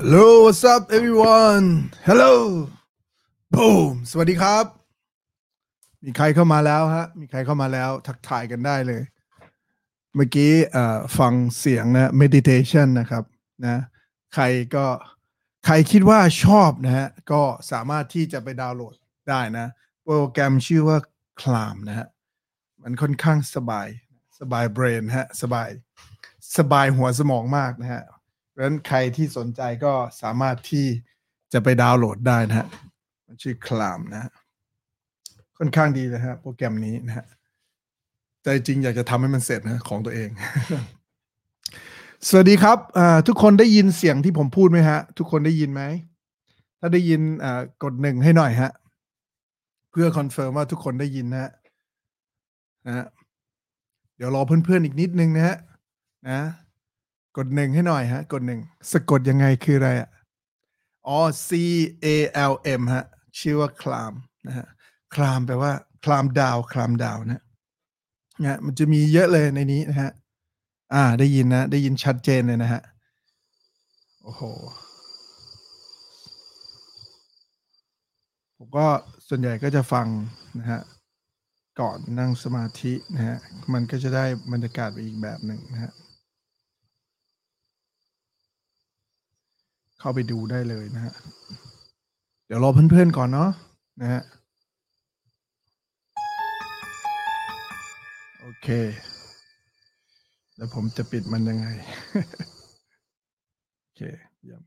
Hello what's up everyone Hello Boom สวัสดีครับ มีใครเข้ามาแล้วฮะ มีใครเข้ามาแล้ว ทักทายกันได้เลย เมื่อกี้ฟังเสียงนะ meditation นะครับนะ ใครก็ใครคิดว่าชอบนะฮะ ก็สามารถที่จะไปดาวน์โหลดได้นะ โปรแกรมชื่อว่า Calm นะฮะ มันค่อนข้างสบาย สบายเบรนฮะ สบาย สบายหัวสมองมากนะฮะ ราะฉะนั้นใครที่สนใจก็สามารถที่จะไปดาวน์โหลดได้นะฮะมันชื่อคลามนะฮะค่อนข้างดีนะฮะโปรแกรมนี้นะฮะใจจริงอยากจะทำให้มันเสร็จนะของตัวเอง สวัสดีครับอ่าทุกคนได้ยินเสียงที่ผมพูดไหมฮะ ทุกคนได้ยินไหม ถ้าได้ยินอ่ากดหนึ่งให้หน่อยฮะ เพื่อ confirm ว่าทุกคนได้ยินนะฮะนะฮะเดี๋ยวรอเพื่อนๆอีกนิดนึงนะฮะนะ กดหนึ่งให้หน่อยฮะ กดหนึ่งสะกดยังไงคืออะไรอะอ๋อ C A L M ฮะ ชื่อว่าคลามนะฮะคลามแปลว่า คลามดาว คลามดาวนะนะมันจะมีเยอะเลยในนี้นะฮะ อ่า ได้ยินนะ ได้ยินชัดเจนเลยนะฮะ โอ้โห ผมก็ส่วนใหญ่ก็จะฟังนะฮะ ก่อนนั่งสมาธินะฮะ มันก็จะได้บรรยากาศไปอีกแบบหนึ่งนะฮะ เข้าไปดูได้เลยนะฮะ เดี๋ยวรอเพื่อนๆก่อนเนาะนะฮะ โอเค แล้วผมจะปิดมันยังไง โอเคเยี่ยม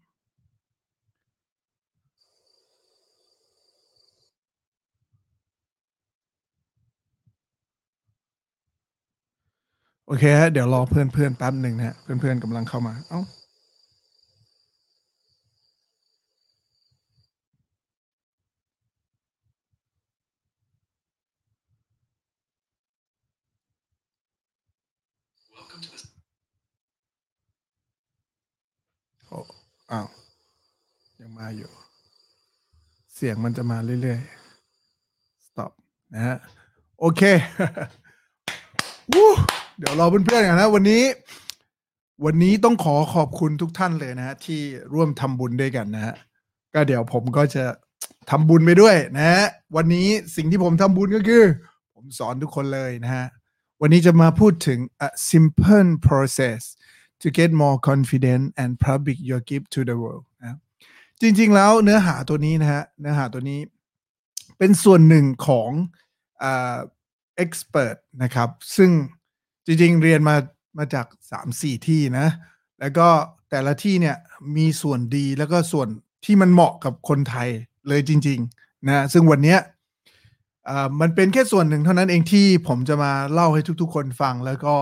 โอเคฮะเดี๋ยวรอเพื่อนๆแป๊บหนึ่งนะฮะเพื่อนๆกำลังเข้ามา เอ้า อ้าวยังมาอยู่ เสียงมันจะมาเรื่อยๆ stop นะฮะ โอเควู้เดี๋ยวรอเพื่อนๆกันนะ วันนี้ วันนี้ต้องขอขอบคุณทุกท่านเลยนะฮะ ที่ร่วมทำบุญด้วยกันนะฮะ ก็เดี๋ยวผมก็จะทำบุญไปด้วยนะฮะ วันนี้สิ่งที่ผมทำบุญก็คือ ผมสอนทุกคนเลยนะฮะ วันนี้จะมาพูดถึง a simple process to get more confident and public your gift to the world นะจริงๆแล้วเนื้อหาตัวนี้นะฮะเนื้อหาตัวนี้เป็นส่วนหนึ่งของเอ่า expert นะครับ ซึ่งจริงๆเรียนมามาจาก 3-4 ที่นะ แล้วก็แต่ละที่เนี่ยมีส่วนดีแล้วก็ส่วนที่มันเหมาะกับคนไทยเลยจริงๆนะซึ่งวันเนี้ยมันเป็นแค่ส่วนหนึ่งเท่านั้นเองที่ผมจะมาเล่าให้ทุกๆ คนฟังแล้วก็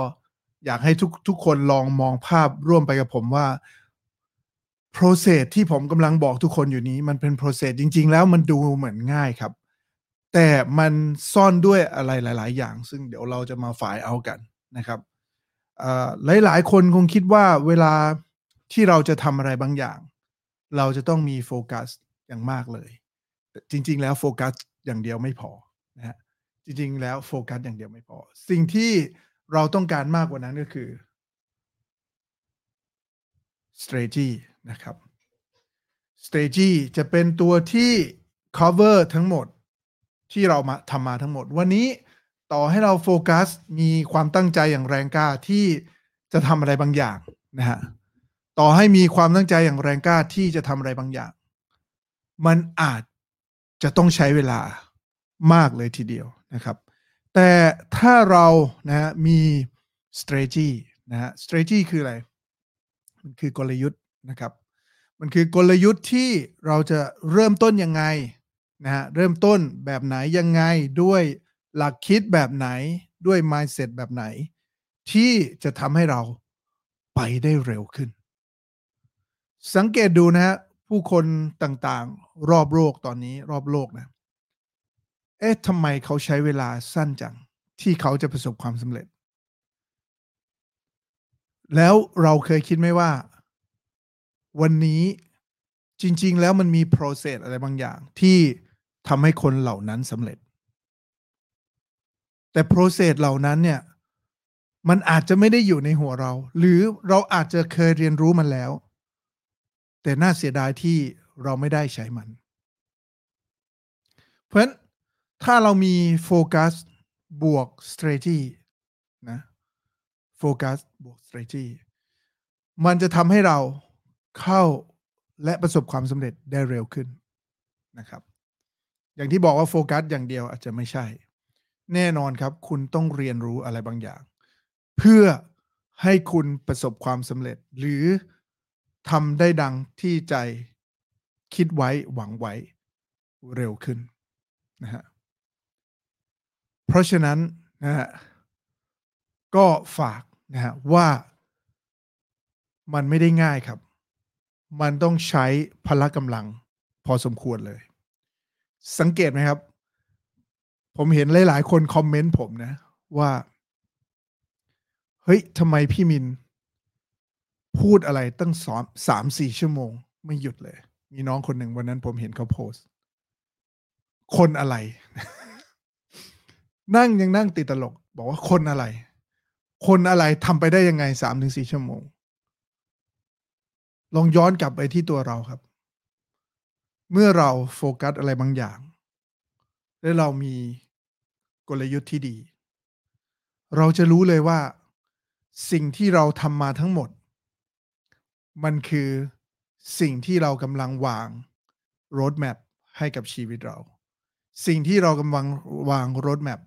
อยากให้ทุกทุกคนลองมองภาพร่วมไปกับผมว่า process ที่ผมกำลังบอกทุกคนอยู่นี้ มันเป็น process จริง ๆ แล้วมันดูเหมือนง่ายครับ แต่มันซ่อนด้วยอะไรหลาย ๆ อย่าง ซึ่งเดี๋ยวเราจะมาฝ่ายเอากันนะครับหลาย ๆ คนคงคิดว่าเวลาที่เราจะทำอะไรบางอย่าง เราจะต้องมีโฟกัสอย่างมากเลย จริง ๆ แล้วโฟกัสอย่างเดียวไม่พอนะฮะจริง ๆ แล้วโฟกัสอย่างเดียวไม่พอ สิ่งที่ เราต้องการมากกว่านั้นก็คือ strategy นะครับ strategy จะเป็นตัวที่ cover ทั้งหมดที่เรามาทำมาทั้งหมด วันนี้ต่อให้เราโฟกัสมีความตั้งใจอย่างแรงกล้าที่จะทำอะไรบางอย่างนะฮะต่อให้มีความตั้งใจอย่างแรงกล้าที่จะทำอะไรบางอย่าง มันอาจจะต้องใช้เวลามากเลยทีเดียวนะครับ แต่ถ้าเรานะฮะมี strategy นะฮะ strategy คืออะไร มันคือกลยุทธ์นะครับ มันคือกลยุทธ์ที่เราจะเริ่มต้นยังไงนะฮะ เริ่มต้นแบบไหนยังไง ด้วยหลักคิดแบบไหน ด้วย mindset แบบไหน ที่จะทำให้เราไปได้เร็วขึ้น สังเกตดูนะฮะ ผู้คนต่างๆ รอบโลกตอนนี้รอบโลกนะ เอ๊ะทำไมเขาใช้เวลาสั้นจัง ที่เขาจะประสบความสำเร็จ แล้วเราเคยคิดไหมว่า วันนี้จริง ๆ แล้วมันมี process อะไรบางอย่าง ที่ทำให้คนเหล่านั้นสำเร็จ แต่ process เหล่านั้นเนี่ย มันอาจจะไม่ได้อยู่ในหัวเรา หรือเราอาจจะเคยเรียนรู้มันแล้ว แต่น่าเสียดายที่เราไม่ได้ใช้มัน เพราะฉะนั้น ถ้าเรามีโฟกัสบวก strategy นะโฟกัสบวก strategy มันจะทำให้เราเข้าและประสบความสำเร็จได้เร็วขึ้นนะครับ อย่างที่บอกว่าโฟกัสอย่างเดียวอาจจะไม่ใช่ แน่นอนครับ คุณต้องเรียนรู้อะไรบางอย่าง เพื่อให้คุณประสบความสำเร็จ หรือทำได้ดังที่ใจคิดไว้หวังไว้เร็วขึ้นนะฮะ เพราะฉะนั้นนะฮะก็ฝากนะฮะว่ามันไม่ได้ง่ายครับ มันต้องใช้พละกำลังพอสมควรเลย สังเกตไหมครับ ผมเห็นหลายๆ คนคอมเมนต์ผมนะ ว่า เฮ้ยทำไมพี่มิน พูดอะไรตั้งสองสามสี่ชั่วโมง ไม่หยุดเลย มีน้องคนหนึ่งวันนั้นผมเห็นเขาโพสต์ คนอะไร นั่งยังนั่งติดตลก บอกว่าคนอะไร คนอะไรทำไปได้ยังไงสามถึงสี่ชั่วโมง ลองย้อนกลับไปที่ตัวเราครับ เมื่อเราโฟกัสอะไรบางอย่าง และเรามีกลยุทธ์ที่ดี เราจะรู้เลยว่า สิ่งที่เราทำมาทั้งหมด มันคือสิ่งที่เรากำลังวางโรดแมพให้กับชีวิตเรา สิ่งที่เรากำลังวางโรดแมพ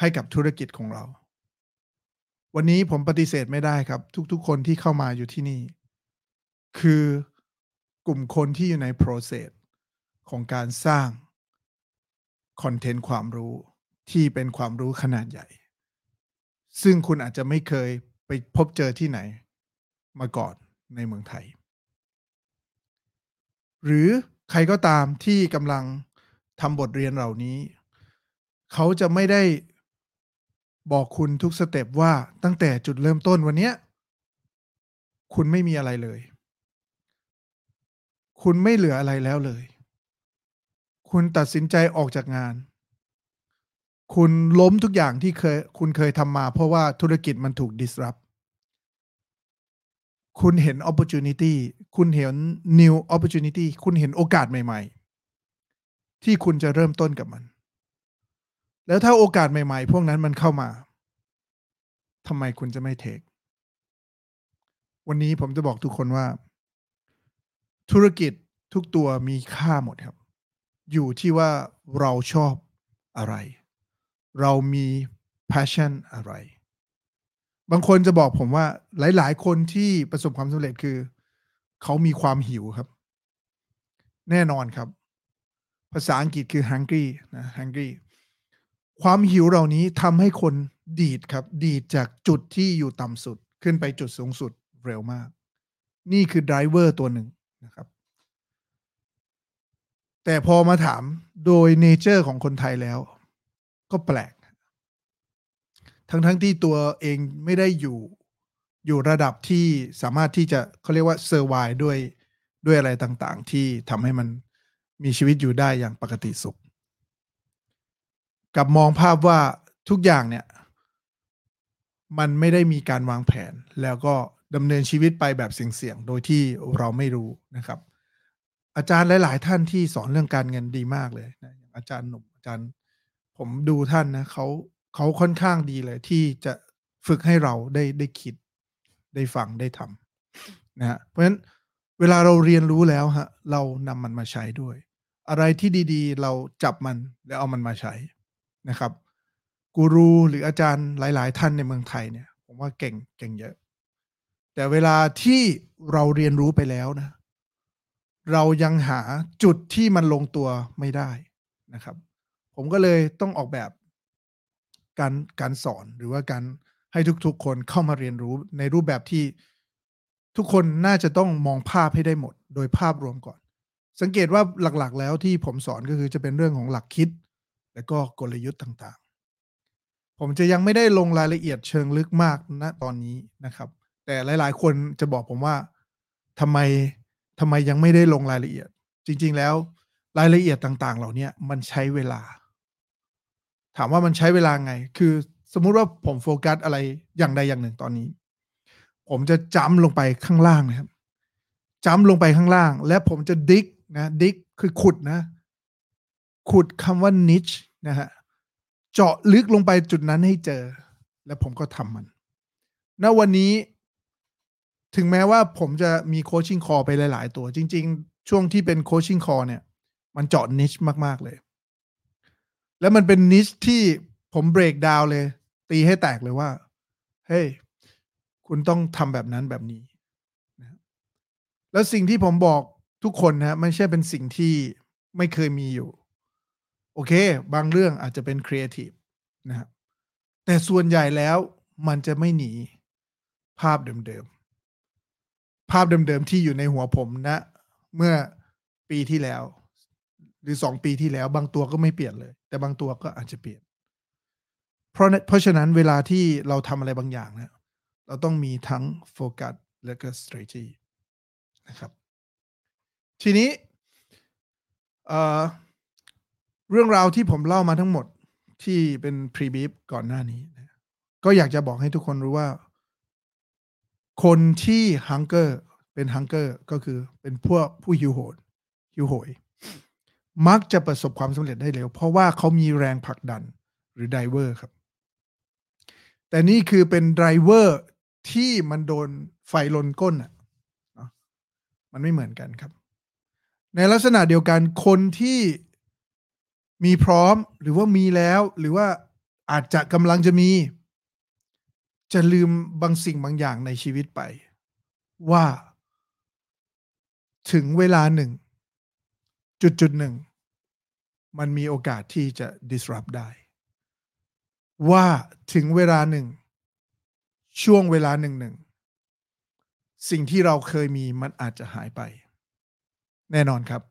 ให้กับธุรกิจของเรา วันนี้ผมปฏิเสธไม่ได้ครับ ทุกๆ คนที่เข้ามาอยู่ที่นี่ คือกลุ่มคนที่อยู่ใน process ของการสร้างคอนเทนต์ความรู้ที่เป็นความรู้ขนาดใหญ่ ซึ่งคุณอาจจะไม่เคยไปพบเจอที่ไหน มาก่อนในเมืองไทย หรือใครก็ตามที่กำลังทำบทเรียนเหล่านี้ เขาจะไม่ได้ บอกคุณทุกสเต็ปว่าตั้งแต่จุดเริ่มต้นวันนี้คุณไม่มีอะไรเลย คุณไม่เหลืออะไรแล้วเลย คุณตัดสินใจออกจากงาน คุณล้มทุกอย่างที่เคย คุณเคยทำมา เพราะว่าธุรกิจมันถูก disrupt คุณเห็น opportunity คุณเห็น new opportunity คุณเห็นโอกาสใหม่ ๆ ที่คุณจะเริ่มต้นกับมัน แล้วถ้าโอกาสใหม่ ๆ พวกนั้นมันเข้ามาทำไมคุณจะไม่เทค วันนี้ผมจะบอกทุกคนว่า ธุรกิจทุกตัวมีค่าหมดครับ อยู่ที่ว่าเราชอบอะไร เรามี passion อะไร บางคนจะบอกผมว่าหลาย ๆ คนที่ประสบความสำเร็จคือ เขามีความหิวครับ แน่นอนครับ ภาษาอังกฤษคือ hungry นะ hungry ความหิวเหล่านี้ทำให้คนดีดครับ ดีดจากจุดที่อยู่ต่ำสุด ขึ้นไปจุดสูงสุดเร็วมาก นี่คือไดรเวอร์ตัวหนึ่งนะครับ แต่พอมาถามโดย nature ของคนไทยแล้ว ก็แปลก ทั้งทั้งที่ตัวเองไม่ได้อยู่อยู่ระดับที่สามารถที่จะเขาเรียกว่า survive ด้วยด้วยอะไรต่างๆ ที่ทำให้มันมีชีวิตอยู่ได้อย่างปกติสุข กับมองภาพว่าทุกอย่างเนี่ย มันไม่ได้มีการวางแผน แล้วก็ดำเนินชีวิตไปแบบเสี่ยงๆ โดยที่เราไม่รู้นะครับ อาจารย์หลาย ๆ ท่านที่สอนเรื่องการเงินดีมากเลยนะอาจารย์หนุ่มอาจารย์ ผมดูท่านนะเขาเขาค่อนข้างดีเลย ที่จะฝึกให้เราได้ได้คิดได้ฟังได้ทำนะฮะเพราะฉะนั้นเวลาเราเรียนรู้แล้วฮะ เรานำมันมาใช้ด้วย อะไรที่ดี ๆ เราจับมันแล้วเอามันมาใช้ นะครับกูรูหรืออาจารย์หลาย ๆ ท่านในเมืองไทยเนี่ย ผมว่าเก่งเก่งเยอะ แต่เวลาที่เราเรียนรู้ไปแล้วนะ เรายังหาจุดที่มันลงตัวไม่ได้นะครับ ผมก็เลยต้องออกแบบการการสอนหรือว่าการให้ทุกๆ คนเข้ามาเรียนรู้ในรูปแบบที่ทุกคนน่าจะต้องมองภาพให้ได้หมด โดยภาพรวมก่อน สังเกตว่าหลักๆ แล้วที่ผมสอนก็คือจะเป็นเรื่องของหลักคิด และก็กลยุทธ์ต่างๆ ผมจะยังไม่ได้ลงรายละเอียดเชิงลึกมากณตอนนี้นะครับ แต่หลายๆ คนจะบอกผมว่าทำไมทำไมยังไม่ได้ลงรายละเอียด จริง ๆ แล้วรายละเอียดต่าง ๆ เหล่านี้มันใช้เวลา ถามว่ามันใช้เวลาไง คือสมมุติว่าผมโฟกัสอะไรอย่างใดอย่างหนึ่งตอนนี้ ผมจะจำลงไปข้างล่างนะครับจ้ำลงไปข้างล่าง และผมจะดิกนะดิกคือขุดนะ ขุดคำว่า niche นะฮะ เจาะลึกลงไปจุดนั้นให้เจอ และผมก็ทำมัน ณ วันนี้ ถึงแม้ว่าผมจะมีโคชชิ่งคอไปหลาย ๆ ตัว จริง ๆ ช่วงที่เป็นโคชชิ่งคอเนี่ย มันเจาะนิชมาก ๆ เลย แล้วมันเป็นนิชที่ผมเบรกดาวเลย ตีให้แตกเลยว่า เฮ้ย คุณต้องทำแบบนั้นแบบนี้แล้วสิ่งที่ผมบอกทุกคนนะไม่ใช่เป็นสิ่งที่ไม่เคยมีอยู่ โอเค บางเรื่องอาจจะเป็นครีเอทีฟนะครับแต่ส่วนใหญ่แล้วมันจะไม่หนีภาพเดิมๆ ภาพเดิมๆ ที่อยู่ในหัวผมนะ เมื่อปีที่แล้ว หรือสองปีที่แล้ว บางตัวก็ไม่เปลี่ยนเลย แต่บางตัวก็อาจจะเปลี่ยน เพราะเพราะฉะนั้นเวลาที่เราทำอะไรบางอย่างนะเราต้องมีทั้งโฟกัสและก็ strategy นะครับ ทีนี้เอ่อ เรื่องราวที่ผมเล่ามาทั้งหมดที่เป็น pre brief ก่อนหน้านี้นะก็อยากจะบอกให้ทุกคนรู้ว่า คนที่ hunger เป็น hunger ก็คือเป็นพวกผู้หิวโหดหิวโหย มักจะประสบความสำเร็จได้เร็ว เพราะว่าเขามีแรงผลักดันหรือ driver ครับ แต่นี่คือเป็น driver ที่มันโดนไฟลนก้นอะมันไม่เหมือนกันครับ ในลักษณะเดียวกันคนที่ มีพร้อมหรือว่ามีแล้ว หรือว่าอาจจะกำลังจะมี จะลืมบางสิ่งบางอย่างในชีวิตไป ว่า ถึงเวลาหนึ่ง จุดจุดหนึ่ง มันมีโอกาสที่จะ disrupt ได้ ว่าถึงเวลาหนึ่ง ช่วงเวลาหนึ่งหนึ่งสิ่งที่เราเคยมีมันอาจจะหายไป แน่นอนครับ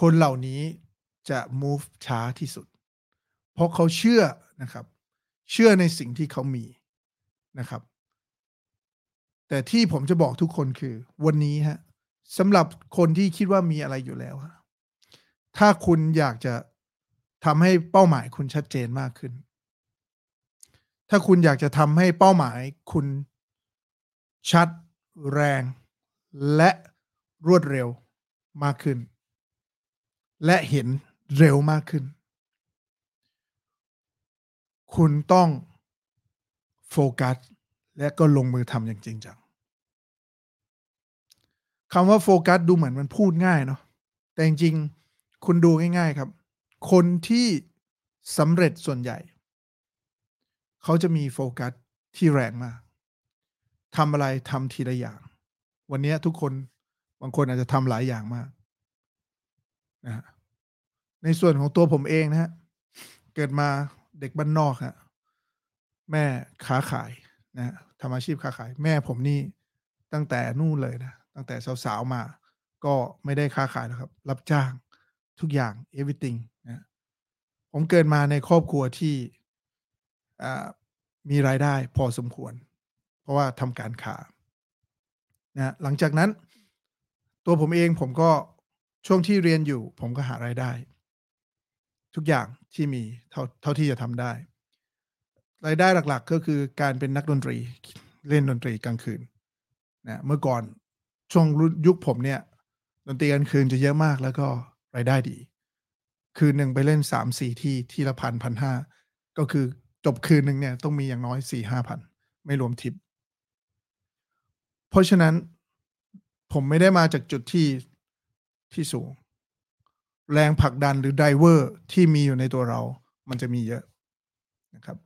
คนเหล่านี้ จะ move ช้าที่สุด เพราะเขาเชื่อนะครับ เชื่อในสิ่งที่เขามีนะครับ แต่ที่ผมจะบอกทุกคนคือ วันนี้ฮะสำหรับคนที่คิดว่ามีอะไรอยู่แล้วถ้าคุณอยากจะทำให้เป้าหมายคุณชัดเจนมากขึ้น ถ้าคุณอยากจะทำให้เป้าหมายคุณชัดแรง และรวดเร็วมากขึ้น และเห็น เร็วมากขึ้น คุณต้องโฟกัส และก็ลงมือทำอย่างจริงจังคำว่าโฟกัสดูเหมือนมันพูดง่ายเนาะแต่จริงๆคุณดูง่าย ๆครับ คนที่สำเร็จส่วนใหญ่ เขาจะมีโฟกัสที่แรงมากทำอะไรทำทีละอย่าง วันนี้ทุกคนบางคนอาจจะทำหลายอย่างมากนะ ในส่วนของตัวผมเองนะฮะ เกิดมาเด็กบ้านนอกฮะ แม่ค้าขายนะทำอาชีพค้าขาย แม่ผมนี่ตั้งแต่นู่นเลยนะ ตั้งแต่สาวๆมา ก็ไม่ได้ค้าขายแล้วครับ รับจ้างทุกอย่าง everything นะผมเกิดมาในครอบครัวที่มีรายได้พอสมควร เพราะว่าทำการค้านะหลังจากนั้น ตัวผมเองผมก็ช่วงที่เรียนอยู่ ผมก็หารายได้ ทุกอย่างที่มีเท่าเท่าที่จะทำได้ รายได้หลักๆ ก็คือการเป็นนักดนตรีเล่นดนตรีกลางคืนนะเมื่อก่อนช่วงยุคผมเนี่ย ดนตรีกลางคืนจะเยอะมากแล้วก็รายได้ดี คืนหนึ่งไปเล่นสามสี่ที่ที่ละพันพันห้าก็คือจบคืนหนึ่งเนี่ยต้องมีอย่างน้อยสี่ห้าพันไม่รวมทิป เพราะฉะนั้นผมไม่ได้มาจากจุดที่ที่สูง แรงผลักดันหรือ driver ที่มีอยู่ในตัวเรา มันจะมีเยอะนะครับ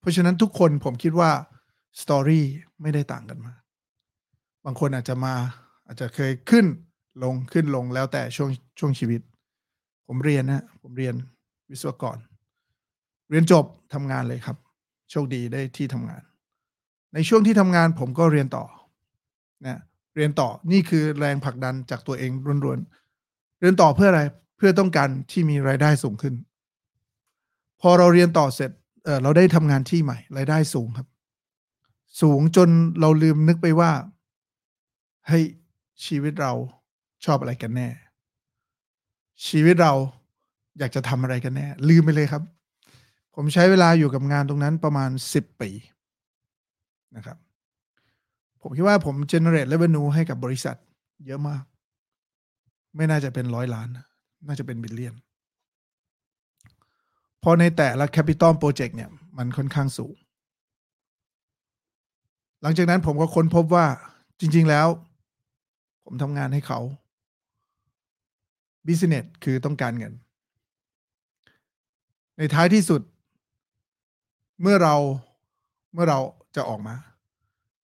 เพราะฉะนั้นทุกคนผมคิดว่า story ไม่ได้ต่างกันมาบางคนอาจจะมาอาจจะเคยขึ้นลงขึ้นลงแล้วแต่ช่วงช่วงชีวิต ผมเรียนนะผมเรียนวิศวกร เรียนจบทำงานเลยครับ โชคดีได้ที่ทำงาน ในช่วงที่ทำงานผมก็เรียนต่อนะเรียนต่อนี่คือแรงผลักดันจากตัวเองล้วนๆเรียนต่อเพื่ออะไร เพื่อต้องการที่มีรายได้สูงขึ้น พอเราเรียนต่อเสร็จเเราได้ทำงานที่ใหม่ รายได้สูงครับ สูงจนเราลืมนึกไปว่าเฮ้ยชีวิตเราชอบอะไรกันแน่ ชีวิตเราอยากจะทำอะไรกันแน่ ลืมไปเลยครับ ผมใช้เวลาอยู่กับงานตรงนั้นประมาณสิบปีนะครับ ผมคิดว่าผม generate revenue ให้กับบริษัท เยอะมาก ไม่น่าจะเป็นร้อยล้านนะ น่าจะเป็น billion เพราะในแต่ละ capital project เนี่ย มันค่อนข้างสูง หลังจากนั้นผมก็ค้นพบว่าจริง ๆแล้ว ผมทำงานให้เขาบิสเนสคือต้องการเงิน ในท้ายที่สุด เมื่อเราเมื่อเราจะออกมา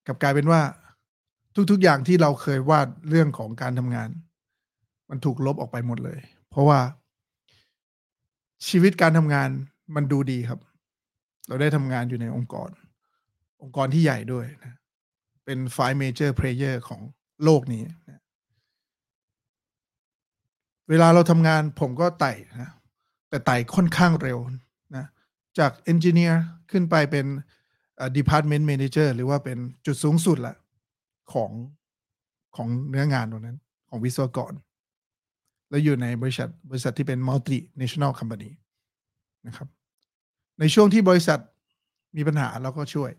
กับกลายเป็นว่าทุกๆอย่างที่เราเคยวาดเรื่องของการทำงาน มันถูกลบออกไปหมดเลย เพราะว่า ชีวิตการทำงานมันดูดีครับ เราได้ทำงานอยู่ในองค์กร องค์กรที่ใหญ่ด้วยนะเป็น five major player ของโลกนี้นะเวลาเราทำงานผมก็ไต่นะแต่ไต่ค่อนข้างเร็วนะจาก engineer ขึ้นไปเป็นดีพาร์ตเมนต์ a ม a เจอร์หรือว่าเป็นจุดสูงสุดละของของเนื้องานตรงนั้น ของวิศวกร แล้วอยู่ในบริษัทบริษัทที่เป็น multinational company นะครับ ในช่วงที่บริษัทมีปัญหาเราก็ช่วย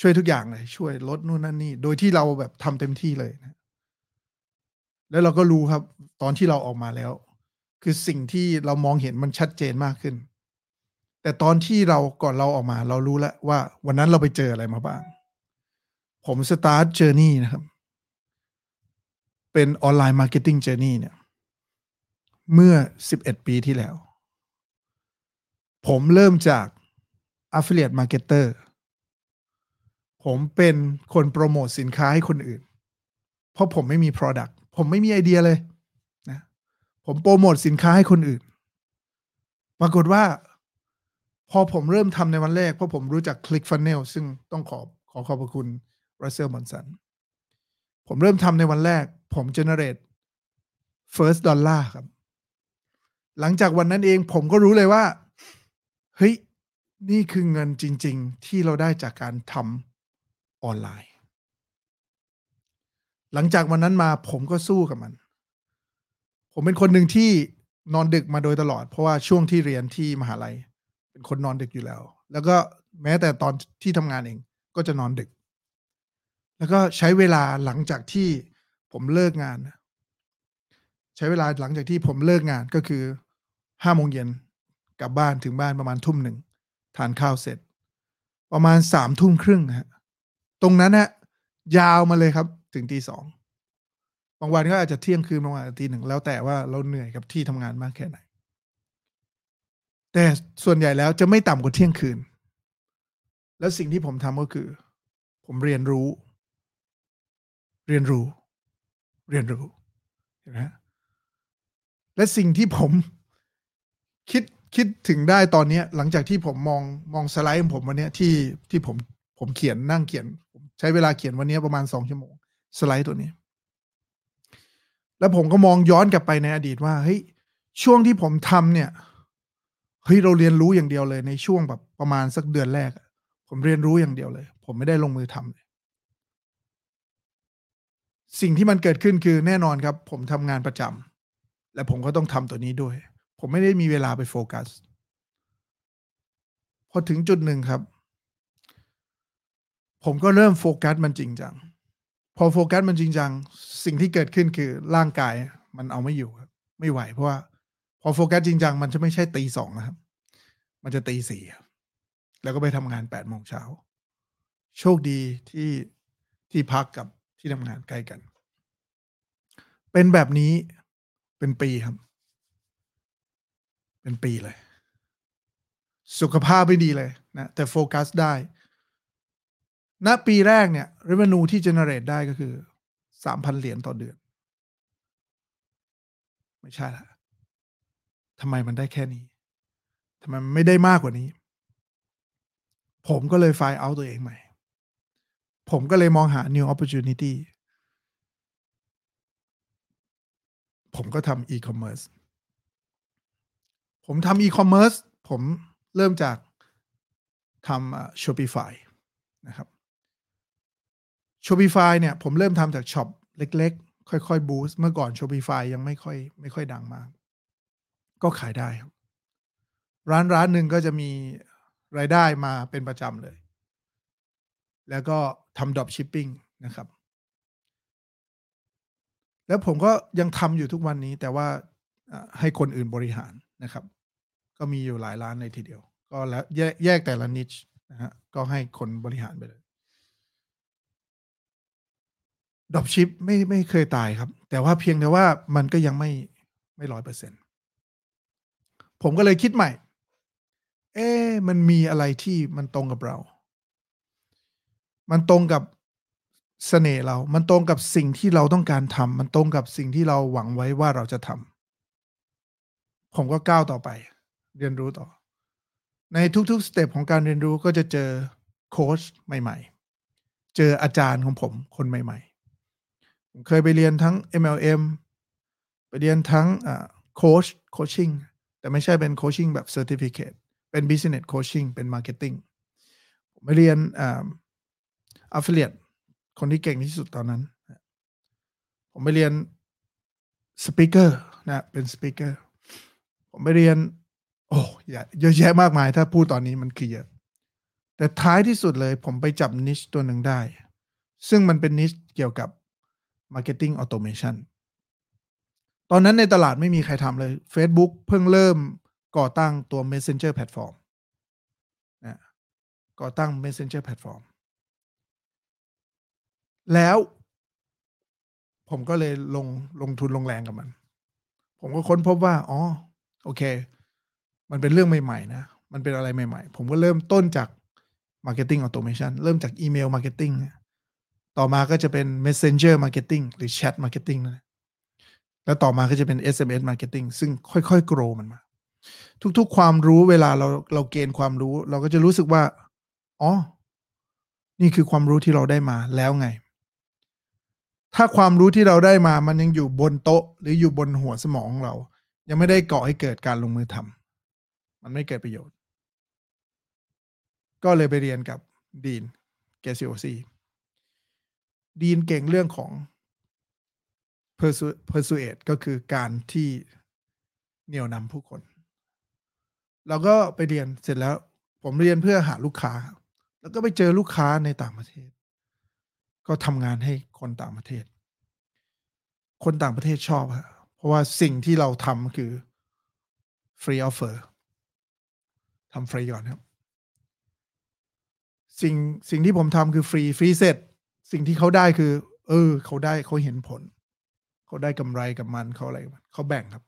ช่วยทุกอย่างเลย ช่วยลดนู่นนั่นนี่ โดยที่เราแบบทำเต็มที่เลยนะแล้วเราก็รู้ครับ ตอนที่เราออกมาแล้ว คือสิ่งที่เรามองเห็นมันชัดเจนมากขึ้น แต่ตอนที่เราก่อนเราออกมา เรารู้แล้วว่า วันนั้นเราไปเจออะไรมาบ้าง ผม start journey นะครับ เป็น online marketing journey เนี่ย เมื่อ 11 ปีที่แล้ว ผมเริ่มจาก Affiliate Marketer ผมเป็นคนโปรโมทสินค้าให้คนอื่น เพราะผมไม่มี Product ผมไม่มีไอเดียเลยนะผมโปรโมทสินค้าให้คนอื่น ปรากฏว่า พอผมเริ่มทำในวันแรก เพราะผมรู้จัก click funnel ซึ่งต้องขอขอขอบพระคุณ Russell Monson ผมเริ่มทำในวันแรก ผม generate first dollar ครับ หลังจากวันนั้นเองผมก็รู้เลยว่า เฮ้ย นี่คือเงินจริง ๆ ที่เราได้จากการทำออนไลน์ หลังจากวันนั้นมาผมก็สู้กับมัน ผมเป็นคนหนึ่งที่นอนดึกมาโดยตลอด เพราะว่าช่วงที่เรียนที่มหาลัย เป็นคนนอนดึกอยู่แล้ว แล้วก็แม้แต่ตอนที่ทำงานเอง ก็จะนอนดึก แล้วก็ใช้เวลาหลังจากที่ผมเลิกงานใช้เวลาหลังจากที่ผมเลิกงานก็คือ ห้าโมงเย็นกลับบ้านถึงบ้านประมาณทุ่มหนึ่งทานข้าวเสร็จ ประมาณสามทุ่มครึ่งฮะตรงนั้นฮะยาวมาเลยครับ ถึงตีสองบางวันก็อาจจะเที่ยงคืนบางวันอาจจะตีหนึ่งแล้วแต่ว่าเราเหนื่อยกับที่ทำงานมากแค่ไหน แต่ส่วนใหญ่แล้วจะไม่ต่ำกว่าเที่ยงคืน แล้วสิ่งที่ผมทำก็คือ ผมเรียนรู้ เรียนรู้ เรียนรู้เห็นไหมและสิ่งที่ผม คิดคิดถึงได้ตอนนี้หลังจากที่ผมมองมองสไลด์ของผมวันนี้ที่ที่ผมผมเขียนนั่งเขียนผมใช้เวลาเขียนวันนี้ประมาณสองชั่วโมง สไลด์ตัวนี้ แล้วผมก็มองย้อนกลับไปในอดีตว่าเฮ้ยช่วงที่ผมทำเนี่ยเฮ้ยเราเรียนรู้อย่างเดียวเลยในช่วงแบบประมาณสักเดือนแรก ผมเรียนรู้อย่างเดียวเลย ผมไม่ได้ลงมือทำเลยสิ่งที่มันเกิดขึ้นคือแน่นอนครับ ผมทำงานประจำและผมก็ต้องทำตัวนี้ด้วย ผมไม่ได้มีเวลาไปโฟกัส พอถึงจุดหนึ่งครับ ผมก็เริ่มโฟกัสมันจริงจัง พอโฟกัสมันจริงจัง สิ่งที่เกิดขึ้นคือร่างกายมันเอาไม่อยู่ครับ ไม่ไหวเพราะว่าพอโฟกัสจริงจังมันจะไม่ใช่ตีสองนะครับ มันจะตีสี่แล้วก็ไปทำงานแปดโมงเช้า โชคดีที่ที่พักกับที่ทำงานใกล้กัน เป็นแบบนี้เป็นปีครับ เป็นปีเลย สุขภาพไม่ดีเลยนะแต่โฟกัสได้ณปีแรกเนี่ย revenue ที่ generate ได้ก็คือสามพันเหรียญต่อเดือน ไม่ใช่ละทำไมมันได้แค่นี้ทำไมไม่ได้มากกว่านี้ ผมก็เลยไฟล์เอาตัวเองใหม่ ผมก็เลยมองหา new opportunity ผมก็ทำ e-commerce ผมทำ e-commerce ผมเริ่มจากทำ Shopify นะครับ Shopify เนี่ย ผมเริ่มทำจาก shop เล็ก ๆ ค่อย ๆ boost เมื่อก่อน Shopify ยังไม่ค่อยไม่ค่อยดังมาก ก็ขายได้ครับ ร้านร้านหนึ่งก็จะมีรายได้มาเป็นประจำเลย แล้วก็ทำ dropshipping นะครับ แล้วผมก็ยังทำอยู่ทุกวันนี้แต่ว่าให้คนอื่นบริหารนะครับ ก็มีอยู่หลายร้านเลยทีเดียว ก็แล้วแยกแยกแต่ละนิชนะฮะก็ให้คนบริหารไปเลยดอปชิปไม่ไม่เคยตายครับ แต่ว่าเพียงแต่ว่ามันก็ยังไม่ไม่ร้อยเปอร์เซ็นผมก็เลยคิดใหม่ เอ๊มันมีอะไรที่มันตรงกับเรา มันตรงกับสเสน่ห์เรา มันตรงกับสิ่งที่เราต้องการทำมันตรงกับสิ่งที่เราหวังไว้ว่าเราจะทำผมก็ก้าวต่อไป เรียนรู้ต่อ ในทุกๆ step ของการเรียนรู้ก็จะเจอโค้ชใหม่ ๆ เจออาจารย์ของผมคนใหม่ ๆ ผมเคยไปเรียนทั้ง MLM ไปเรียนทั้งโค้ช coaching แต่ไม่ใช่เป็น coaching แบบ certificateเป็น business coaching เป็น marketing ผมไปเรียนอ่า affiliate คนที่เก่งที่สุดตอนนั้น ผมไปเรียนสปิเกอร์นะเป็นสปิเกอร์ผมไปเรียน โอ้เยอะแยะมากมายถ้าพูดตอนนี้มันคือเยอะแต่ท้ายที่สุดเลยผมไปจับนิชตัวหนึ่งได้ ซึ่งมันเป็นนิชเกี่ยวกับ Marketing Automation ตอนนั้นในตลาดไม่มีใครทำเลย Facebook เพิ่งเริ่มก่อตั้งตัว Messenger Platform นะก่อตั้ง Messenger Platform แล้วผมก็เลยลงลงทุนลงแรงกับมัน ผมก็ค้นพบว่า อ๋อ โอเค มันเป็นเรื่องใหม่ๆนะ มันเป็นอะไรใหม่ๆ ผมก็เริ่มต้นจาก Marketing Automation เริ่มจากอีเมล Marketing ต่อมาก็จะเป็น Messenger Marketing หรือ Chat Marketing นะแล้วต่อมาก็จะเป็น SMS Marketing ซึ่งค่อยๆ โกรมันมา ทุกๆ ความรู้เวลาเราเราเกณฑ์ความรู้ เราก็จะรู้สึกว่า อ๋อ นี่คือความรู้ที่เราได้มาแล้วไง ถ้าความรู้ที่เราได้มามันยังอยู่บนโต๊ะ หรืออยู่บนหัวสมองของเรา ยังไม่ได้ก่อให้เกิดการลงมือทำ มันไม่เกิดประโยชน์ ก็เลยไปเรียนกับ Dean Graziosi Dean เก่งเรื่องของ persuade ก็คือการที่เหนี่ยวนำผู้คน เราก็ไปเรียนเสร็จแล้ว ผมเรียนเพื่อหาลูกค้า แล้วก็ไปเจอลูกค้าในต่างประเทศ ก็ทำงานให้คนต่างประเทศ คนต่างประเทศชอบฮะเพราะว่าสิ่งที่เราทำคือ free offer ทำฟรีก่อนครับ สิ่งสิ่งที่ผมทำคือฟรีฟรีเสร็จ สิ่งที่เขาได้คือ เออ เขาได้เขาเห็นผล เขาได้กำไรกับมันเขาอะไรเขาแบ่งครับ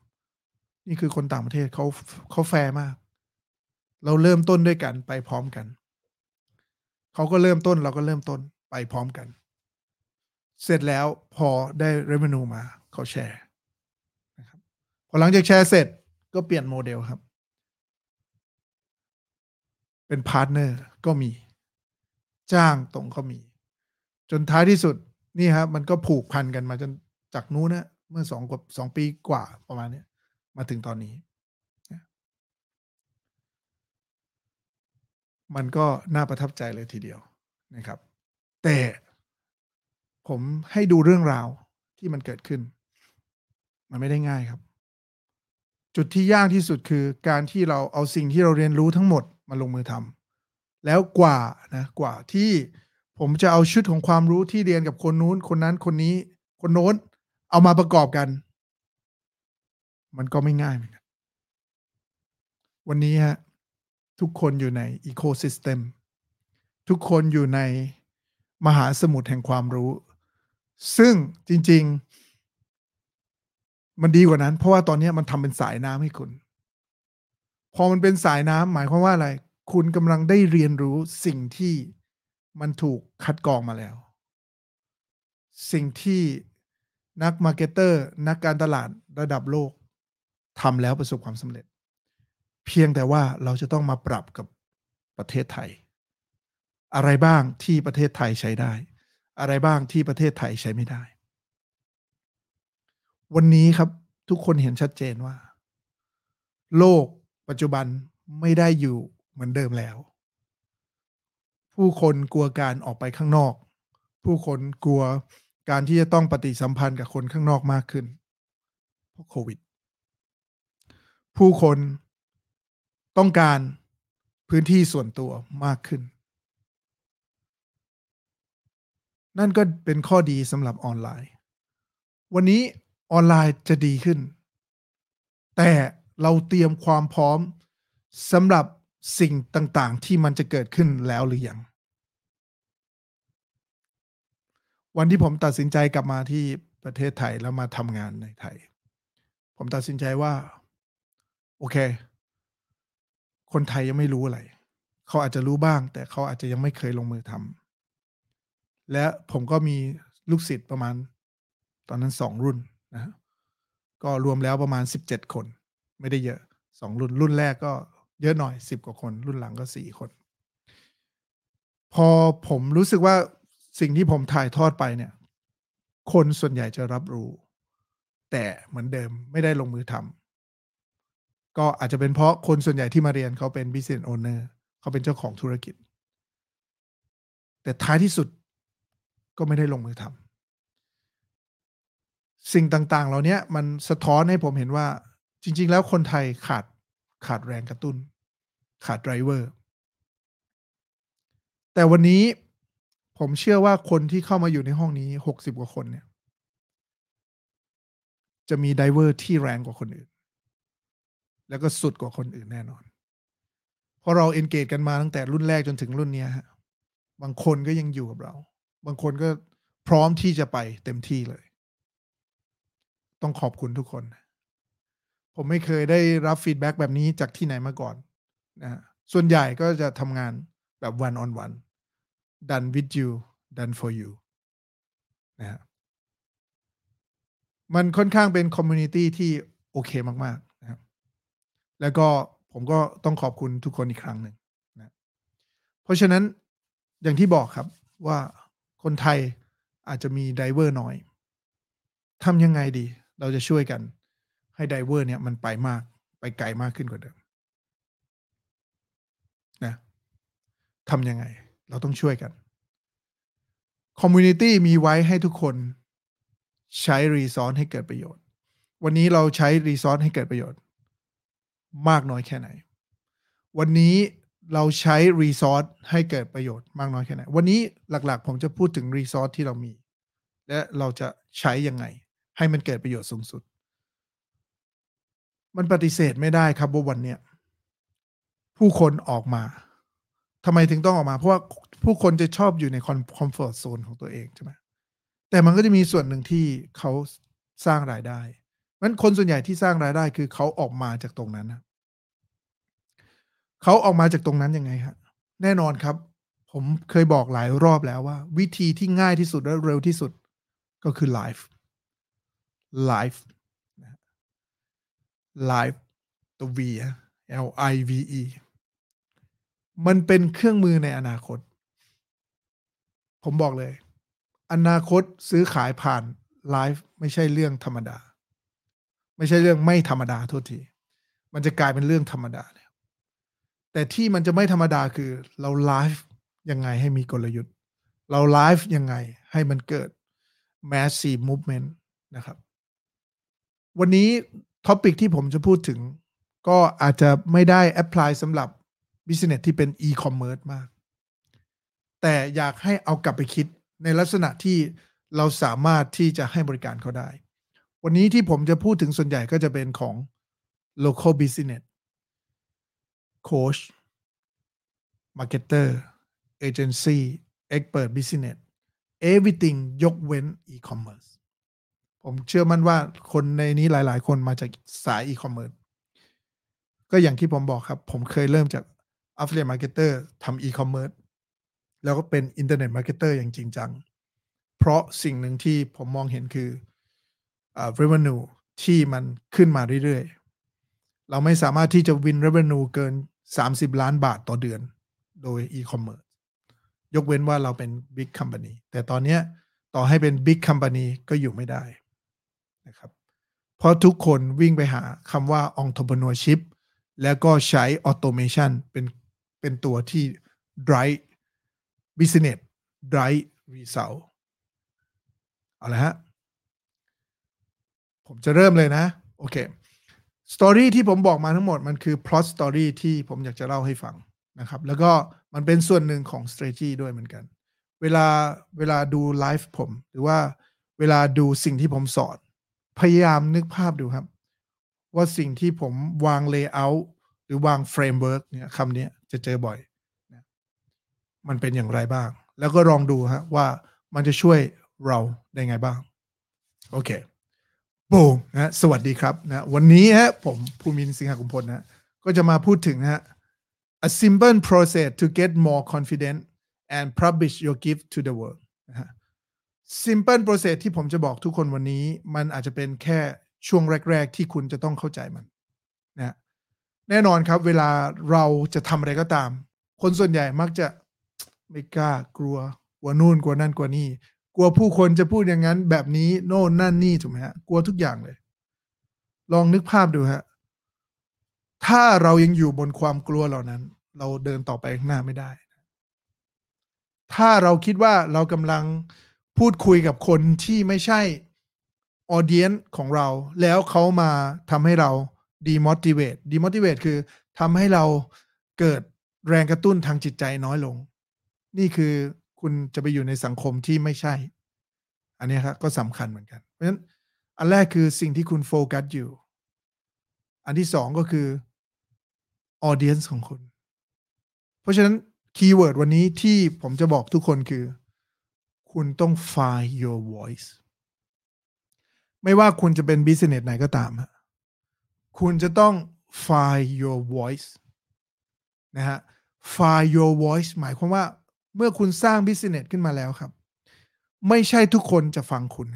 นี่คือคนต่างประเทศเขาเขาแฟร์มาก เราเริ่มต้นด้วยกันไปพร้อมกัน เขาก็เริ่มต้นเราก็เริ่มต้นไปพร้อมกัน เสร็จแล้วพอได้ revenue มาเขาแชร์นะครับพอหลังจากแชร์เสร็จก็เปลี่ยนโมเดลครับ เป็น partner ก็มี จ้างตรงก็มี จนท้ายที่สุดนี่ครับมันก็ผูกพันกันมาจนจากนู้นนะเมื่อสองกว่าสองปีกว่าประมาณนี้มาถึงตอนนี้ มันก็น่าประทับใจเลยทีเดียวนะครับ แต่ผมให้ดูเรื่องราวที่มันเกิดขึ้น มันไม่ได้ง่ายครับ จุดที่ยากที่สุดคือการที่เราเอาสิ่งที่เราเรียนรู้ทั้งหมด มาลงมือทำแล้วกว่านะกว่าที่ผมจะเอาชุดของความรู้ที่เรียนกับคนนู้น คนนั้นคนนี้ คนโน้น เอามาประกอบกัน มันก็ไม่ง่ายเหมือนกันวันนี้ฮะทุกคนอยู่ใน ecosystem ทุกคนอยู่ในมหาสมุทรแห่งความรู้ ซึ่งจริง ๆ มันดีกว่านั้น เพราะว่าตอนนี้มันทำเป็นสายน้ำให้คุณ พอมันเป็นสายน้ำหมายความว่าอะไร คุณกำลังได้เรียนรู้สิ่งที่มันถูกคัดกรองมาแล้ว สิ่งที่นัก marketer นักการตลาดระดับโลกทำแล้วประสบความสำเร็จ เพียงแต่ว่าเราจะต้องมาปรับกับประเทศไทย อะไรบ้างที่ประเทศไทยใช้ได้ อะไรบ้างที่ประเทศไทยใช้ไม่ได้ วันนี้ครับทุกคนเห็นชัดเจนว่า โลก ปัจจุบันไม่ได้อยู่เหมือนเดิมแล้ว ผู้คนกลัวการออกไปข้างนอก ผู้คนกลัวการที่จะต้องปฏิสัมพันธ์กับคนข้างนอกมากขึ้นเพราะโควิด ผู้คนต้องการพื้นที่ส่วนตัวมากขึ้น นั่นก็เป็นข้อดีสำหรับออนไลน์ วันนี้ออนไลน์จะดีขึ้น แต่ เราเตรียมความพร้อมสำหรับสิ่งต่างๆ ที่มันจะเกิดขึ้นแล้วหรือยัง วันที่ผมตัดสินใจกลับมาที่ประเทศไทยแล้วมาทำงานในไทย ผมตัดสินใจว่า โอเค คนไทยยังไม่รู้อะไร เขาอาจจะรู้บ้าง แต่เขาอาจจะยังไม่เคยลงมือทำและผมก็มีลูกศิษย์ประมาณ ตอนนั้นสองรุ่นนะก็รวมแล้วประมาณสิบเจ็ดคน ไม่ได้เยอะสองรุ่นรุ่นแรกก็เยอะหน่อยสิบกว่าคน รุ่นหลังก็สี่คน พอผมรู้สึกว่าสิ่งที่ผมถ่ายทอดไปเนี่ย คนส่วนใหญ่จะรับรู้ แต่เหมือนเดิมไม่ได้ลงมือทำก็อาจจะเป็นเพราะคนส่วนใหญ่ที่มาเรียนเขาเป็น business owner เขาเป็นเจ้าของธุรกิจ แต่ท้ายที่สุดก็ไม่ได้ลงมือทำสิ่งต่างๆ เหล่านี้มันสะท้อนให้ผมเห็นว่า จริง ๆ แล้วคนไทยขาดขาดแรงกระตุ้น ขาด driver แต่วันนี้ผมเชื่อว่าคนที่เข้ามาอยู่ในห้องนี้หกสิบกว่าคนเนี่ย จะมี driver ที่แรงกว่าคนอื่น แล้วก็สุดกว่าคนอื่นแน่นอน เพราะเรา engage กันมาตั้งแต่รุ่นแรกจนถึงรุ่นนี้ฮะบางคนก็ยังอยู่กับเรา บางคนก็พร้อมที่จะไปเต็มที่เลย ต้องขอบคุณทุกคน ผมไม่เคยได้รับ feedback แบบนี้จากที่ไหนมาก่อนนะส่วนใหญ่ก็จะทำงานแบบ one on one done with you done for you นะฮะมันค่อนข้างเป็น community ที่โอเคมากๆนะครับแล้วก็ผมก็ต้องขอบคุณทุกคนอีกครั้งหนึ่งนะเพราะฉะนั้นอย่างที่บอกครับว่าคนไทยอาจจะมี driver น้อยทำยังไงดี เราจะช่วยกัน ให้ driver เนี่ยมันไปมากไปไกลมากขึ้นกว่าเดิมนะทำยังไง เราต้องช่วยกัน community มีไว้ให้ทุกคนใช้ resource ให้เกิดประโยชน์ วันนี้เราใช้ resource ให้เกิดประโยชน์ มากน้อยแค่ไหน วันนี้เราใช้รีซอสให้เกิดประโยชน์มากน้อยแค่ไหน วันนี้หลักๆ ผมจะพูดถึงรีซอสที่เรามี และเราจะใช้ยังไง ให้มันเกิดประโยชน์สูงสุด มันปฏิเสธไม่ได้ครับว่าวันเนี้ยผู้คนออกมาทำไมถึงต้องออกมา เพราะว่าผู้คนจะชอบอยู่ในคอมฟอร์ทโซนของตัวเองใช่ไหมแต่มันก็จะมีส่วนหนึ่งที่เขาสร้างรายได้มันคนส่วนใหญ่ที่สร้างรายได้คือเขาออกมาจากตรงนั้นนะเขาออกมาจากตรงนั้นยังไงครับแน่นอนครับ ผมเคยบอกหลายรอบแล้วว่า วิธีที่ง่ายที่สุดและเร็วที่สุดก็คือ live live live ตัว V L I V E มันเป็นเครื่องมือในอนาคต ผมบอกเลย อนาคตซื้อขายผ่านไลฟ์ไม่ใช่เรื่องธรรมดา ไม่ใช่เรื่องไม่ธรรมดาทุกที มันจะกลายเป็นเรื่องธรรมดาเนี่ยแต่ที่มันจะไม่ธรรมดาคือเราไลฟ์ยังไงให้มีกลยุทธ์ เราไลฟ์ยังไงให้มันเกิด massive movement นะครับ วันนี้ topic ที่ผมจะพูดถึง ก็อาจจะไม่ได้ apply สำหรับ business ที่เป็นอีคอมเมิร์ซมาก แต่อยากให้เอากลับไปคิดในลักษณะที่เราสามารถที่จะให้บริการเขาได้ วันนี้ที่ผมจะพูดถึงส่วนใหญ่ก็จะเป็นของ local business coach marketer agency expert business everything ยกเว้น e-commerce ผมเชื่อมั่นว่าคนในนี้หลาย ๆ คนมาจากสาย e-commerce ก็อย่างที่ผมบอกครับ ผมเคยเริ่มจาก affiliate marketer ทำ e-commerce แล้วก็เป็น internet marketer อย่างจริงจัง เพราะสิ่งหนึ่งที่ผมมองเห็นคือ uh, revenue ที่มันขึ้นมาเรื่อย ๆ เราไม่สามารถที่จะ win revenue เกิน 30 ล้านบาทต่อเดือน โดย e-commerce ยกเว้นว่าเราเป็น big company แต่ตอนนี้ต่อให้เป็น big company ก็อยู่ไม่ได้ นะครับเพราะทุกคนวิ่งไปหาคำว่า entrepreneurship แล้วก็ใช้ automation เป็นเป็นตัวที่ drive business drive result เอาละฮะ ผมจะเริ่มเลยนะ โอเคสตอรี่ที่ผมบอกมาทั้งหมดมันคือ plot story ที่ผมอยากจะเล่าให้ฟังนะครับ แล้วก็มันเป็นส่วนหนึ่งของ strategy ด้วยเหมือนกัน เวลาเวลาดูไลฟ์ผม หรือว่าเวลาดูสิ่งที่ผมสอน พยายามนึกภาพดูครับ ว่าสิ่งที่ผมวาง layer หรือวาง framework เนี่ยคำนี้จะเจอบ่อย มันเป็นอย่างไรบ้าง แล้วก็ลองดูฮะว่ามันจะช่วยเราได้ไงบ้าง โอเคปูนะสวัสดีครับนะวันนี้ฮะผมภูมินสิงหกุมพลนะก็จะมาพูดถึงนะฮะ a simple process to get more confident and publish your gift to the world นะฮะ simple process ที่ผมจะบอกทุกคนวันนี้ มันอาจจะเป็นแค่ช่วงแรก ๆ ที่คุณจะต้องเข้าใจมันนะแน่นอนครับเวลาเราจะทำอะไรก็ตาม คนส่วนใหญ่มักจะไม่กล้ากลัวกลัวนู่นกลัวนั่นกลัวนี่ กลัวผู้คนจะพูดอย่างนั้น แบบนี้โน่นนั่นนี่ถูกไหมฮะกลัวทุกอย่างเลย ลองนึกภาพดูฮะถ้าเรายังอยู่บนความกลัวเหล่านั้น เราเดินต่อไปข้างหน้าไม่ได้ ถ้าเราคิดว่าเรากำลัง พูดคุยกับคนที่ไม่ใช่ออเดียนของเรา แล้วเขามาทำให้เรา demotivate demotivate คือทำให้เราเกิดแรงกระตุ้นทางจิตใจน้อยลง นี่คือคุณจะไปอยู่ในสังคมที่ไม่ใช่ อันนี้ครับก็สำคัญเหมือนกัน เพราะฉะนั้นอันแรกคือสิ่งที่คุณโฟกัสอยู่ อันที่สองก็คือ audience ของคุณ เพราะฉะนั้น keyword วันนี้ที่ผมจะบอกทุกคนคือ คุณต้อง find your voice ไม่ว่าคุณจะเป็น business ไหนก็ตาม คุณจะต้อง find your voice นะฮะ find your voice หมายความว่าเมื่อคุณสร้าง business ขึ้นมาแล้วครับ ไม่ใช่ทุกคนจะฟังคุณ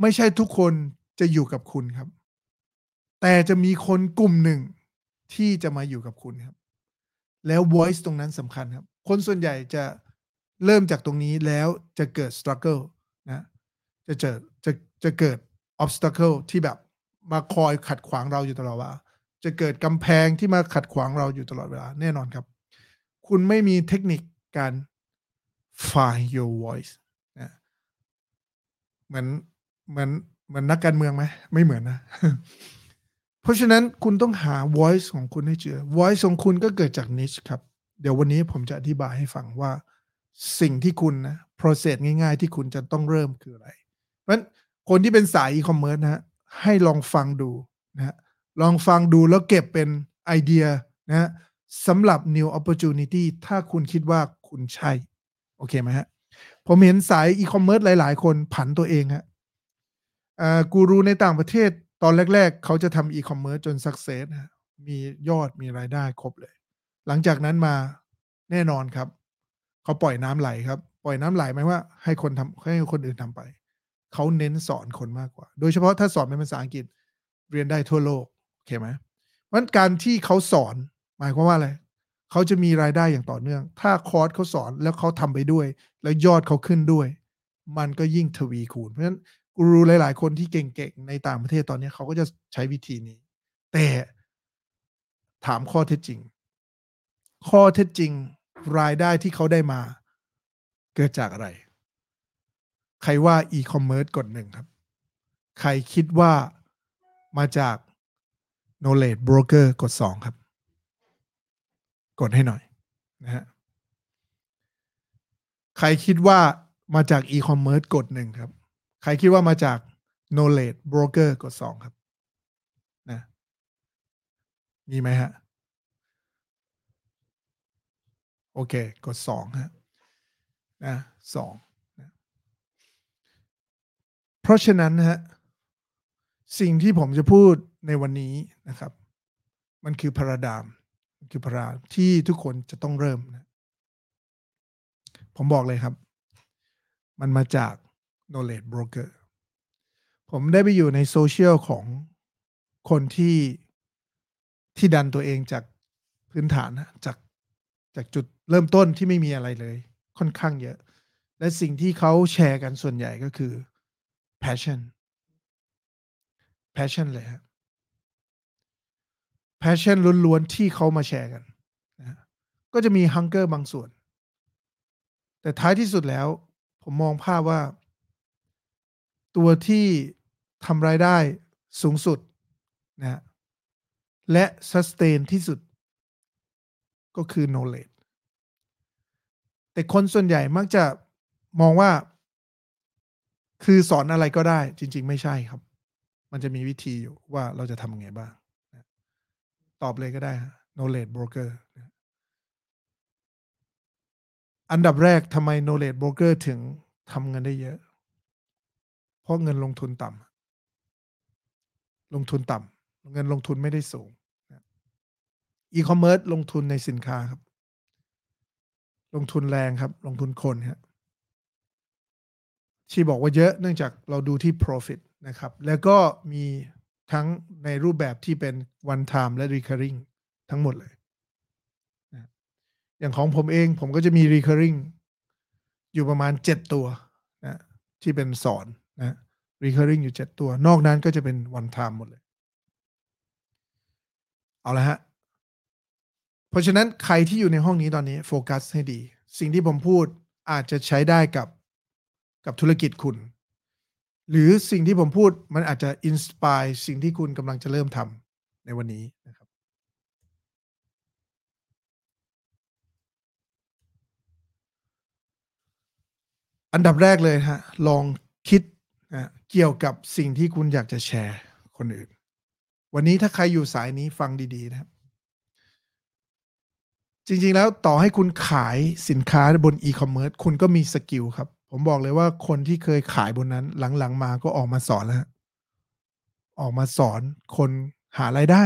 ไม่ใช่ทุกคนจะอยู่กับคุณครับ แต่จะมีคนกลุ่มหนึ่งที่จะมาอยู่กับคุณครับ แล้ว voice ตรงนั้นสำคัญครับ คนส่วนใหญ่จะ เริ่มจากตรงนี้แล้วจะเกิด struggle นะจะเจอจะจะเกิด obstacle ที่แบบมาคอยขัดขวางเราอยู่ตลอดเวลาจะเกิดกำแพงที่มาขัดขวางเราอยู่ตลอดเวลาแน่นอนครับ คุณไม่มีเทคนิคการ find your voice นะเหมือนเหมือนเหมือนนักการเมืองไหมไม่เหมือนนะ เพราะฉะนั้นคุณต้องหา voice ของคุณให้เจอ voice ของคุณก็เกิดจาก niche ครับ เดี๋ยววันนี้ผมจะอธิบายให้ฟังว่า สิ่งที่คุณนะ process ง่ายๆ ที่คุณจะต้องเริ่มคืออะไร เพราะฉะนั้นคนที่เป็นสาย e-commerce นะฮะให้ลองฟังดูนะฮะลองฟังดูแล้วเก็บเป็นไอเดียนะฮะสำหรับ new opportunity ถ้าคุณคิดว่าคุณใช่ โอเคไหมฮะ ผมเห็นสาย e-commerce หลายๆ คนผันตัวเองฮะกูรูในต่างประเทศตอนแรก ๆ เขาจะทำ e-commerce จน success นะมียอดมีรายได้ครบเลย หลังจากนั้นมาแน่นอนครับ เขาปล่อยน้ำไหลครับ ปล่อยน้ำไหลไหมว่าให้คนทำให้คนอื่นทำไป เขาเน้นสอนคนมากกว่า โดยเฉพาะถ้าสอนเป็นภาษาอังกฤษเรียนได้ทั่วโลกโอเคไหมเพราะการที่เขาสอนหมายความว่าอะไรเขาจะมีรายได้อย่างต่อเนื่อง ถ้าคอร์สเขาสอนแล้วเขาทำไปด้วย แล้วยอดเขาขึ้นด้วย มันก็ยิ่งทวีคูณ เพราะฉะนั้นกูรูหลาย ๆ คนที่เก่ง ๆ ในต่างประเทศตอนนี้เขาก็จะใช้วิธีนี้ แต่ถามข้อเท็จจริง ข้อเท็จจริง รายได้ที่เขาได้มา เกิดจากอะไร ใครว่าอีคอมเมิร์ซกดหนึ่งครับ ใครคิดว่ามาจาก knowledge broker กดสองครับ กดให้หน่อยนะฮะใครคิดว่ามาจาก e-commerce กดหนึ่งครับ ใครคิดว่ามาจาก knowledge broker กดสองครับนะมีไหมฮะ โอเค กดสองฮะนะสองนะเพราะฉะนั้นฮะสิ่งที่ผมจะพูดในวันนี้นะครับ มันคือพราดามคือพาราที่ทุกคนจะต้องเริ่มนะผมบอกเลยครับ มันมาจาก knowledge broker ผมได้ไปอยู่ในโซเชียลของคนที่ที่ดันตัวเองจากพื้นฐานนะจาก จากจุดเริ่มต้นที่ไม่มีอะไรเลย ค่อนข้างเยอะ และสิ่งที่เขาแชร์กันส่วนใหญ่ก็คือ passion passion เลยครับ passion ล้วนๆที่เขามาแชร์กันนะก็จะมี hunger บางส่วน แต่ท้ายที่สุดแล้ว ผมมองภาพว่า ตัวที่ทำรายได้สูงสุดนะและ sustain ที่สุด ก็คือ knowledge แต่คนส่วนใหญ่มักจะมองว่า คือสอนอะไรก็ได้ จริง ๆ ไม่ใช่ครับ มันจะมีวิธีอยู่ว่าเราจะทำยังไงบ้าง ตอบเลยก็ได้ knowledge broker อันดับแรกทำไม knowledge broker ถึงทำเงินได้เยอะ เพราะเงินลงทุนต่ำลงทุนต่ำเงินลงทุนไม่ได้สูง อีคอมเมิร์ซลงทุนในสินค้าครับ ลงทุนแรงครับ ลงทุนคนครับชีบอกว่าเยอะเนื่องจากเราดูที่ profit นะครับ แล้วก็มีทั้งในรูปแบบที่เป็น one time และ recurring ทั้งหมดเลย อย่างของผมเองผมก็จะมี recurring อยู่ประมาณ 7 ตัวนะที่เป็นสอนนะ recurring อยู่ 7 ตัว นอกนั้นก็จะเป็น one time หมดเลย เอาละฮะ เพราะฉะนั้นใครที่อยู่ในห้องนี้ตอนนี้โฟกัสให้ดี สิ่งที่ผมพูดอาจจะใช้ได้กับกับธุรกิจคุณ หรือสิ่งที่ผมพูดมันอาจจะอินสปายสิ่งที่คุณกำลังจะเริ่มทำในวันนี้นะครับอันดับแรกเลยฮะลองคิดนะเกี่ยวกับสิ่งที่คุณอยากจะแชร์คนอื่น วันนี้ถ้าใครอยู่สายนี้ฟังดีๆนะครับ จริงๆแล้วต่อให้คุณขายสินค้าบนอีคอมเมิร์ซคุณก็มี skill ครับ ผมบอกเลยว่าคนที่เคยขายบนนั้น หลังๆมาก็ออกมาสอนแล้ว ออกมาสอนคนหาไรายได้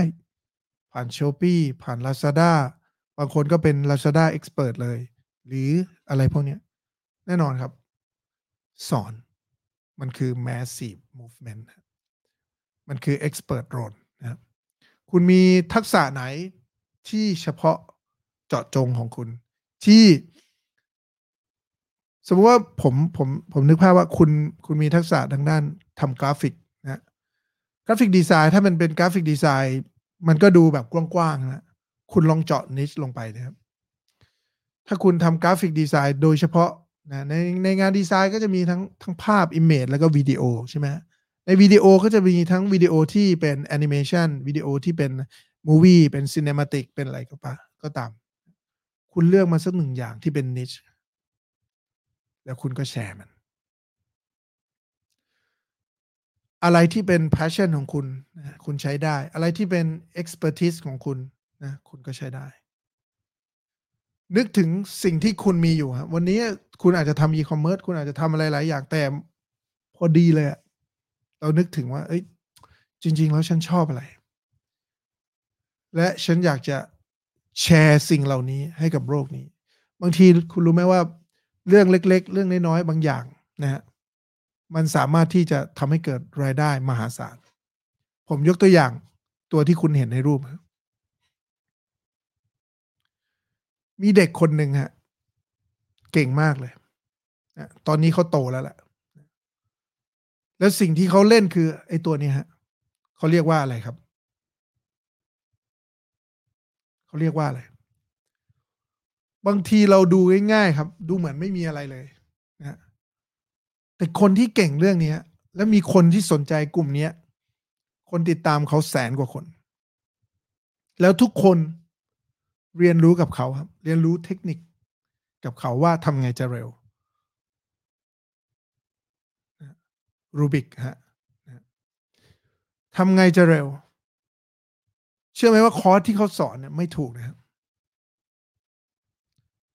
ผ่านช้อปี้ผ่าน Lazada บางคนก็เป็น Lazada Expert เลย หรืออะไรพวกนี้แน่นอนครับ สอนมันคือ massive movement มันคือ expert role นะครับคุณมีทักษะไหนที่เฉพาะ เจาะจงของคุณ ที่ สมมติว่าผมผมผมนึกภาพว่าคุณคุณมีทักษะทางด้านทำกราฟิกนะ graphic design ถ้ามันเป็น graphic design มันก็ดูแบบกว้างๆนะคุณลองเจาะ niche ลงไปนะครับ ถ้าคุณทำ graphic design โดยเฉพาะนะในในงานดีไซน์ก็จะมีทั้งทั้งภาพ image แล้วก็วิดีโอใช่ไหมในวิดีโอก็จะมีทั้งวิดีโอที่เป็นแอนิเมชันวิดีโอที่เป็น movie เป็น cinematic เป็นอะไรก็ปะก็ตาม คุณเลือกมาสักหนึ่งอย่างที่เป็นนิชแล้วคุณก็แชร์มัน อะไรที่เป็น passion ของคุณนะคุณใช้ได้ อะไรที่เป็น expertise ของคุณนะคุณก็ใช้ได้ นึกถึงสิ่งที่คุณมีอยู่ครับวันนี้คุณอาจจะทำ e-commerce คุณอาจจะทำอะไรหลายอย่างแต่พอดีเลยอะเรานึกถึงว่า เอ้ย จริง ๆ แล้วฉันชอบอะไร และฉันอยากจะ แชร์สิ่งเหล่านี้ให้กับโลกนี้ บางทีคุณรู้ไหมว่าเรื่องเล็ก ๆ เรื่องน้อยๆบางอย่างนะฮะมันสามารถที่จะทำให้เกิดรายได้มหาศาล ผมยกตัวอย่างตัวที่คุณเห็นในรูป มีเด็กคนหนึ่งฮะ เก่งมากเลย ตอนนี้เขาโตแล้วแหละ แล้วสิ่งที่เขาเล่นคือ ไอ้ตัวนี้ฮะ เขาเรียกว่าอะไรครับ เขาเรียกว่าอะไร บางทีเราดูง่ายๆครับ ดูเหมือนไม่มีอะไรเลยนะแต่คนที่เก่งเรื่องนี้และมีคนที่สนใจกลุ่มนี้คนติดตามเขาแสนกว่าคน แล้วทุกคนเรียนรู้กับเขาครับ เรียนรู้เทคนิคกับเขาว่าทำไงจะเร็วรูบิกฮะทำไงจะเร็ว เชื่อไหมว่าคอร์สที่เขาสอนเนี่ยไม่ถูกนะครับ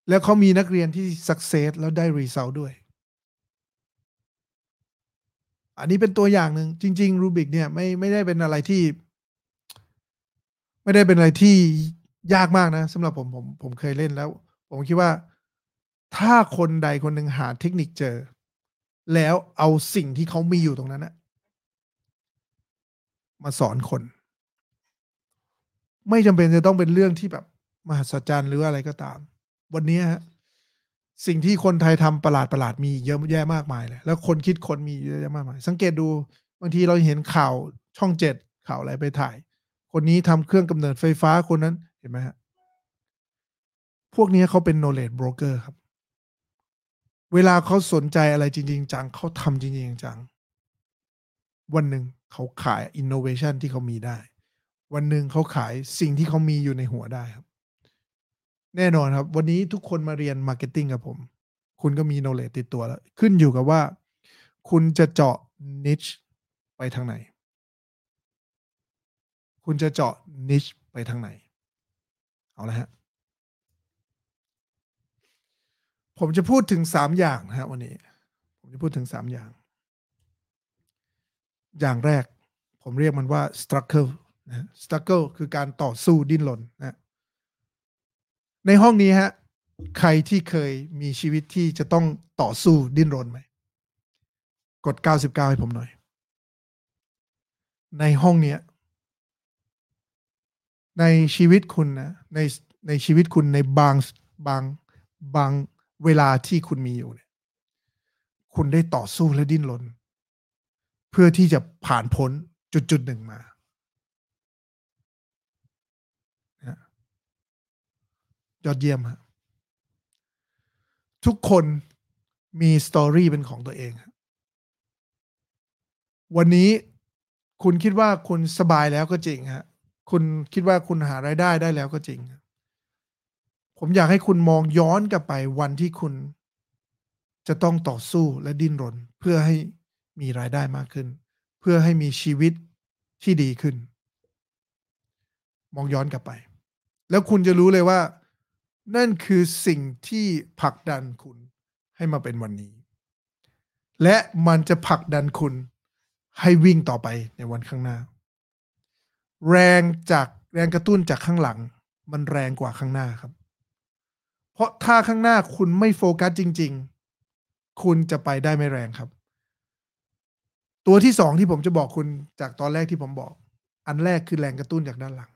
แล้วเขามีนักเรียนที่ success แล้วได้ result ด้วย อันนี้เป็นตัวอย่างหนึ่งจริง ๆ รูบิกเนี่ยไม่ไม่ได้เป็นอะไรที่ ไม่ได้เป็นอะไรที่ยากมากนะสำหรับผมผมผมเคยเล่นแล้ว ผมคิดว่าถ้าคนใดคนหนึ่งหาเทคนิคเจอ แล้วเอาสิ่งที่เขามีอยู่ตรงนั้นนะมาสอนคน ไม่จำเป็นจะต้องเป็นเรื่องที่แบบมหัศจรรย์หรืออะไรก็ตาม วันนี้สิ่งที่คนไทยทำประหลาดประหลาดมีเยอะแยะมากมายเลย แล้วคนคิดคนมีเยอะแยะมากมาย สังเกตดูบางทีเราเห็นข่าวช่องเจ็ดข่าวอะไรไปถ่าย คนนี้ทำเครื่องกำเนิดไฟฟ้าคนนั้นเห็นไหมฮะพวกนี้เขาเป็น knowledge broker ครับ เวลาเขาสนใจอะไรจริง ๆ จังเขาทำจริง ๆ จัง วันหนึ่งเขาขาย innovation ที่เขามีได้ วันหนึ่งเขาขายสิ่งที่เขามีอยู่ในหัวได้ครับ แน่นอนครับ วันนี้ทุกคนมาเรียน marketing กับผม คุณก็มีโนเล e ติดตัวแล้ว ขึ้นอยู่กับว่า คุณจะเจาะ niche ไปทางไหน คุณจะเจาะนิชไปทางไหน เอาละฮะ ผมจะพูดถึงสามอย่างนะฮะวันนี้ ผมจะพูดถึงสามอย่าง อย่างแรก ผมเรียกมันว่า struggle struggle คือการต่อสู้ดิ้นรนนะในห้องนี้ฮะใครที่เคยมีชีวิตที่จะต้องต่อสู้ดิ้นรนไหม กด 99 ให้ผมหน่อย ในห้องเนี้ย ในชีวิตคุณนะในในชีวิตคุณในบางบางบางเวลาที่คุณมีอยู่เนี่ย คุณได้ต่อสู้และดิ้นรน เพื่อที่จะผ่านพ้นจุดจุดหนึ่งมา ยอดเยี่ยมฮะทุกคนมีสตอรี่เป็นของตัวเอง วันนี้คุณคิดว่าคุณสบายแล้วก็จริงฮะ คุณคิดว่าคุณหารายได้ได้แล้วก็จริง ผมอยากให้คุณมองย้อนกลับไปวันที่คุณจะต้องต่อสู้และดิ้นรน เพื่อให้มีรายได้มากขึ้น เพื่อให้มีชีวิตที่ดีขึ้น มองย้อนกลับไป แล้วคุณจะรู้เลยว่า นั่นคือสิ่งที่ผลักดันคุณให้มาเป็นวันนี้ และมันจะผลักดันคุณให้วิ่งต่อไปในวันข้างหน้า แรงจากแรงกระตุ้นจากข้างหลัง มันแรงกว่าข้างหน้าครับ เพราะถ้าข้างหน้าคุณไม่โฟกัสจริง ๆ คุณจะไปได้ไม่แรงครับ ตัวที่สองที่ผมจะบอกคุณจากตอนแรกที่ผมบอก อันแรกคือแรงกระตุ้นจากด้านหลัง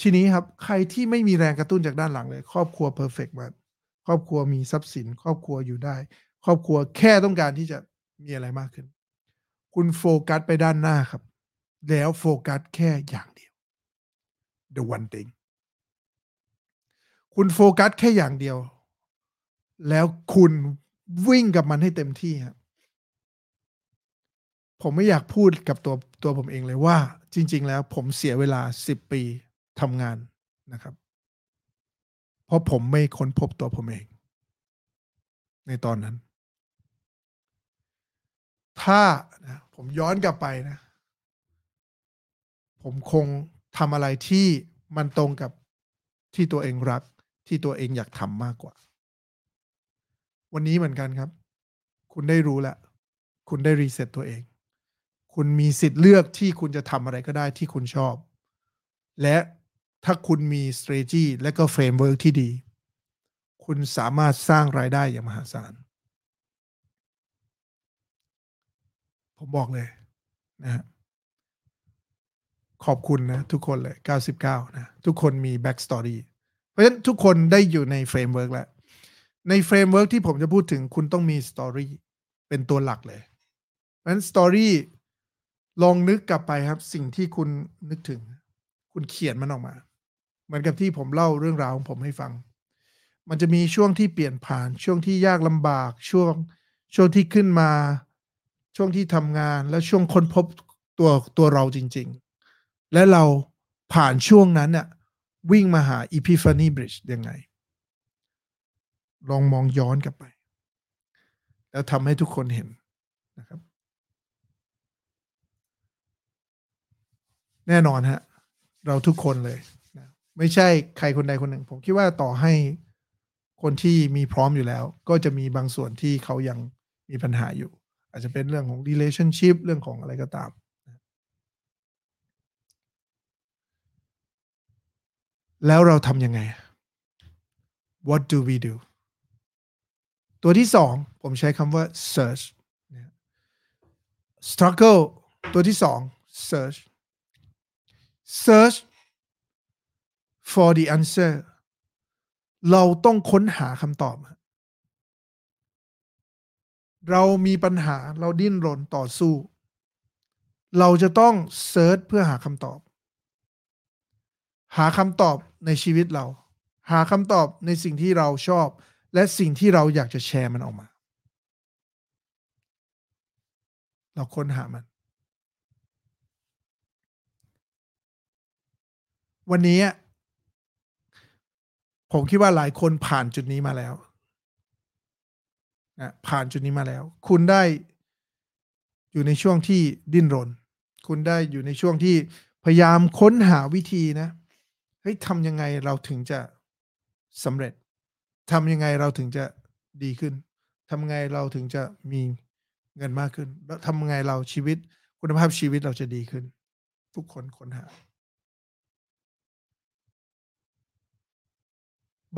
ทีนี้ครับ ใครที่ไม่มีแรงกระตุ้นจากด้านหลังเลย ครอบครัว perfect มาครอบครัวมีทรัพย์สิน ครอบครัวอยู่ได้ ครอบครัวแค่ต้องการที่จะมีอะไรมากขึ้น คุณโฟกัสไปด้านหน้าครับ แล้วโฟกัสแค่อย่างเดียว the one thing คุณโฟกัสแค่อย่างเดียว แล้วคุณวิ่งกับมันให้เต็มที่ครับผมไม่อยากพูดกับตัวตัวผมเองเลยว่า จริง ๆ แล้วผมเสียเวลาสิบปี ทำงานนะครับ เพราะผมไม่ค้นพบตัวผมเอง ในตอนนั้น ถ้านะผมย้อนกลับไปนะ ผมคงทำอะไรที่มันตรงกับที่ตัวเองรัก ที่ตัวเองอยากทำมากกว่า วันนี้เหมือนกันครับ คุณได้รู้แล้วคุณได้รีเซ็ตตัวเอง คุณมีสิทธิ์เลือกที่คุณจะทำอะไรก็ได้ที่คุณชอบ และ ถ้าคุณมี strategy และก็ framework ที่ดี คุณสามารถสร้างรายได้อย่างมหาศาล ผมบอกเลยนะฮะขอบคุณนะ ทุกคนเลย 99 นะ ทุกคนมี back story เพราะฉะนั้นทุกคนได้อยู่ใน framework แล้ว ใน framework ที่ผมจะพูดถึงคุณต้องมี story เป็นตัวหลักเลย เพราะฉะนั้น story ลองนึกกลับไปครับ สิ่งที่คุณนึกถึง คุณเขียนมันออกมา เหมือนกับที่ผมเล่าเรื่องราวของผมให้ฟัง มันจะมีช่วงที่เปลี่ยนผ่าน ช่วงที่ยากลำบาก ช่วงช่วงที่ขึ้นมา ช่วงที่ทำงาน และช่วงค้นพบตัวตัวเราจริง ๆ และเราผ่านช่วงนั้นเนี่ยวิ่งมาหา Epiphany Bridge ยังไง ลองมองย้อนกลับไป แล้วทำให้ทุกคนเห็นนะครับ แน่นอนฮะ เราทุกคนเลย ไม่ใช่ใครคนใดคนหนึ่ง ผมคิดว่าต่อให้คนที่มีพร้อมอยู่แล้ว ก็จะมีบางส่วนที่เขายังมีปัญหาอยู่ อาจจะเป็นเรื่องของ relationship เรื่องของอะไรก็ตาม แล้วเราทำยังไง What do we do ตัวที่สองผมใช้คำว่า search struggle ตัวที่สอง search search for the answer เราต้องค้นหาคำตอบ เรามีปัญหาเราดิ้นรนต่อสู้ เราจะต้องเซิร์ชเพื่อหาคำตอบ หาคำตอบในชีวิตเรา หาคำตอบในสิ่งที่เราชอบ และสิ่งที่เราอยากจะแชร์มันออกมา เราค้นหามัน วันนี้ ผมคิดว่าหลายคนผ่านจุดนี้มาแล้วนะผ่านจุดนี้มาแล้ว คุณได้อยู่ในช่วงที่ดิ้นรน คุณได้อยู่ในช่วงที่พยายามค้นหาวิธีนะเฮ้ยทำยังไงเราถึงจะสำเร็จทำยังไงเราถึงจะดีขึ้นทำยังไงเราถึงจะมีเงินมากขึ้น แล้วทำยังไงเราชีวิตคุณภาพชีวิตเราจะดีขึ้น ทุกคนค้นหา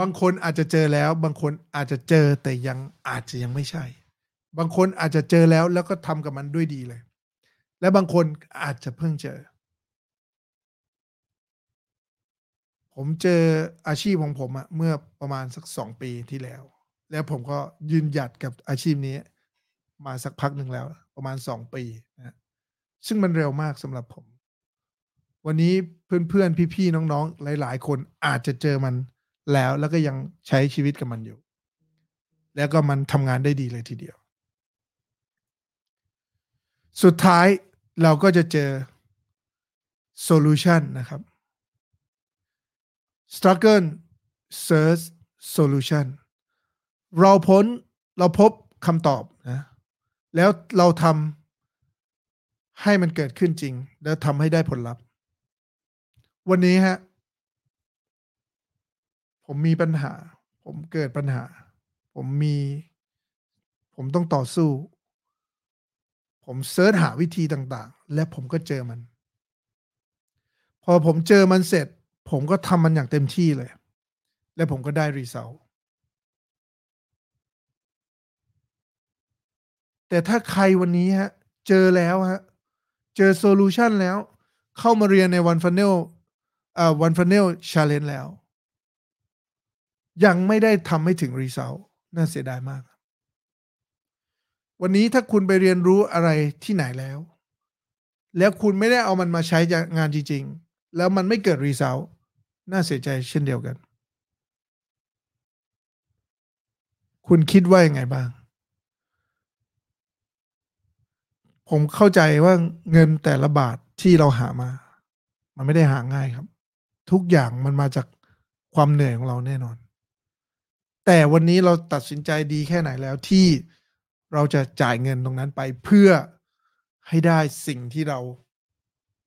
บางคนอาจจะเจอแล้ว บางคนอาจจะเจอแต่ยังอาจจะยังไม่ใช่ บางคนอาจจะเจอแล้วแล้วก็ทำกับมันด้วยดีเลย และบางคนอาจจะเพิ่งเจอ ผมเจออาชีพของผมอะเมื่อประมาณสักสองปีที่แล้ว แล้วผมก็ยืนหยัดกับอาชีพนี้ มาสักพักหนึ่งแล้ว ประมาณสองปีนะซึ่งมันเร็วมากสำหรับผม วันนี้เพื่อนๆพี่ๆน้องๆ หลาย ๆ คนอาจจะเจอมัน แล้วแล้วก็ยังใช้ชีวิตกับมันอยู่ แล้วก็มันทำงานได้ดีเลยทีเดียว สุดท้ายเราก็จะเจอโซลูชันนะครับ struggle search solution เราพ้นเราพบคำตอบนะแล้วเราทำให้มันเกิดขึ้นจริง แล้วทำให้ได้ผลลัพธ์ วันนี้ฮะ ผมมีปัญหา ผมเกิดปัญหา ผมมี ผมต้องต่อสู้ ผมเสิร์ชหาวิธีต่างๆ และผมก็เจอมัน พอผมเจอมันเสร็จ ผมก็ทำมันอย่างเต็มที่เลย และผมก็ได้ result แต่ถ้าใครวันนี้ฮะ เจอแล้วฮะ เจอ solution แล้ว เข้ามาเรียนใน One Funnel อ่า One Funnel Challenge แล้ว ยังไม่ได้ทำให้ถึง result น่าเสียดายมาก วันนี้ถ้าคุณไปเรียนรู้อะไรที่ไหนแล้ว แล้วคุณไม่ได้เอามันมาใช้งานจริง ๆ แล้วมันไม่เกิดรีเซลน่าเสียใจเช่นเดียวกัน คุณคิดว่ายังไงบ้าง ผมเข้าใจว่าเงินแต่ละบาทที่เราหามา มันไม่ได้หาง่ายครับ ทุกอย่างมันมาจากความเหนื่อยของเราแน่นอน แต่วันนี้เราตัดสินใจดีแค่ไหนแล้วที่เราจะจ่ายเงินตรงนั้นไปเพื่อให้ได้สิ่งที่เรา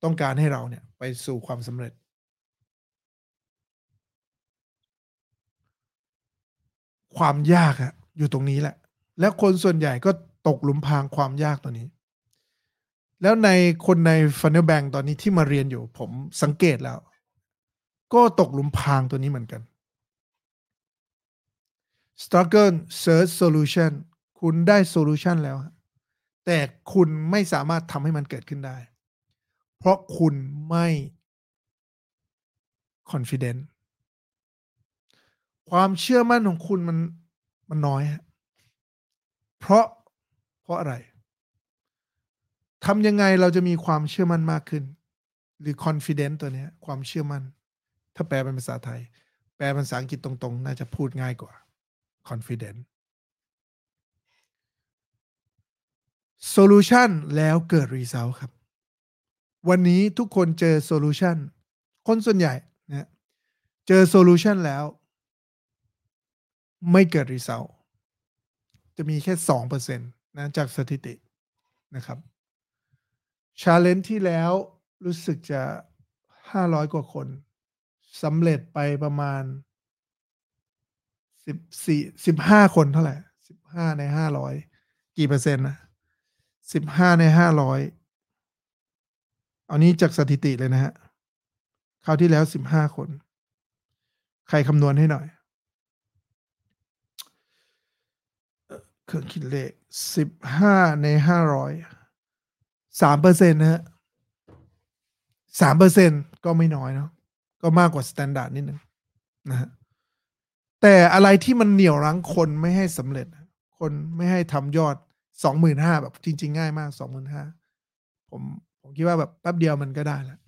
ต้องการให้เราเนี่ยไปสู่ความสำเร็จ ความยากอะอยู่ตรงนี้แหละ แล้วคนส่วนใหญ่ก็ตกหลุมพรางความยากตัวนี้ แล้วในคนในฟันเนลแบงตอนนี้ที่มาเรียนอยู่ ผมสังเกตแล้ว ก็ตกหลุมพรางตัวนี้เหมือนกัน struggle search solution คุณได้โซลูชันแล้ว แต่คุณไม่สามารถทำให้มันเกิดขึ้นได้ เพราะคุณไม่ confident ความเชื่อมั่นของคุณมันมันน้อยฮะเพราะเพราะอะไรทำยังไงเราจะมีความเชื่อมั่นมากขึ้น หรือ confident ตัวนี้ความเชื่อมั่น ถ้าแปลเป็นภาษาไทย แปลเป็นภาษาอังกฤษตรงๆ น่าจะพูดง่ายกว่า confident solution แล้วเกิด result ครับ วันนี้ทุกคนเจอ solution คนส่วนใหญ่นะเจอ solution แล้ว ไม่เกิด result จะมีแค่สองเปอร์เซ็นต์นะจากสถิตินะครับ challenge ที่แล้วรู้สึกจะห้าร้อยกว่าคนสำเร็จไปประมาณ สิบสี่สิบห้าคนเท่าไหร่สิบห้าในห้าร้อยกี่เปอร์เซ็นต์นะสิบห้าในห้าร้อยเอันนี้จากสถิติเลยนะฮะคราวที่แล้วสิบห้าคน ใครคำนวณให้หน่อยเครื่องคิดเลขสิบห้าในห้าร้อยสามเปอร์เซ็นต์นะฮะสามเปอร์เซ็นต์ก็ไม่น้อยเนาะก็มากกว่า standard นิดนึงนะฮะ แต่อะไรที่มันเหนี่ยวรั้งคนไม่ให้สำเร็จ คนไม่ให้ทำยอดสองหมื่นห้าแบบจริง ๆ ง่ายมากสองหมื่นห้าผมผมคิดว่าแบบแป๊บเดียวมันก็ได้แล้ว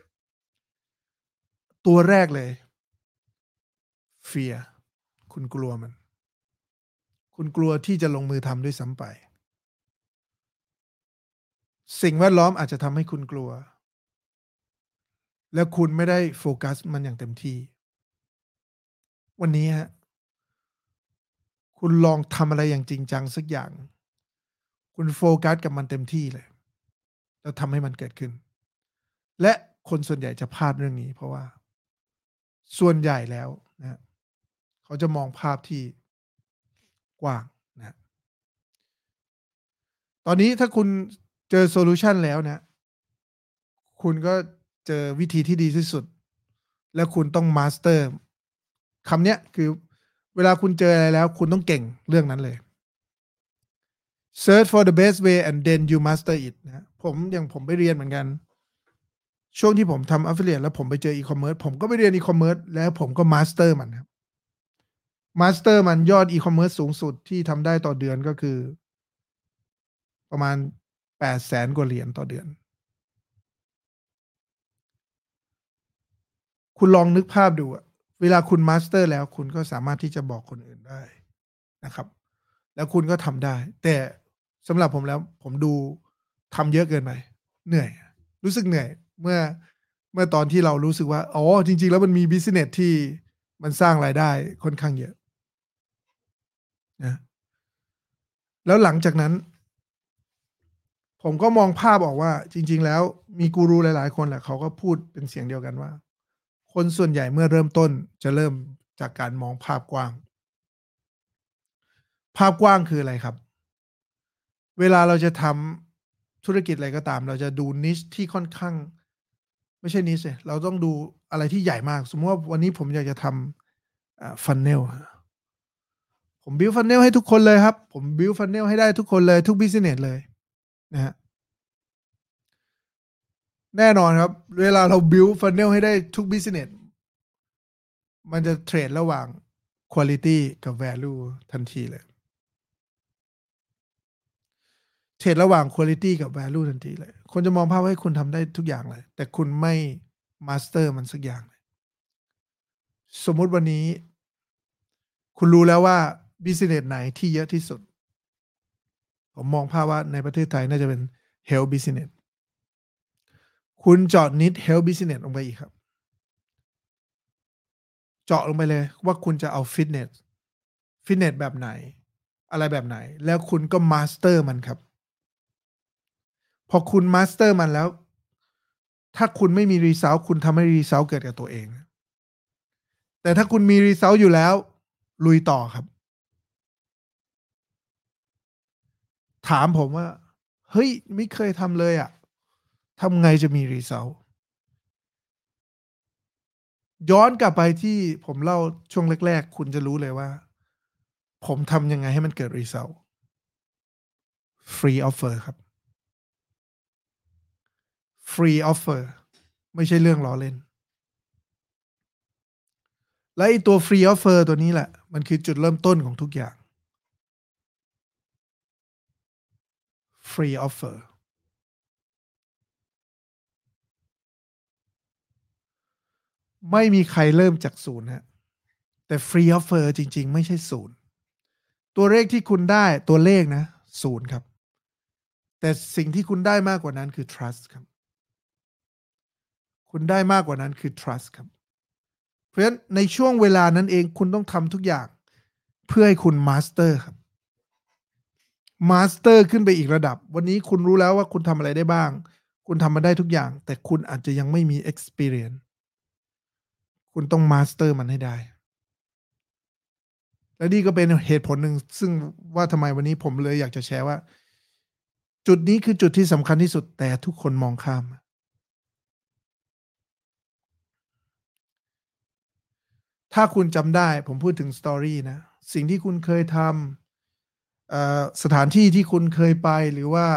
ตัวแรกเลยเฟียคุณกลัวมัน คุณกลัวที่จะลงมือทำด้วยซ้ำไป สิ่งแวดล้อมอาจจะทำให้คุณกลัว แล้วคุณไม่ได้โฟกัสมันอย่างเต็มที่ วันนี้ฮะ คุณลองทำอะไรอย่างจริงจังสักอย่าง คุณโฟกัสกับมันเต็มที่เลย แล้วทำให้มันเกิดขึ้น และคนส่วนใหญ่จะพลาดเรื่องนี้ เพราะว่า ส่วนใหญ่แล้วนะเขาจะมองภาพที่กว้างนะตอนนี้ถ้าคุณเจอ solution แล้วนะ คุณก็เจอวิธีที่ดีที่สุด แล้วคุณต้อง master คำเนี้ยคือ เวลาคุณเจออะไรแล้ว คุณต้องเก่งเรื่องนั้นเลย search for the best way and then you master it นะผมอย่างผมไปเรียนเหมือนกัน ช่วงที่ผมทำ affiliate แล้วผมไปเจอ e-commerce ผมก็ไปเรียน e-commerce แล้วผมก็ master มันครับ master มันยอด e-commerce สูงสุดที่ทำได้ต่อเดือนก็คือ ประมาณแปดแสนกว่าเหรียญต่อเดือน คุณลองนึกภาพดูอะ เวลาคุณ master แล้วคุณก็สามารถที่จะบอกคนอื่นได้นะครับ แล้วคุณก็ทำได้ แต่สำหรับผมแล้วผมดูทำเยอะเกินไปเหนื่อย รู้สึกเหนื่อย เมื่อเมื่อตอนที่เรารู้สึกว่าอ๋อจริง ๆ แล้วมันมีบิสเนสที่มันสร้างรายได้ค่อนข้างเยอะนะแล้วหลังจากนั้น ผมก็มองภาพออกว่า จริง ๆ แล้วมีกูรูหลาย ๆ คนแหละเขาก็พูดเป็นเสียงเดียวกันว่า คนส่วนใหญ่เมื่อเริ่มต้นจะเริ่มจากการมองภาพกว้าง ภาพกว้างคืออะไรครับ เวลาเราจะทำธุรกิจอะไรก็ตาม เราจะดู niche ที่ค่อนข้าง ไม่ใช่ niche เลยเราต้องดูอะไรที่ใหญ่มาก สมมติว่าวันนี้ผมอยากจะทำ funnel ผม build funnel ให้ทุกคนเลยครับ ผม build funnel ให้ได้ทุกคนเลยทุก business เลยนะฮะ แน่นอนครับ เวลาเรา build funnel ให้ได้ทุก business มันจะเทรดระหว่าง quality กับ value ทันทีเลย เทรดระหว่าง quality กับ value ทันทีเลย คนจะมองภาพว่าให้คุณทำได้ทุกอย่างเลย แต่คุณไม่ master มันสักอย่างเลย สมมุติวันนี้ คุณรู้แล้วว่า business ไหนที่เยอะที่สุด ผมมองภาพว่าในประเทศไทยน่าจะเป็น health business คุณเจาะนิด health business ลงไปอีกครับ เจาะลงไปเลยว่าคุณจะเอาฟิตเนสฟิตเนสแบบไหน อะไรแบบไหน แล้วคุณก็ master มันครับ พอคุณ master มันแล้ว ถ้าคุณไม่มี result คุณทำให้ result เกิดกับตัวเอง แต่ถ้าคุณมี result อยู่แล้ว ลุยต่อครับ ถามผมว่า เฮ้ย ไม่เคยทำเลยอะ่ะ ทำไงจะมี result ย้อนกลับไปที่ผมเล่าช่วงแรก ๆ คุณจะรู้เลยว่า ผมทำยังไงให้มันเกิด result free offer ครับ free offer ไม่ใช่เรื่องล้อเล่น และไอตัว free offer ตัวนี้แหละ มันคือจุดเริ่มต้นของทุกอย่าง free offer ไม่มีใครเริ่มจากศูนย์ฮะแต่ free offer จริง ๆ ไม่ใช่ศูนย์ตัวเลขที่คุณได้ตัวเลขนะศูนย์ครับ แต่สิ่งที่คุณได้มากกว่านั้นคือ trust ครับ คุณได้มากกว่านั้นคือ trust ครับ เพราะฉะนั้นในช่วงเวลานั้นเองคุณต้องทำทุกอย่าง เพื่อให้คุณ master ครับ master ขึ้นไปอีกระดับ วันนี้คุณรู้แล้วว่าคุณทำอะไรได้บ้าง คุณทำมาได้ทุกอย่าง แต่คุณอาจจะยังไม่มี experience คุณต้อง master มันให้ได้ และนี่ก็เป็นเหตุผลหนึ่งซึ่งว่าทำไมวันนี้ผมเลยอยากจะแชร์ว่า จุดนี้คือจุดที่สำคัญที่สุดแต่ทุกคนมองข้าม ถ้าคุณจำได้ผมพูดถึงสตอรี่นะ สิ่งที่คุณเคยทำสถานที่ที่คุณเคยไปหรือว่า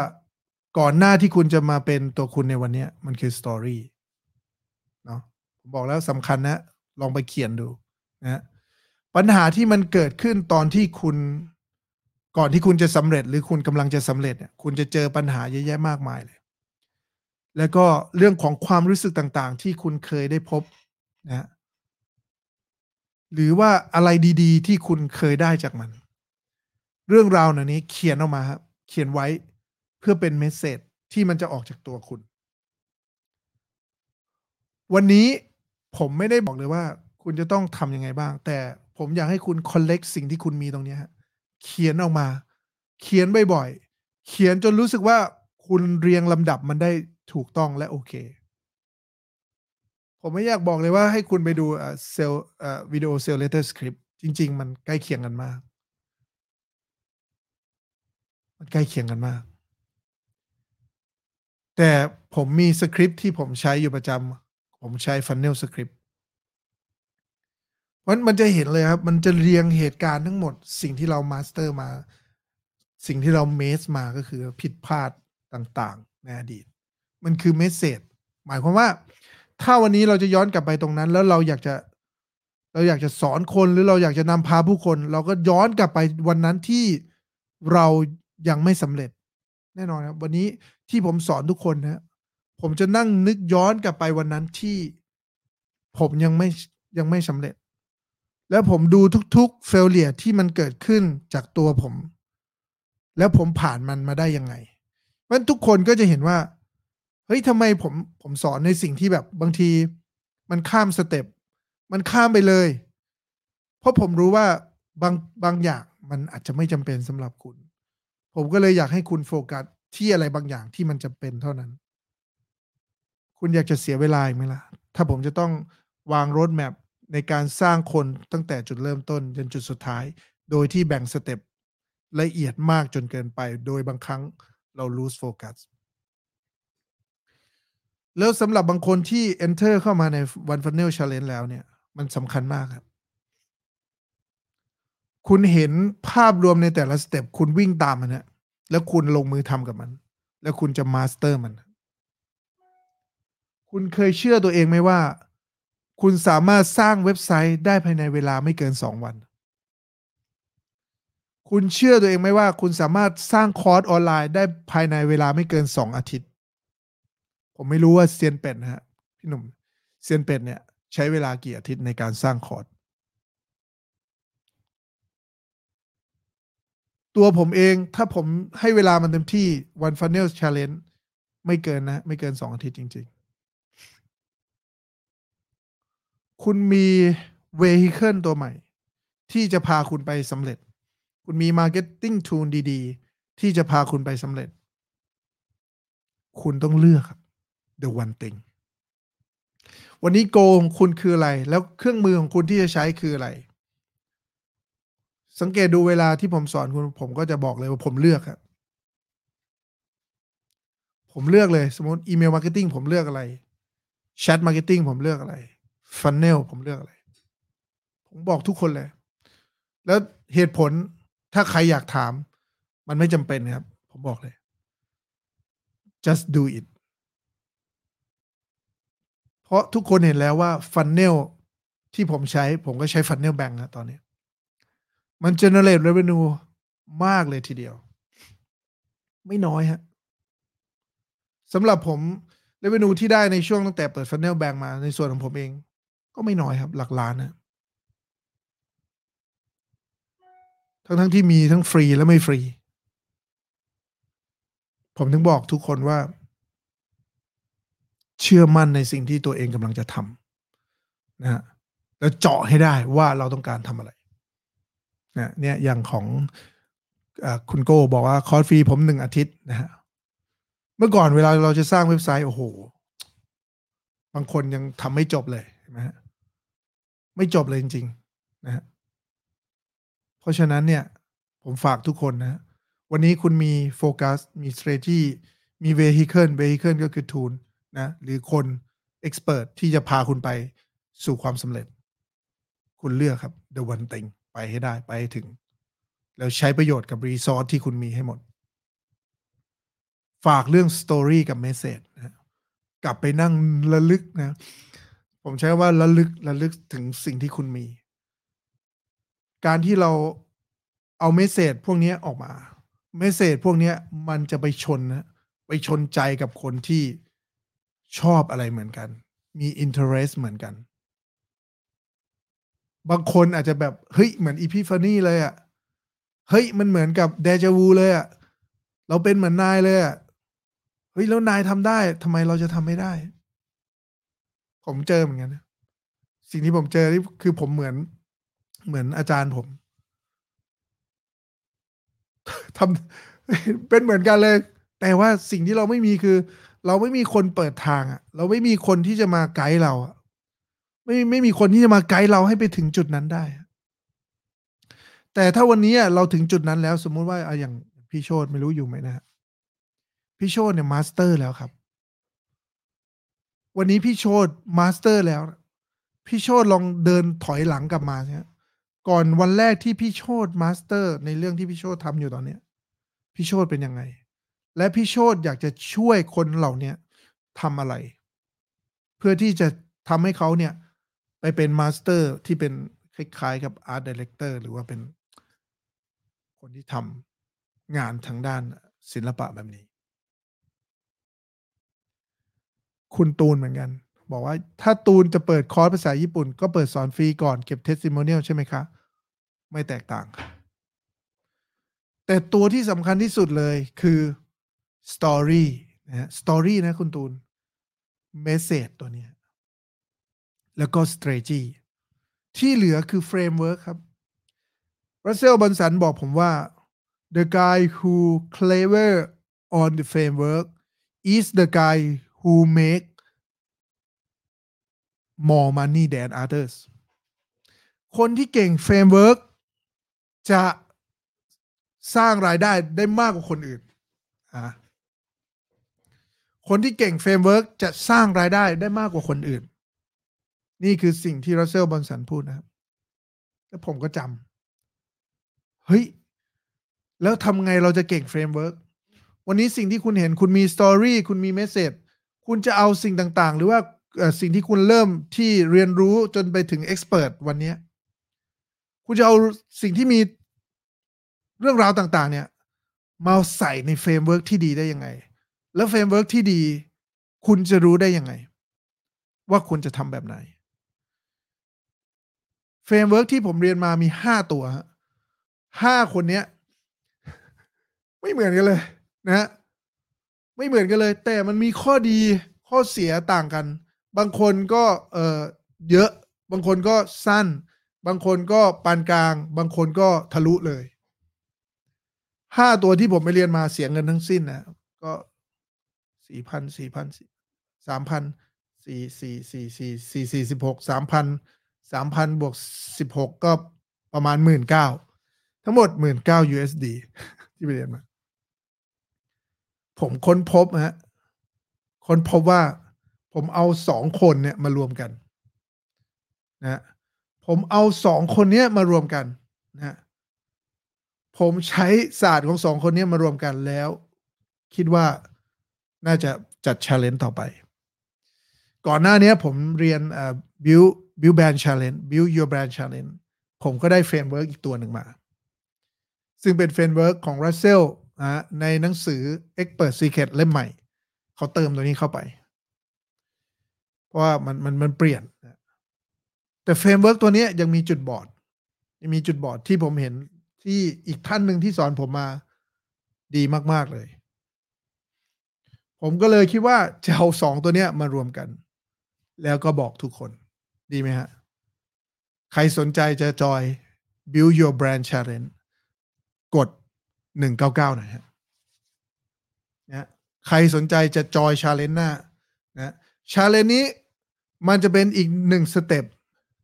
ก่อนหน้าที่คุณจะมาเป็นตัวคุณในวันนี้มันคือสตอรี่เนาะ บอกแล้วสำคัญนะ ลองไปเขียนดูนะปัญหาที่มันเกิดขึ้นตอนที่คุณก่อนที่คุณจะสำเร็จ หรือคุณกำลังจะสำเร็จเนี่ยคุณจะเจอปัญหาเยอะแยะมากมายเลย แล้วก็เรื่องของความรู้สึกต่างๆ ที่คุณเคยได้พบนะหรือว่าอะไรดี ๆ ที่คุณเคยได้จากมัน เรื่องราวเหล่านี้เขียนออกมาครับเขียนไว้เพื่อเป็นเมสเซจที่มันจะออกจากตัวคุณ วันนี้ ผมไม่ได้บอกเลยว่า คุณจะต้องทำยังไงบ้าง แต่ผมอยากให้คุณ collect สิ่งที่คุณมีตรงนี้เขียนออกมา เขียนบ่อยๆ เขียนจนรู้สึกว่าคุณเรียงลำดับมันได้ถูกต้องและโอเค ผมไม่อยากบอกเลยว่าให้คุณไปดู sale video sale letter script จริง ๆ มันใกล้เคียงกันมาก มันใกล้เคียงกันมาก แต่ผมมีสคริปต์ที่ผมใช้อยู่ประจำ ผมใช้ funnel script มันมันจะเห็นเลยครับ มันจะเรียงเหตุการณ์ทั้งหมด สิ่งที่เรา master มา สิ่งที่เรา mess มาก็คือผิดพลาดต่างๆ ในอดีต มันคือ message หมายความว่า ถ้าวันนี้เราจะย้อนกลับไปตรงนั้น แล้วเราอยากจะเราอยากจะสอนคนหรือเราอยากจะนำพาผู้คน เราก็ย้อนกลับไปวันนั้นที่เรายังไม่สำเร็จ แน่นอนครับ วันนี้ที่ผมสอนทุกคนนะ ผมจะนั่งนึกย้อนกลับไปวันนั้นที่ผมยังไม่ยังไม่สำเร็จ แล้วผมดูทุกๆเฟลเลียที่มันเกิดขึ้นจากตัวผม แล้วผมผ่านมันมาได้ยังไงเพราะทุกคนก็จะเห็นว่า เฮ้ยทำไมผมผมสอนในสิ่งที่แบบบางที มันข้ามสเต็ปมันข้ามไปเลย เพราะผมรู้ว่าบางบางอย่างมันอาจจะไม่จำเป็นสำหรับคุณ ผมก็เลยอยากให้คุณโฟกัสที่อะไรบางอย่างที่มันจำเป็นเท่านั้น คุณอยากจะเสียเวลาไหมล่ะ ถ้าผมจะต้องวางรถแมพในการสร้างคนตั้งแต่จุดเริ่มต้นจนจุดสุดท้าย โดยที่แบ่งสเต็ปละเอียดมากจนเกินไป โดยบางครั้งเรา lose focus แล้วสำหรับบางคนที่ enter เข้ามาใน one funnel challenge แล้วเนี่ย มันสำคัญมากครับ คุณเห็นภาพรวมในแต่ละ step คุณวิ่งตามมันนะแล้วคุณลงมือทำกับมัน แล้วคุณจะ master มัน คุณเคยเชื่อตัวเองไหมว่า คุณสามารถสร้างเว็บไซต์ได้ภายในเวลาไม่เกินสองวัน คุณเชื่อตัวเองไหมว่า คุณสามารถสร้างคอร์สออนไลน์ได้ภายในเวลาไม่เกินสองอาทิตย์ ผมไม่รู้ว่าเซียนเป็ดนะฮะพี่หนุ่มเซียนเป็ดเนี่ยใช้เวลากี่อาทิตย์ในการสร้างคอร์สตัวผมเองถ้าผมให้เวลามันเต็มที่ one funnel challenge ไม่เกินนะ ไม่เกินสองอาทิตย์จริง ๆ คุณมี vehicle ตัวใหม่ ที่จะพาคุณไปสำเร็จ คุณมี marketing tool ดีๆ ที่จะพาคุณไปสำเร็จ คุณต้องเลือกครับ the one thing วันนี้ goal ของคุณคืออะไร แล้วเครื่องมือของคุณที่จะใช้คืออะไร สังเกตดูเวลาที่ผมสอนคุณผมก็จะบอกเลยว่าผมเลือกครับผมเลือกเลย สมมติ email marketing ผมเลือกอะไร chat marketing ผมเลือกอะไร funnel ผมเลือกอะไร ผมบอกทุกคนเลย แล้วเหตุผลถ้าใครอยากถาม มันไม่จำเป็นครับ ผมบอกเลย just do it เพราะทุกคนเห็นแล้วว่าฟันเนลที่ผมใช้ ผมก็ใช้ฟันเนลแบงก์นะตอนนี้ มัน generate revenue มากเลยทีเดียว ไม่น้อยฮะสำหรับผม revenue ที่ได้ในช่วงตั้งแต่เปิด funnel bank มาในส่วนของผมเอง ก็ไม่น้อยครับ หลักล้านนะทั้งทั้งที่มีทั้งฟรีและไม่ฟรี ผมถึงบอกทุกคนว่า เชื่อมั่นในสิ่งที่ตัวเองกำลังจะทำนะฮะแล้วเจาะให้ได้ว่าเราต้องการทำอะไรนะเนี่ยอย่างของอคุณโก้บอกว่าคอร์สฟรีผมหนึ่งอาทิตย์นะฮะเมื่อก่อนเวลาเราจะสร้างเว็บไซต์ โอ้โห บางคนยังทำไม่จบเลยนะฮะ ไม่จบเลยจริงๆนะฮะเพราะฉะนั้นเนี่ย ผมฝากทุกคนนะ วันนี้คุณมีโฟกัสมี strategy มี vehicle vehicle ก็คือ tool นะหรือคน expert ที่จะพาคุณไปสู่ความสำเร็จ คุณเลือกครับ the one thing ไปให้ได้ไปให้ถึง แล้วใช้ประโยชน์กับรีซอสที่คุณมีให้หมด ฝากเรื่อง story กับ message นะกลับไปนั่งระลึกนะ ผมใช้ว่าระลึกระลึกถึงสิ่งที่คุณมี การที่เราเอา message พวกนี้ออกมา message พวกนี้มันจะไปชนนะไปชนใจกับคนที่ชอบอะไรเหมือนกัน มี interest เหมือนกัน บางคนอาจจะแบบ เฮ้ย เหมือน epiphany เลยอะ่ะ เฮ้ย มันเหมือนกับเดจาวูเลยอะ่ะ เราเป็นเหมือนนายเลยอะ่ะ เฮ้ย แล้วนายทำได้ทำไมเราจะทำไม่ได้ ผมเจอเหมือนกันสิ่งที่ผมเจอที่คือผมเหมือน เหมือนอาจารย์ผมทำเป็นเหมือนกันเลย แต่ว่าสิ่งที่เราไม่มีคือ เราไม่มีคนเปิดทางอะเราไม่มีคนที่จะมาไกด์เราอะไม่ไม่มีคนที่จะมาไกด์เราให้ไปถึงจุดนั้นได้ แต่ถ้าวันนี้เราถึงจุดนั้นแล้ว สมมุติว่าอย่างพี่โชตไม่รู้อยู่ไหมนะพี่โชตเนี่ย master แล้วครับ วันนี้พี่โชต master แล้ว พี่โชตลองเดินถอยหลังกลับมาเนี่ยก่อนวันแรกที่พี่โชต master ในเรื่องที่พี่โชตทำอยู่ตอนเนี้ย พี่โชตเป็นยังไง และพี่โชตอยากจะช่วยคนเหล่านี้ทำอะไร เพื่อที่จะทำให้เขาเนี่ย ไปเป็น master ที่เป็นคล้ายๆกับ art director หรือว่าเป็นคนที่ทำงานทางด้านศิลปะแบบนี้ คุณตูนเหมือนกัน บอกว่าถ้าตูนจะเปิดคอร์สภาษาญี่ปุ่น ก็เปิดสอนฟรีก่อนเก็บ testimonial ใช่ไหมคะ ไม่แตกต่างแต่ตัวที่สำคัญที่สุดเลยคือ Story นะฮะ Story นะคุณตูน Message ตัวนี้ แล้วก็ Strategy ที่เหลือคือ Framework ครับรัสเซลบันสันบอกผมว่า the guy who clever on the framework is the guy who make more money than others คนที่เก่ง framework จะสร้างรายได้ได้มากกว่าคนอื่น คนที่เก่ง framework จะสร้างรายได้ได้มากกว่าคนอื่น นี่คือสิ่งที่ Russell Brunson พูดนะครับ แล้วผมก็จำเฮ้ย แล้วทำไงเราจะเก่ง framework วันนี้สิ่งที่คุณเห็นคุณมี story คุณมี message คุณจะเอาสิ่งต่างๆ หรือว่าสิ่งที่คุณเริ่มที่เรียนรู้จนไปถึง expert วันนี้ คุณจะเอาสิ่งที่มีเรื่องราวต่างๆ เนี่ยมาใส่ใน framework ที่ดีได้ยังไง แล้ว framework ที่ดี คุณจะรู้ได้ยังไง ว่าคุณจะทำแบบไหน framework ที่ผมเรียนมามีห้าตัวห้าคนเนี้ย ไม่เหมือนกันเลยนะฮะ ไม่เหมือนกันเลย แต่มันมีข้อดีข้อเสียต่างกัน บางคนก็เออเยอะ บางคนก็สั้น บางคนก็ปานกลาง บางคนก็ทะลุเลยห้าตัวที่ผมไปเรียนมาเสียเงินทั้งสิ้นนะก็สี่พันสี่พันสามพันสี่สี่สี่สี่สี่สี่สิบหกสามพันสามพันบวกสิบหกก็ประมาณหมื่นเก้าทั้งหมดหมื่นเก้า USD ที่ไปเรียนมา ผมค้นพบฮะค้นพบว่าผมเอาสองคนเนี่ยมารวมกันนะผมเอาสองคนเนี้ยมารวมกันนะผมใช้ศาสตร์ของสองคนนี้มารวมกันแล้ว คิดว่าน่าจะจัด challenge ต่อไป ก่อนหน้านี้ผมเรียน build build brand challenge build your brand challenge ผมก็ได้ framework อีกตัวหนึ่งมา ซึ่งเป็น framework ของ Russell ในหนังสือ Expert Secret เล่มใหม่ เขาเติมตัวนี้เข้าไป เพราะว่ามันมันมันเปลี่ยน แต่ framework ตัวนี้ยังมีจุดบอดยังมีจุดบอดที่ผมเห็นที่อีกท่านหนึ่งที่สอนผมมาดีมาก ๆ เลย ผมก็เลยคิดว่าจะเอาสองตัวเนี้ยมารวมกัน แล้วก็บอกทุกคนดีไหมฮะ ใครสนใจจะจอย build your brand challenge กด หนึ่งเก้าเก้าหน่อยฮะนะใครสนใจจะ join challenge หน้านะ challenge นี้มันจะเป็นอีกหนึ่ง step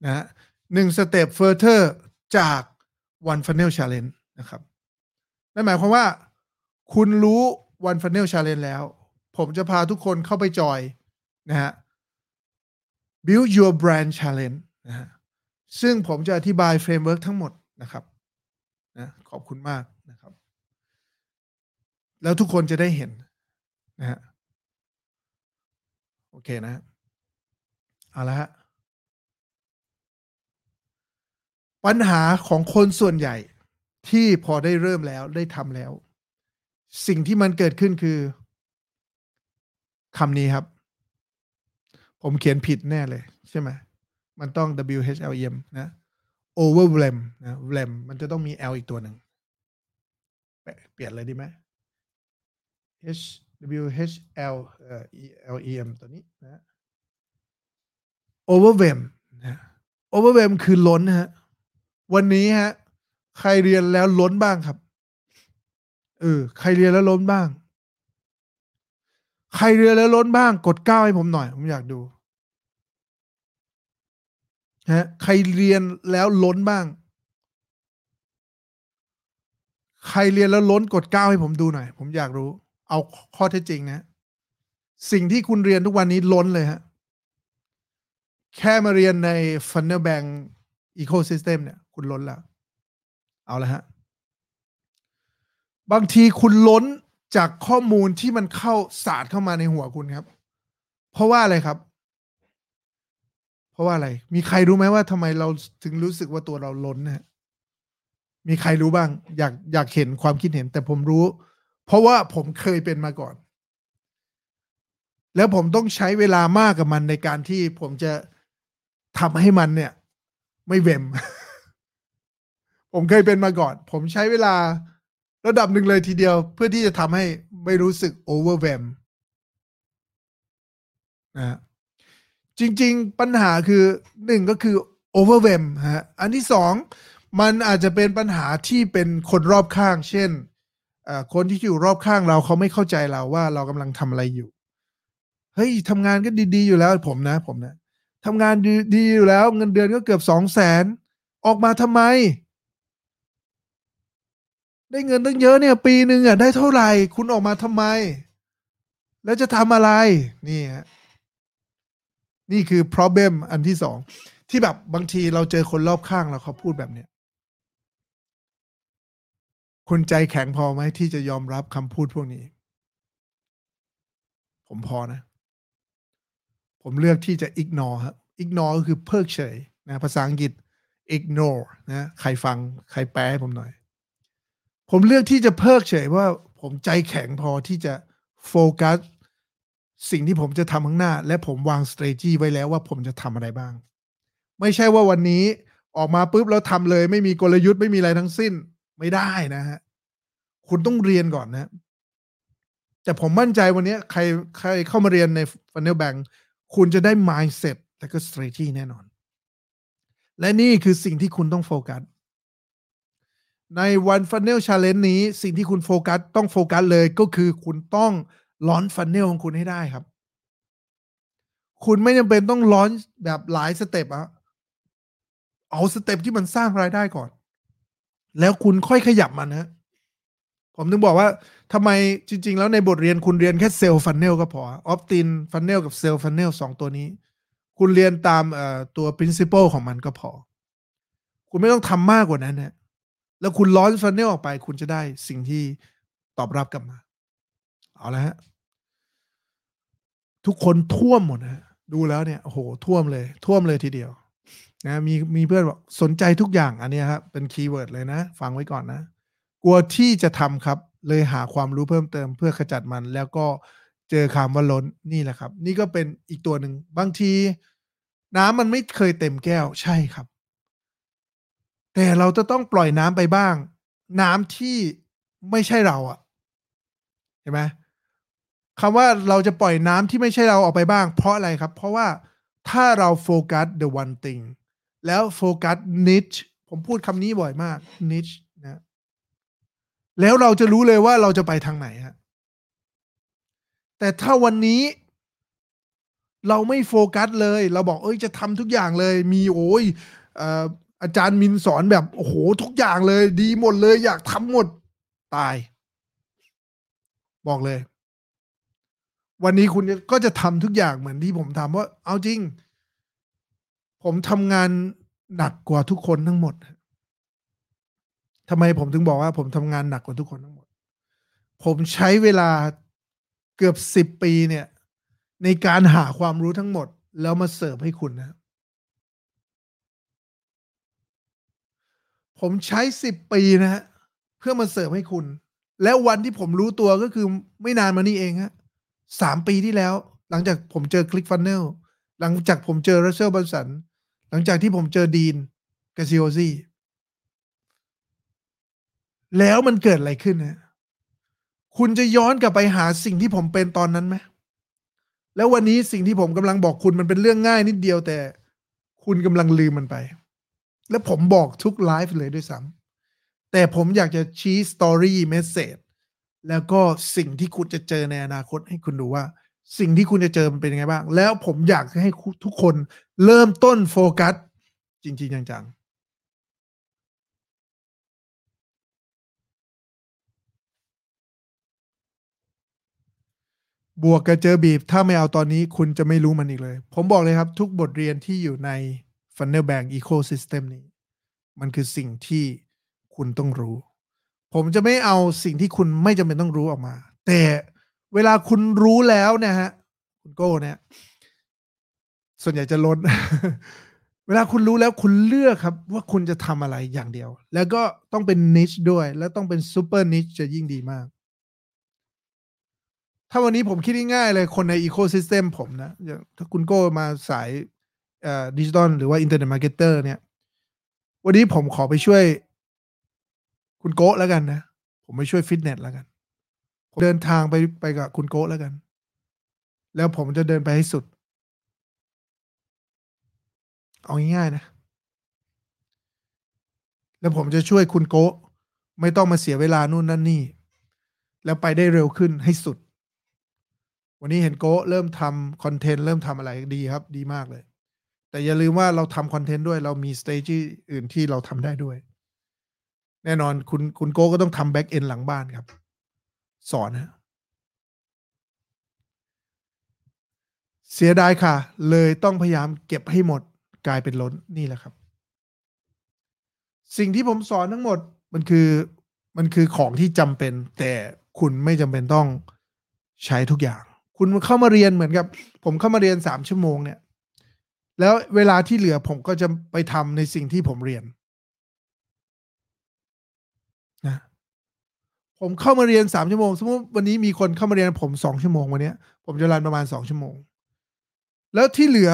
นะหนึ่ง step further จาก one funnel challenge นะครับนั่นหมายความว่าคุณรู้ one funnel challenge แล้ว ผมจะพาทุกคนเข้าไปจอยนะฮะ build your brand challenge นะฮะซึ่งผมจะอธิบาย framework ทั้งหมดนะครับนะขอบคุณมาก แล้วทุกคนจะได้เห็นนะฮะโอเคนะเอาละฮะปัญหาของคนส่วนใหญ่ที่พอได้เริ่มแล้วได้ทำแล้ว สิ่งที่มันเกิดขึ้นคือคำนี้ครับ ผมเขียนผิดแน่เลย ใช่ไหมมันต้อง W H L E M นะ overwhelm นะ whelm มันจะต้องมี L อีกตัวหนึ่ง เปลี่ยนเลยดีไหม H W H L L E M ตัวนี้นะ overwhelm นะ overwhelm คือล้นฮะ วันนี้ฮะ ใครเรียนแล้วล้นบ้างครับ เออ ใครเรียนแล้วล้นบ้าง ใครเรียนแล้วล้นบ้าง กดเก้าให้ผมหน่อย ผมอยากดูฮะ ใครเรียนแล้วล้นบ้าง ใครเรียนแล้วล้นกดเก้าให้ผมดูหน่อย ผมอยากรู้ เอาข้อเท็จจริงนะ สิ่งที่คุณเรียนทุกวันนี้ล้นเลยฮะ แค่มาเรียนใน Funnel Bank Ecosystem เนี่ย คุณล้นแล้ว เอาละฮะ บางทีคุณล้นจากข้อมูลที่มันเข้าศาสตร์เข้ามาในหัวคุณครับ เพราะว่าอะไรครับ เพราะว่าอะไร มีใครรู้ไหมว่าทำไมเราถึงรู้สึกว่าตัวเราล้นนะมีใครรู้บ้าง อยากอยากเห็นความคิดเห็น แต่ผมรู้ เพราะว่าผมเคยเป็นมาก่อน แล้วผมต้องใช้เวลามากกับมันในการที่ผมจะทำให้มันเนี่ย ไม่เวม ผมเคยเป็นมาก่อน ผมใช้เวลาระดับหนึ่งเลยทีเดียว เพื่อที่จะทำให้ไม่รู้สึก overwhelm นะจริง ๆ ปัญหาคือหนึ่งก็คือ overwhelm ฮะอันที่สองมันอาจจะเป็นปัญหาที่เป็นคนรอบข้าง เช่น คนที่อยู่รอบข้างเราเขาไม่เข้าใจเราว่าเรากำลังทำอะไรอยู่ เฮ้ยทำงานก็ดีๆอยู่แล้วผมนะ ผมนะทำงานดีอยู่แล้ว เงินเดือนก็เกือบสองแสนออกมาทำไม ได้เงินตั้งเยอะเนี่ย ปีหนึ่งอะได้เท่าไหร่ คุณออกมาทำไม แล้วจะทำอะไร นี่ฮะนี่คือ problem อันที่สอง ที่แบบบางทีเราเจอคนรอบข้างแล้วเขาพูดแบบเนี้ย คุณใจแข็งพอไหมที่จะยอมรับคำพูดพวกนี้ ผมพอนะ ผมเลือกที่จะ ignore ครับ ignore ก็คือเพิกเฉยนะภาษาอังกฤษ ignore นะใครฟังใครแปลให้ผมหน่อย ผมเลือกที่จะเพิกเฉยว่าผมใจแข็งพอที่จะโฟกัสสิ่งที่ผมจะทำข้างหน้า และผมวาง strategy ไว้แล้วว่าผมจะทำอะไรบ้าง ไม่ใช่ว่าวันนี้ออกมาปุ๊บแล้วทำเลย ไม่มีกลยุทธ์ไม่มีอะไรทั้งสิ้น ไม่ได้นะฮะคุณต้องเรียนก่อนนะ แต่ผมมั่นใจวันนี้ใครใครเข้ามาเรียนใน Funnel Bank คุณจะได้ mindset และก็ strategy แน่นอน และนี่คือสิ่งที่คุณต้องโฟกัส ใน One Funnel Challenge นี้ สิ่งที่คุณโฟกัสต้องโฟกัสเลยก็คือคุณต้อง launch funnel ของคุณให้ได้ครับ คุณไม่จำเป็นต้อง launch แบบหลาย step อะเอา step ที่มันสร้างรายได้ก่อน แล้วคุณค่อยขยับมันนะผมถึงบอกว่าทำไมจริง ๆ แล้วในบทเรียนคุณเรียนแค่ sales funnel ก็พอ opt-in funnel กับ sales funnel สองตัวนี้ คุณเรียนตามตัว principle ของมันก็พอ คุณไม่ต้องทำมากกว่านั้นนะแล้วคุณ launch funnel ออกไป คุณจะได้สิ่งที่ตอบรับกลับมา เอาละฮะ ทุกคนท่วมหมดนะดูแล้วเนี่ยโอ้โหท่วมเลย ท่วมเลยทีเดียว นะมีมีเพื่อนบอกสนใจทุกอย่างอันนี้ครับเป็น keyword เลยนะ ฟังไว้ก่อนนะ กลัวที่จะทำครับ เลยหาความรู้เพิ่มเติมเพื่อขจัดมัน แล้วก็เจอคำว่าล้นนี่แหละครับ นี่ก็เป็นอีกตัวหนึ่งบางที น้ำมันไม่เคยเต็มแก้วใช่ครับ แต่เราจะต้องปล่อยน้ำไปบ้าง น้ำที่ไม่ใช่เราอะเห็นไหมคำว่าเราจะปล่อยน้ำที่ไม่ใช่เราออกไปบ้าง เพราะอะไรครับ เพราะว่าถ้าเราโฟกัส the one thing แล้วโฟกัส niche ผมพูดคำนี้บ่อยมาก niche นะแล้วเราจะรู้เลยว่าเราจะไปทางไหนฮะแต่ถ้าวันนี้เราไม่โฟกัสเลย เราบอกเอ้ยจะทำทุกอย่างเลย มีโอ้ยอาจารย์มินสอนแบบโอ้โหทุกอย่างเลย ดีหมดเลย อยากทำหมดตาย บอกเลย วันนี้คุณก็จะทำทุกอย่างเหมือนที่ผมทำว่า เอาจริง ผมทำงานหนักกว่าทุกคนทั้งหมดทำไมผมถึงบอกว่า ผมทำงานหนักกว่าทุกคนทั้งหมด ผมใช้เวลาเกือบสิบปีเนี่ย ในการหาความรู้ทั้งหมด แล้วมาเสิร์ฟให้คุณนะ ผมใช้สิบปีนะฮะเพื่อมาเสิร์ฟให้คุณ แล้ววันที่ผมรู้ตัวก็คือไม่นานมานี้เองฮะสามปีที่แล้ว หลังจากผมเจอ ClickFunnels หลังจากผมเจอ Russell Brunson หลังจากที่ผมเจอ Dean Graziosi แล้วมันเกิดอะไรขึ้นนะคุณจะย้อนกลับไปหาสิ่งที่ผมเป็นตอนนั้นไหมแล้ววันนี้สิ่งที่ผมกำลังบอกคุณมันเป็นเรื่องง่ายนิดเดียวแต่คุณกำลังลืมมันไป และผมบอกทุกไลฟ์เลยด้วยซ้ำแต่ผมอยากจะชี้สตอรี่เมสเซจแล้วก็สิ่งที่คุณจะเจอในอนาคตให้คุณดูว่า สิ่งที่คุณจะเจอมันเป็นยังไงบ้าง แล้วผมอยากให้ทุกคนเริ่มต้นโฟกัส จริง ๆ จังๆบวกกับเจอบีบ ถ้าไม่เอาตอนนี้คุณจะไม่รู้มันอีกเลย ผมบอกเลยครับทุกบทเรียนที่อยู่ใน Funnel Bank Ecosystem นี้ มันคือสิ่งที่คุณต้องรู้ ผมจะไม่เอาสิ่งที่คุณไม่จำเป็นต้องรู้ออกมา แต่ เวลาคุณรู้แล้วนะฮะ คุณโก้เนี่ย ส่วนใหญ่จะล้น เวลาคุณรู้แล้วคุณเลือกครับ ว่าคุณจะทำอะไรอย่างเดียว แล้วก็ต้องเป็น niche ด้วย แล้วต้องเป็น super niche จะยิ่งดีมาก ถ้าวันนี้ผมคิดง่ายๆเลยคนใน ecosystem ผมนะอย่างถ้าคุณโก้มาสายดิจิตอลหรือว่า internet marketer เนี่ย วันนี้ผมขอไปช่วย คุณโก้แล้วกันนะ ผมไปช่วยฟิตเนสแล้วกัน เดินทางไปไปกับคุณโก้แล้วกัน แล้วผมจะเดินไปให้สุด เอาง่ายๆนะ แล้วผมจะช่วยคุณโก้ไม่ต้องมาเสียเวลานู่นนั่นนี่ แล้วไปได้เร็วขึ้นให้สุด วันนี้เห็นโก้เริ่มทำคอนเทนต์ เริ่มทำอะไรดีครับ ดีมากเลย แต่อย่าลืมว่าเราทำคอนเทนต์ด้วย เรามี stage อื่นที่เราทำได้ด้วย แน่นอนคุณคุณโก้ก็ต้องทำ backend หลังบ้านครับ สอนนะเสียดายค่ะ เลยต้องพยายามเก็บให้หมดกลายเป็นล้นนี่แหละครับ สิ่งที่ผมสอนทั้งหมดมันคือมันคือของที่จำเป็น แต่คุณไม่จำเป็นต้องใช้ทุกอย่าง คุณเข้ามาเรียนเหมือนกับ ผมเข้ามาเรียนสามชั่วโมงเนี่ย แล้วเวลาที่เหลือผมก็จะไปทำในสิ่งที่ผมเรียนนะ ผมเข้ามาเรียนสามชั่วโมง สมมติวันนี้มีคนเข้ามาเรียนผมสองชั่วโมงวันนี้ผมจะรันประมาณสองชั่วโมง แล้วที่เหลือ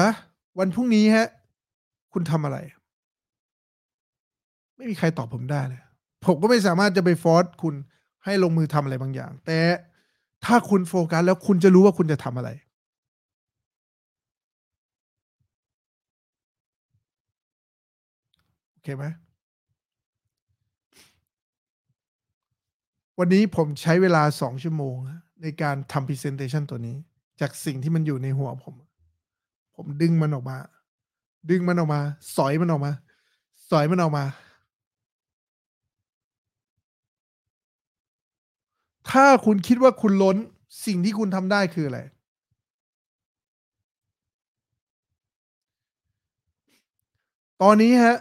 วันพรุ่งนี้ฮะ คุณทำอะไร ไม่มีใครตอบผมได้เลย ผมก็ไม่สามารถจะไปฟอร์สคุณให้ลงมือทำอะไรบางอย่าง แต่ถ้าคุณโฟกัสแล้วคุณจะรู้ว่าคุณจะทำอะไร โอเคไหม วันนี้ผมใช้เวลาสองชั่วโมง ในการทำ Presentation ตัวนี้ จากสิ่งที่มันอยู่ในหัวผม ผมดึงมันออกมา ดึงมันออกมา สอยมันออกมา สอยมันออกมา ถ้าคุณคิดว่าคุณล้นสิ่งที่คุณทำได้คืออะไร ตอนนี้ฮะ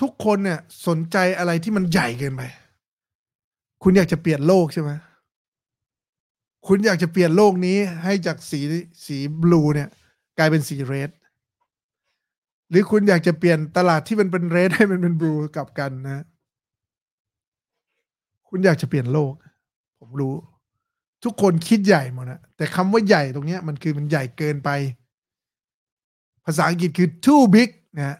ทุกคนเนี่ยสนใจอะไรที่มันใหญ่เกินไป คุณอยากจะเปลี่ยนโลกใช่ไหมคุณอยากจะเปลี่ยนโลกนี้ให้จากสีสีบลูเนี่ย กลายเป็นสีเรดหรือคุณอยากจะเปลี่ยนตลาดที่มันเป็นเรดให้มันเป็นบลูกลับกันนะ คุณอยากจะเปลี่ยนโลก ผมรู้ ทุกคนคิดใหญ่หมดนะแต่คำว่าใหญ่ตรงนี้มันคือมันใหญ่เกินไป ภาษาอังกฤษคือ too big นะ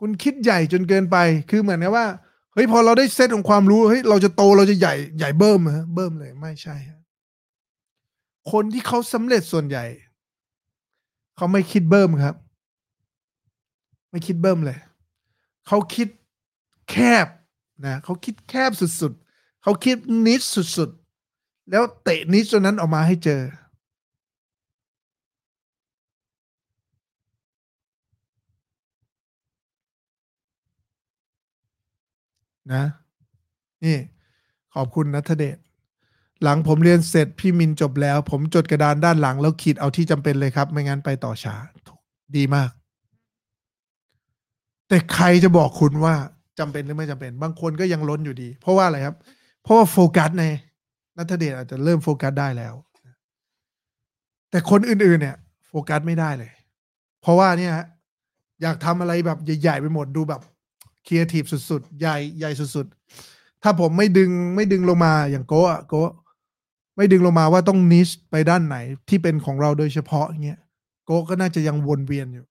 คุณคิดใหญ่จนเกินไป คือเหมือนกับว่า เฮ้ยพอเราได้เซตของความรู้เฮ้ยเราจะโตเราจะใหญ่ใหญ่เบิ่มฮะเบิ่มเลยไม่ใช่คนที่เขาสำเร็จส่วนใหญ่ เขาไม่คิดเบิ่มครับ ไม่คิดเบิ่มเลย เขาคิดแคบนะเขาคิดแคบสุดๆเขาคิดนิดสุดๆ แล้วเตะนิดนั้นออกมาให้เจอ นะนี่ขอบคุณนัทเดชหลังผมเรียนเสร็จพี่มินจบแล้ว ผมจดกระดานด้านหลังแล้วขีดเอาที่จำเป็นเลยครับ ไม่งั้นไปต่อช้าดีมาก แต่ใครจะบอกคุณว่าจำเป็นหรือไม่จำเป็น บางคนก็ยังล้นอยู่ดี เพราะว่าอะไรครับ เพราะว่าโฟกัสในนัทเดชอาจจะเริ่มโฟกัสได้แล้ว แต่คนอื่นๆ เนี่ย โฟกัสไม่ได้เลย เพราะว่าเนี่ยอยากทำอะไรแบบใหญ่ๆไปหมดดูแบบ ครีเอทีฟสุดๆ ใหญ่ใหญ่สุดๆ ถ้าผมไม่ดึงไม่ดึงลงมาอย่างโก้โก้ไม่ดึงลงมาว่าต้อง niche ไปด้านไหนที่เป็นของเราโดยเฉพาะเงี้ยโก้ก็น่าจะยังวนเวียนอยู่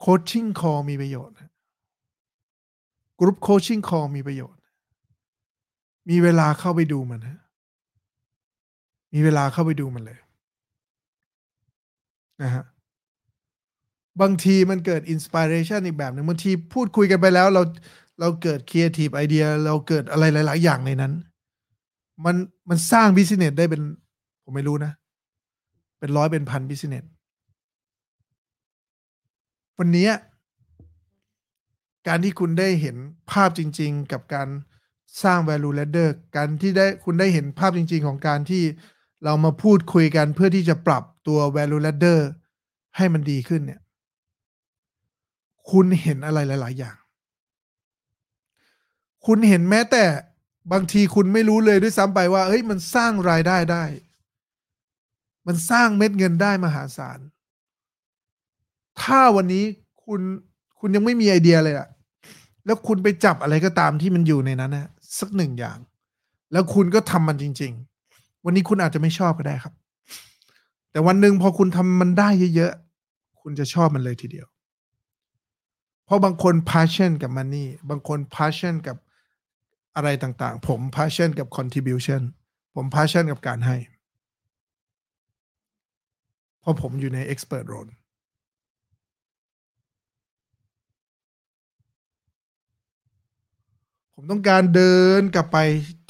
coaching call มีประโยชน์ group coaching call มีประโยชน์ มีเวลาเข้าไปดูมันฮะมีเวลาเข้าไปดูมันเลยนะฮะ บางทีมันเกิดอินสปิเรชันอีกแบบหนึ่งบางทีพูดคุยกันไปแล้วเราเราเกิด creative idea เราเกิดอะไรหลาย ๆ อย่างในนั้น มันมันสร้าง business ได้เป็น ผมไม่รู้นะ เป็นร้อยเป็นพัน business วันนี้ การที่คุณได้เห็นภาพจริง ๆ กับการสร้าง value ladder การที่ได้คุณได้เห็นภาพจริง ๆ ของการที่เรามาพูดคุยกันเพื่อที่จะปรับตัว value ladder ให้มันดีขึ้นเนี่ย คุณเห็นอะไรหลาย ๆ อย่าง คุณเห็นแม้แต่บางทีคุณไม่รู้เลยด้วยซ้ำไปว่า เฮ้ย มันสร้างรายได้ได้ มันสร้างเม็ดเงินได้มหาศาล ถ้าวันนี้คุณคุณยังไม่มีไอเดียเลยอะแล้วคุณไปจับอะไรก็ตามที่มันอยู่ในนั้นนะสักหนึ่งอย่าง แล้วคุณก็ทำมันจริง ๆ วันนี้คุณอาจจะไม่ชอบก็ได้ครับ แต่วันหนึ่งพอคุณทำมันได้เยอะๆ คุณจะชอบมันเลยทีเดียว เพราะบางคน passion กับ money บางคน passion กับอะไรต่างๆ ผม passion กับ contribution ผม passion กับการให้ เพราะผมอยู่ใน expert role ผมต้องการเดินกลับไป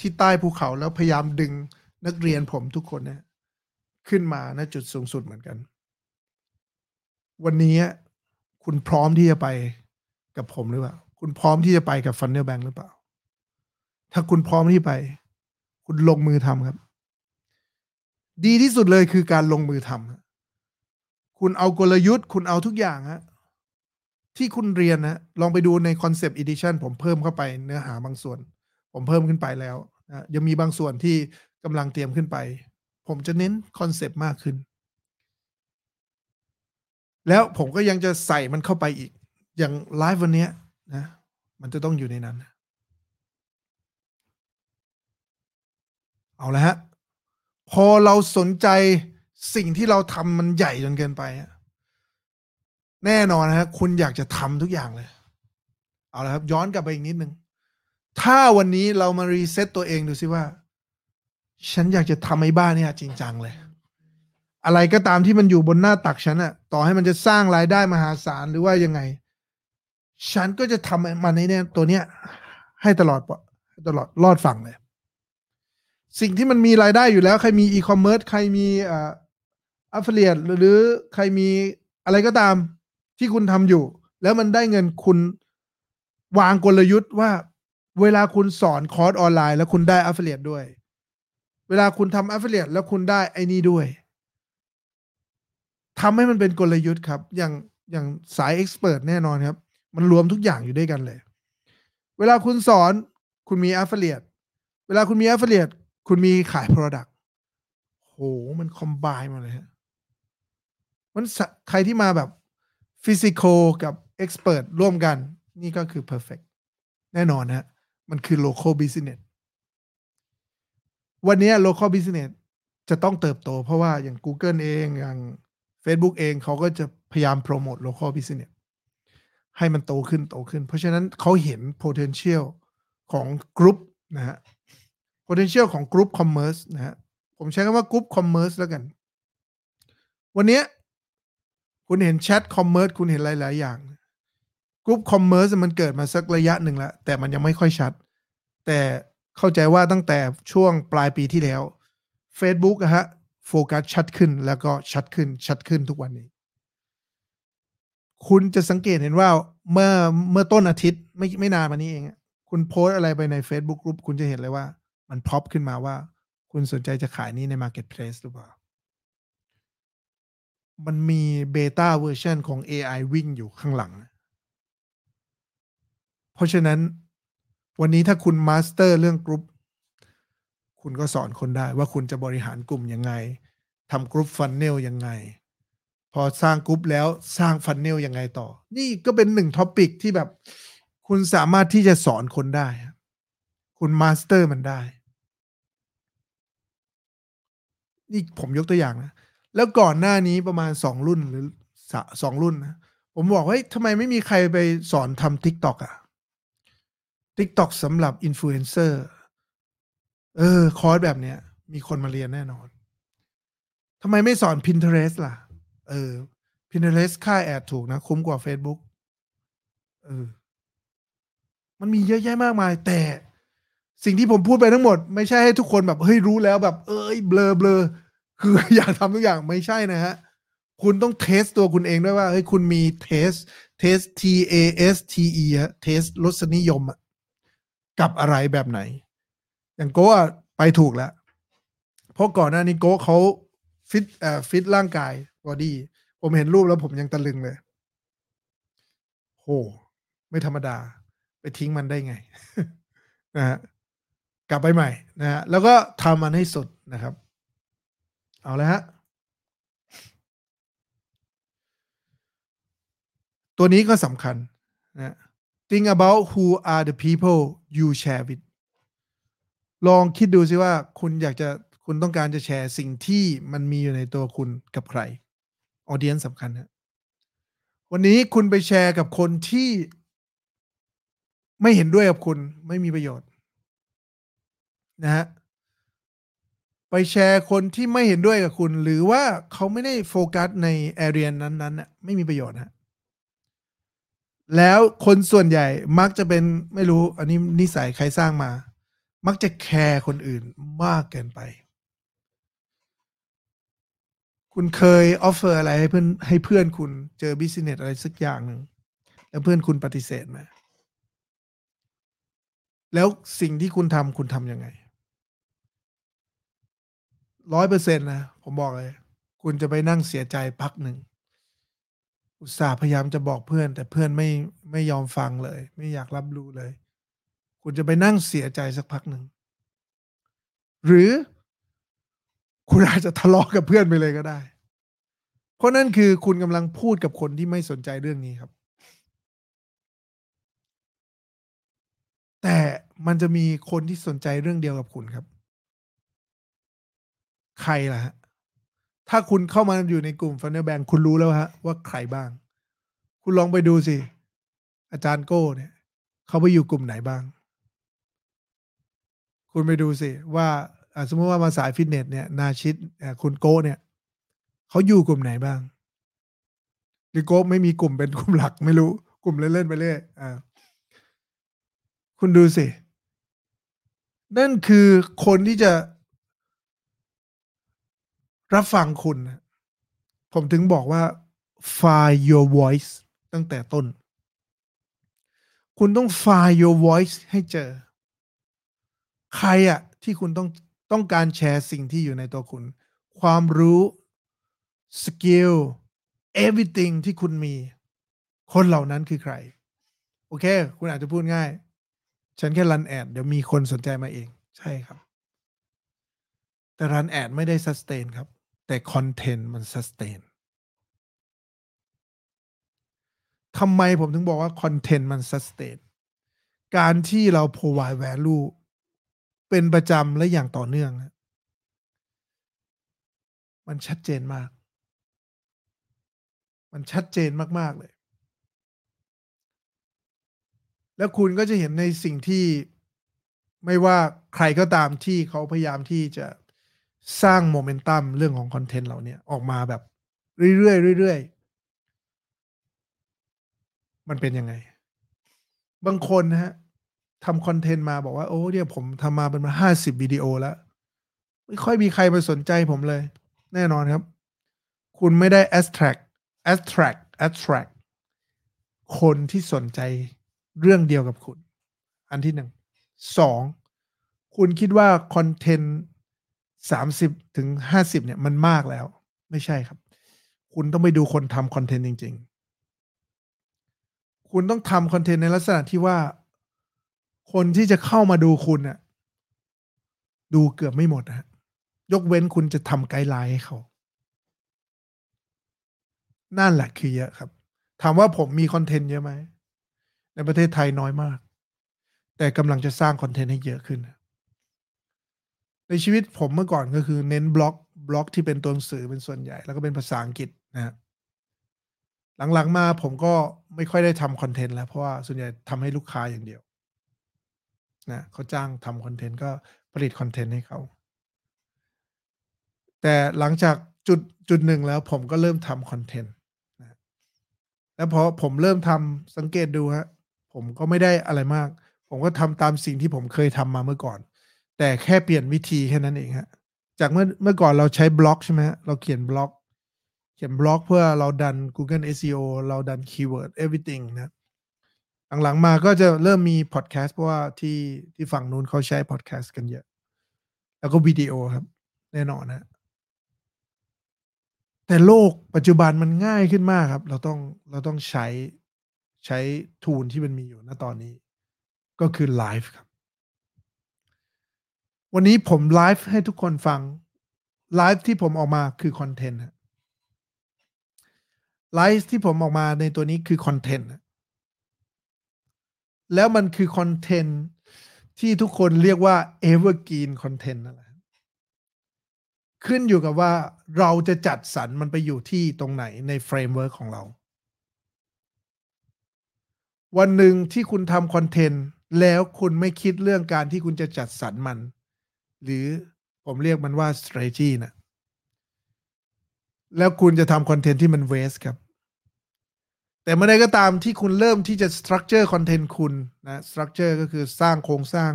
ที่ใต้ภูเขาแล้วพยายามดึงนักเรียนผมทุกคนเนี่ยขึ้นมาณจุดสูงสุดเหมือนกัน วันนี้คุณพร้อมที่จะไป กับผมหรือเปล่า คุณพร้อมที่จะไปกับฟันเนลแบงหรือเปล่า ถ้าคุณพร้อมที่ไป คุณลงมือทำครับ ดีที่สุดเลยคือการลงมือทำคุณเอากลยุทธ์ คุณเอาทุกอย่างฮะที่คุณเรียนนะลองไปดูใน concept edition ผมเพิ่มเข้าไปเนื้อหาบางส่วน ผมเพิ่มขึ้นไปแล้วนะยังมีบางส่วนที่กำลังเตรียมขึ้นไป ผมจะเน้น concept มากขึ้น แล้วผมก็ยังจะใส่มันเข้าไปอีก อย่างไลฟ์วันนี้นะ มันจะต้องอยู่ในนั้น เอาละฮะ พอเราสนใจสิ่งที่เราทำมันใหญ่จนเกินไป แน่นอนนะฮะคุณอยากจะทำทุกอย่างเลย เอาละครับ ย้อนกลับไปอีกนิดนึง ถ้าวันนี้เรามารีเซ็ตตัวเองดูซิว่า ฉันอยากจะทำไอ้บ้านเนี่ยจริงจังเลยอะไรก็ตามที่มันอยู่บนหน้าตักฉันอะต่อให้มันจะสร้างรายได้มหาศาลหรือว่ายังไง ฉันก็จะทำมันในเนี่ยตัวเนี้ย ให้ตลอดตลอดรอดฝั่งเลย สิ่งที่มันมีรายได้อยู่แล้ว ใครมีอีคอมเมิร์ซใครมีอ่า affiliate หรือใครมีอะไรก็ตามที่คุณทำอยู่ แล้วมันได้เงินคุณวางกลยุทธ์ว่า เวลาคุณสอนคอร์สออนไลน์ แล้วคุณได้ affiliate ด้วย เวลาคุณทำ affiliate แล้วคุณได้ไอ้นี่ด้วยทำให้มันเป็นกลยุทธ์ครับ อย่างอย่างสาย expert แน่นอนครับ มันรวมทุกอย่างอยู่ด้วยกันเลย เวลาคุณสอนคุณมี affiliate เวลาคุณมี affiliate คุณมีขาย Product โหมัน combine มาเลยฮะมันใครที่มาแบบ physical กับ expert ร่วมกัน นี่ก็คือ perfect แน่นอนนะมันคือ local business วันนี้ local business จะต้องเติบโตเพราะว่าอย่าง Google เองอย่าง Facebook เองเขาก็จะพยายามโปรโมท local business ให้มันโตขึ้นโตขึ้น เพราะฉะนั้นเขาเห็น potential ของกรุ๊ปนะฮะ potential ของ group commerce นะฮะ ผมใช้คำว่า group commerce แล้วกัน วันนี้คุณเห็น chat commerce คุณเห็นหลาย ๆ อย่าง group commerce มันเกิดมาสักระยะหนึ่งแล้ว แต่มันยังไม่ค่อยชัด แต่เข้าใจว่าตั้งแต่ช่วงปลายปีที่แล้ว Facebook อะฮะโฟกัสชัดขึ้นแล้วก็ชัดขึ้นชัดขึ้นทุกวันนี้ คุณจะสังเกตเห็นว่าเมื่อเมื่อต้นอาทิตย์ไม่ไม่นานมานี้เอง คุณโพสอะไรไปใน Facebook กรุ๊ปคุณจะเห็นเลยว่า มันพอปขึ้นมาว่า คุณสนใจจะขายนี้ใน Marketplace หรือเปล่า มันมี beta version ของ AI วิ่งอยู่ข้างหลัง เพราะฉะนั้นวันนี้ถ้าคุณ master เรื่องกรุ๊ปคุณก็สอนคนได้ว่าคุณจะบริหารกลุ่มยังไงทำ group funnel ยังไง พอสร้างกรุ๊ปแล้วสร้าง funnel ยังไงต่อ นี่ก็เป็นหนึ่ง topic ที่แบบ คุณสามารถที่จะสอนคนได้ คุณ master มันได้ นี่ผมยกตัวอย่างนะ แล้วก่อนหน้านี้ประมาณสองรุ่นหรือสองรุ่นนะ ผมบอกเฮ้ยทำไมไม่มีใครไปสอนทำ TikTok อะ TikTok สำหรับอินฟลูเอนเซอร์เออ คอร์สแบบเนี้ย มีคนมาเรียนแน่นอนทำไมไม่สอน Pinterest ล่ะ เออ Pinterest ค่า ad ถูกนะ คุ้มกว่า Facebook เออ มันมีเยอะแยะมากมาย แต่สิ่งที่ผมพูดไปทั้งหมด ไม่ใช่ให้ทุกคนแบบเฮ้ยรู้แล้วแบบ เอ้ยเบลอเบลอคืออยากทำทุกอย่างไม่ใช่นะฮะ คุณต้อง test ตัวคุณเองด้วยว่าเฮ้ยคุณมีเทสเทส T A S T E ฮะเทสรสนิยมอะกับอะไรแบบไหน อย่างโก้ไปถูกแล้ว เพราะก่อนหน้านี้โก้เขาฟิตเอ่อฟิตร่างกาย บอดี้ผมเห็นรูปแล้วผมยังตะลึงเลย โห ไม่ธรรมดา ไปทิ้งมันได้ไง นะฮะกลับไปใหม่นะฮะแล้วก็ทำมันให้สุดนะครับ เอาเลยฮะ ตัวนี้ก็สำคัญนะ think about who are the people you share with ลองคิดดูสิว่าคุณอยากจะคุณต้องการจะแชร์สิ่งที่มันมีอยู่ในตัวคุณกับใคร ออเดียนสำคัญนะวันนี้คุณไปแชร์กับคนที่ไม่เห็นด้วยกับคุณไม่มีประโยชน์นะฮะไปแชร์คนที่ไม่เห็นด้วยกับคุณ หรือว่าเขาไม่ได้โฟกัสใน area นั้นๆน่ะไม่มีประโยชน์ฮะแล้วคนส่วนใหญ่มักจะเป็นไม่รู้ อันนี้นิสัยใครสร้างมา มักจะ care คนอื่นมากเกินไป คุณเคย offer อะไรให้เพื่อนให้เพื่อนคุณเจอ business อะไรสักอย่างหนึ่งแล้วเพื่อนคุณปฏิเสธไหมแล้วสิ่งที่คุณทำคุณทำยังไงร้อยเปอร์เซ็นต์นะ ผมบอกเลย คุณจะไปนั่งเสียใจพักหนึ่ง อุตส่าห์พยายามจะบอกเพื่อน แต่เพื่อนไม่ไม่ยอมฟังเลย ไม่อยากรับรู้เลย คุณจะไปนั่งเสียใจสักพักหนึ่ง หรือ คุณอาจจะทะเลาะกับเพื่อนไปเลยก็ได้ เพราะนั่นคือคุณกำลังพูดกับคนที่ไม่สนใจเรื่องนี้ครับ แต่มันจะมีคนที่สนใจเรื่องเดียวกับคุณครับ ใครล่ะฮะถ้าคุณเข้ามาอยู่ในกลุ่ม Funnel Bank คุณรู้แล้วฮะว่าใครบ้าง คุณลองไปดูสิ อาจารย์โก้เนี่ย เขาไปอยู่กลุ่มไหนบ้าง คุณไปดูสิว่า สมมติว่ามาสายฟิตเนสเนี่ย niche คุณโก้เนี่ยเขาอยู่กลุ่มไหนบ้างหรือโก้ไม่มีกลุ่มเป็นกลุ่มหลักไม่รู้ กลุ่มเล่นๆไปเรื่อยอ่าคุณดูสิ นั่นคือคนที่จะรับฟังคุณ ผมถึงบอกว่า find your voice ตั้งแต่ต้น คุณต้อง find your voice ให้เจอ ใครอะที่คุณต้อง ต้องการแชร์สิ่งที่อยู่ในตัวคุณ ความรู้skill everything ที่คุณมี คนเหล่านั้นคือใคร โอเค คุณอาจจะพูดง่าย ฉันแค่ run ad เดี๋ยวมีคนสนใจมาเอง ใช่ครับ แต่ run ad ไม่ได้ sustain ครับ แต่คอนเทนต์มัน sustain ทำไมผมถึงบอกว่าคอนเทนต์มัน sustain การที่เรา provide value เป็นประจำและอย่างต่อเนื่อง มันชัดเจนมาก มันชัดเจนมาก ๆ เลย แล้วคุณก็จะเห็นในสิ่งที่ไม่ว่าใครก็ตามที่เขาพยายามที่จะสร้างโมเมนตัมเรื่องของคอนเทนต์เหล่านี้ออกมาแบบ เรื่อยๆเรื่อยๆมันเป็นยังไง บางคนนะฮะ ทำคอนเทนต์มาบอกว่าโอ้เนี่ยผมทำมาเป็นมาห้าสิบวิดีโอแล้ว ไม่ค่อยมีใครมาสนใจผมเลย แน่นอนครับ คุณไม่ได้ attract attract attract คนที่สนใจเรื่องเดียวกับคุณ อันที่หนึ่งสองคุณคิดว่าคอนเทนต์สามสิบถึงห้าสิบเนี่ยมันมากแล้ว ไม่ใช่ครับ คุณต้องไปดูคนทำคอนเทนต์จริง ๆ คุณต้องทำคอนเทนต์ในลักษณะที่ว่า คนที่จะเข้ามาดูคุณน่ะดูเกือบไม่หมดนะฮะยกเว้นคุณจะทำ guideline ให้เขา นั่นแหละคือเยอะครับ ถามว่าผมมีคอนเทนต์เยอะไหม ในประเทศไทยน้อยมาก แต่กำลังจะสร้างคอนเทนต์ให้เยอะขึ้น ในชีวิตผมเมื่อก่อนก็คือเน้นบล็อก บล็อกที่เป็นตัวหนังสือเป็นส่วนใหญ่ แล้วก็เป็นภาษาอังกฤษนะฮะหลังๆมาผมก็ไม่ค่อยได้ทำคอนเทนต์แล้ว เพราะว่าส่วนใหญ่ทำให้ลูกค้าอย่างเดียว นะเขาจ้างทำคอนเทนต์ก็ผลิตคอนเทนต์ให้เขา แต่หลังจากจุดจุดหนึ่งแล้วผมก็เริ่มทำคอนเทนต์นะแล้วพอผมเริ่มทำสังเกตดูฮะผมก็ไม่ได้อะไรมาก ผมก็ทำตามสิ่งที่ผมเคยทำมาเมื่อก่อน แต่แค่เปลี่ยนวิธีแค่นั้นเองฮะจากเมื่อเมื่อก่อนเราใช้บล็อกใช่ไหมเราเขียนบล็อก เขียนบล็อกเพื่อเราดัน Google SEO เราดัน Keyword everything นะ หลังๆมาก็จะเริ่มมีพอดแคสต์เพราะว่าที่ที่ฝั่งนู้นเขาใช้พอดแคสต์กันเยอะ แล้วก็วิดีโอครับ แน่นอนนะแต่โลกปัจจุบันมันง่ายขึ้นมากครับ เราต้องเราต้องใช้ใช้ tool ที่มันมีอยู่ณตอนนี้ ก็คือไลฟ์ครับ วันนี้ผมไลฟ์ให้ทุกคนฟังไลฟ์ที่ผมออกมาคือคอนเทนต์ไลฟ์ที่ผมออกมาในตัวนี้คือคอนเทนต์ แล้วมันคือคอนเทนต์ที่ทุกคนเรียกว่า evergreen content นั่นแหละขึ้นอยู่กับว่าเราจะจัดสรรมันไปอยู่ที่ตรงไหนใน framework ของเรา วันหนึ่งที่คุณทำคอนเทนต์แล้วคุณไม่คิดเรื่องการที่คุณจะจัดสรรมัน หรือผมเรียกมันว่า strategy นะแล้วคุณจะทำคอนเทนต์ที่มัน waste ครับ แต่เมื่อใดก็ตามที่คุณเริ่มที่จะ structure คอนเทนต์คุณนะ structure ก็คือสร้างโครงสร้าง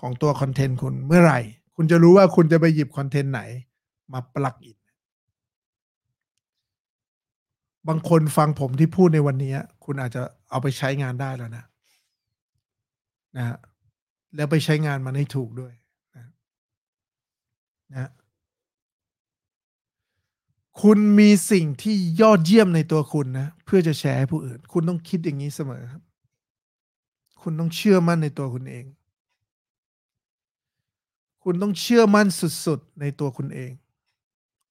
ของตัวคอนเทนต์คุณเมื่อไหร่ คุณจะรู้ว่าคุณจะไปหยิบคอนเทนต์ไหน มา plug in บางคนฟังผมที่พูดในวันนี้ คุณอาจจะเอาไปใช้งานได้แล้วนะนะฮะแล้วไปใช้งานมันให้ถูกด้วยนะนะ คุณมีสิ่งที่ยอดเยี่ยมในตัวคุณนะ เพื่อจะแชร์ให้ผู้อื่น คุณต้องคิดอย่างนี้เสมอครับ คุณต้องเชื่อมั่นในตัวคุณเอง คุณต้องเชื่อมั่นสุดๆในตัวคุณเอง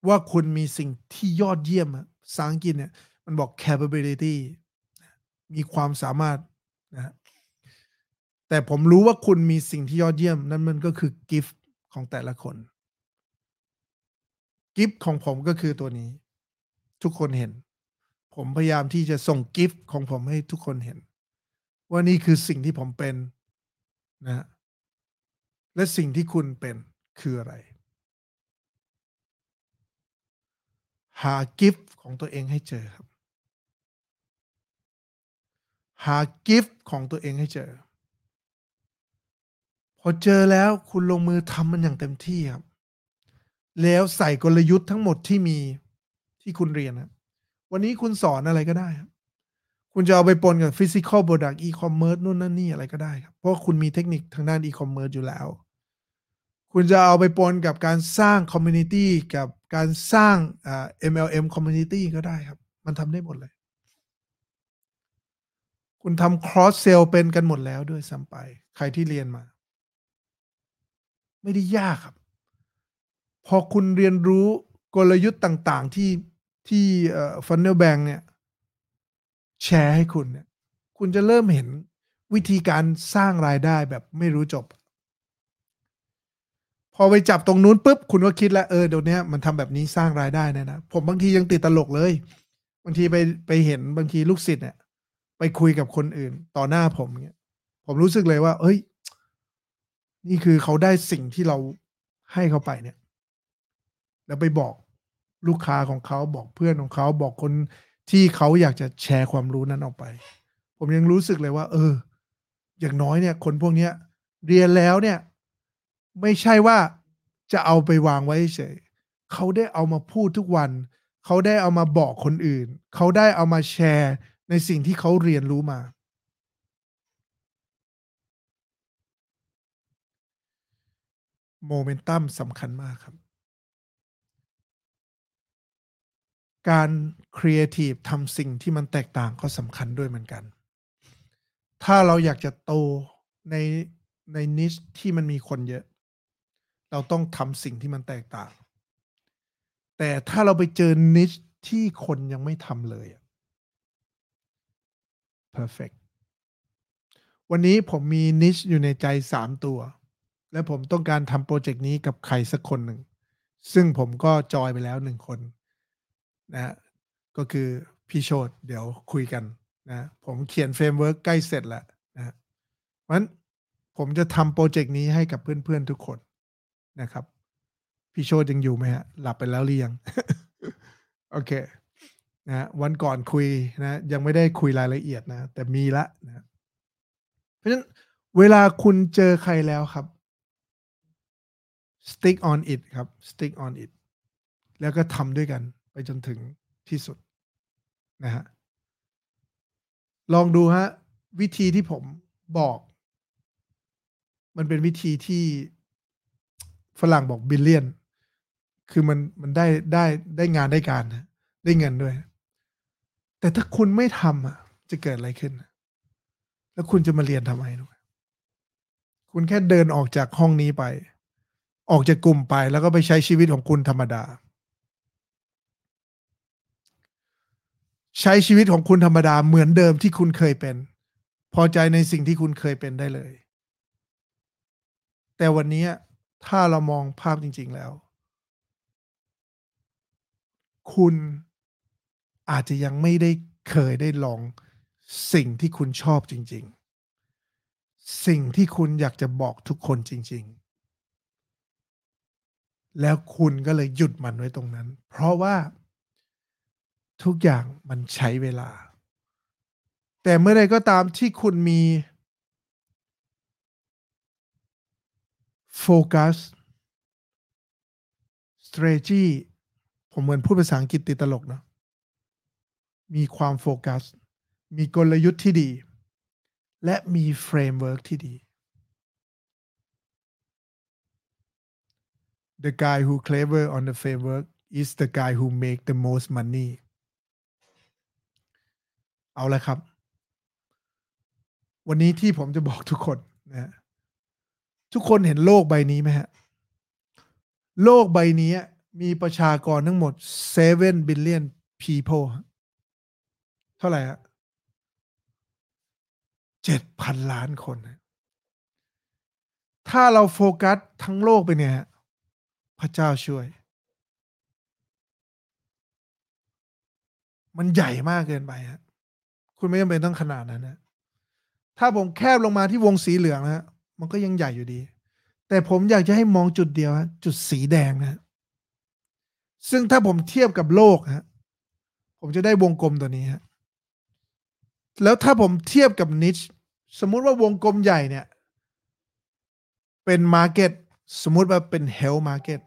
ว่าคุณมีสิ่งที่ยอดเยี่ยมภาษาอังกฤษเนี่ยมันบอก capability มีความสามารถนะแต่ผมรู้ว่าคุณมีสิ่งที่ยอดเยี่ยม นั่นมันก็คือกิฟต์ของแต่ละคน กิฟต์ของผมก็คือตัวนี้ ทุกคนเห็น ผมพยายามที่จะส่งกิฟต์ของผมให้ทุกคนเห็น ว่านี่คือสิ่งที่ผมเป็นนะ และสิ่งที่คุณเป็นคืออะไร หา gift ของตัวเองให้เจอครับ หา gift ของตัวเองให้เจอ พอเจอแล้วคุณลงมือทำมันอย่างเต็มที่ครับ แล้วใส่กลยุทธ์ทั้งหมดที่มีที่คุณเรียนนะวันนี้คุณสอนอะไรก็ได้ครับคุณจะเอาไปปนกับ physical product อีคอมเมิร์ซนู่นนั่นนี่อะไรก็ได้ครับ เพราะคุณมีเทคนิคทางด้านอีคอมเมิร์ซอยู่แล้ว คุณจะเอาไปปนกับการสร้างคอมมูนิตี้กับการสร้างอ่า MLM community ก็ได้ครับ มันทำได้หมดเลย คุณทำ cross sell เป็นกันหมดแล้วด้วยซ้ำไป ใครที่เรียนมา ไม่ได้ยากครับ พอคุณเรียนรู้กลยุทธ์ต่าง ๆ ที่ที่เอ่อ Funnel Bank เนี่ยแชร์ให้คุณเนี่ย คุณจะเริ่มเห็นวิธีการสร้างรายได้แบบไม่รู้จบ พอไปจับตรงนู้นปุ๊บ คุณก็คิดแล้วเออเดี๋ยวนี้มันทำแบบนี้สร้างรายได้นี่ยนะ ผมบางทียังติดตลกเลย บางทีไปไปเห็นบางทีลูกศิษย์เนี่ย ไปคุยกับคนอื่น ต่อหน้าผมเนี่ยผมรู้สึกเลยว่า เอ้ย นี่คือเขาได้สิ่งที่เราให้เขาไปเนี่ย แล้วไปบอกลูกค้าของเขาบอกเพื่อนของเขาบอกคนที่เขาอยากจะแชร์ความรู้นั้นออกไป ผมยังรู้สึกเลยว่า เออ อย่างน้อยเนี่ย คนพวกเนี้ย เรียนแล้วเนี่ย ไม่ใช่ว่าจะเอาไปวางไว้เฉยเขาได้เอามาพูดทุกวัน เขาได้เอามาบอกคนอื่น เขาได้เอามาแชร์ในสิ่งที่เขาเรียนรู้มา โมเมนตัมสำคัญมากครับ การครีเอทีฟทำสิ่งที่มันแตกต่างก็สำคัญด้วยเหมือนกัน ถ้าเราอยากจะโตในในนิชที่มันมีคนเยอะ เราต้องทำสิ่งที่มันแตกต่าง แต่ถ้าเราไปเจอนิชที่คนยังไม่ทำเลย perfect วันนี้ผมมีนิชอยู่ในใจสามตัว และผมต้องการทำโปรเจกต์นี้กับใครสักคนหนึ่ง ซึ่งผมก็จอยไปแล้วหนึ่งคน นะก็คือพี่โชดเดี๋ยวคุยกันนะผมเขียน framework ใกล้เสร็จแล้วนะเพราะฉะนั้นผมจะทำโปรเจกต์นี้ให้กับเพื่อนๆทุกคนนะครับ พี่โชดยังอยู่ไหมฮะ หลับไปแล้วหรือยัง โอเคนะวันก่อนคุยนะ ยังไม่ได้คุยรายละเอียดนะ แต่มีละนะเพราะฉะนั้นเวลาคุณเจอใครแล้วครับ stick on it ครับ stick on it แล้วก็ทำด้วยกัน จนถึงที่สุดนะฮะลองดูฮะ วิธีที่ผมบอก มันเป็นวิธีที่ฝรั่งบอกบิลเลียน คือมันมันได้ได้ได้งานได้การนะได้เงินด้วย แต่ถ้าคุณไม่ทำอะ จะเกิดอะไรขึ้น แล้วคุณจะมาเรียนทำไมรู้ไหมคุณแค่เดินออกจากห้องนี้ไป ออกจากกลุ่มไปแล้วก็ไปใช้ชีวิตของคุณธรรมดา ใช้ชีวิตของคุณธรรมดาเหมือนเดิมที่คุณเคยเป็น พอใจในสิ่งที่คุณเคยเป็นได้เลย แต่วันนี้ถ้าเรามองภาพจริง ๆแล้ว คุณอาจจะยังไม่ได้เคยได้ลองสิ่งที่คุณชอบจริง ๆ สิ่งที่คุณอยากจะบอกทุกคนจริง ๆ แล้วคุณก็เลยหยุดมันไว้ตรงนั้น เพราะว่า ทุกอย่างมันใช้เวลา แต่เมื่อใดก็ตามที่คุณมีโฟกัส strategy ผมเหมือนพูดภาษาอังกฤษติดตลกนะ มีความโฟกัส มีกลยุทธ์ที่ดี และมี framework ที่ดี The guy who clever on the framework is the guy who make the most money เอาละครับ วันนี้ที่ผมจะบอกทุกคนนะทุกคนเห็นโลกใบนี้ไหมฮะ โลกใบนี้มีประชากรทั้งหมด 7 billion people เท่าไหร่ฮะเจ็ดพันล้านคน ถ้าเราโฟกัสทั้งโลกไปเนี่ย พระเจ้าช่วย มันใหญ่มากเกินไปฮะ คุณไม่จำเป็นต้องขนาดนั้นนะถ้าผมแคบลงมาที่วงสีเหลืองนะมันก็ยังใหญ่อยู่ดี แต่ผมอยากจะให้มองจุดเดียวฮะจุดสีแดงนะซึ่งถ้าผมเทียบกับโลกฮะผมจะได้วงกลมตัวนี้ฮะแล้วถ้าผมเทียบกับ niche สมมุติว่าวงกลมใหญ่เนี่ย เป็น market สมมุติว่าเป็น health market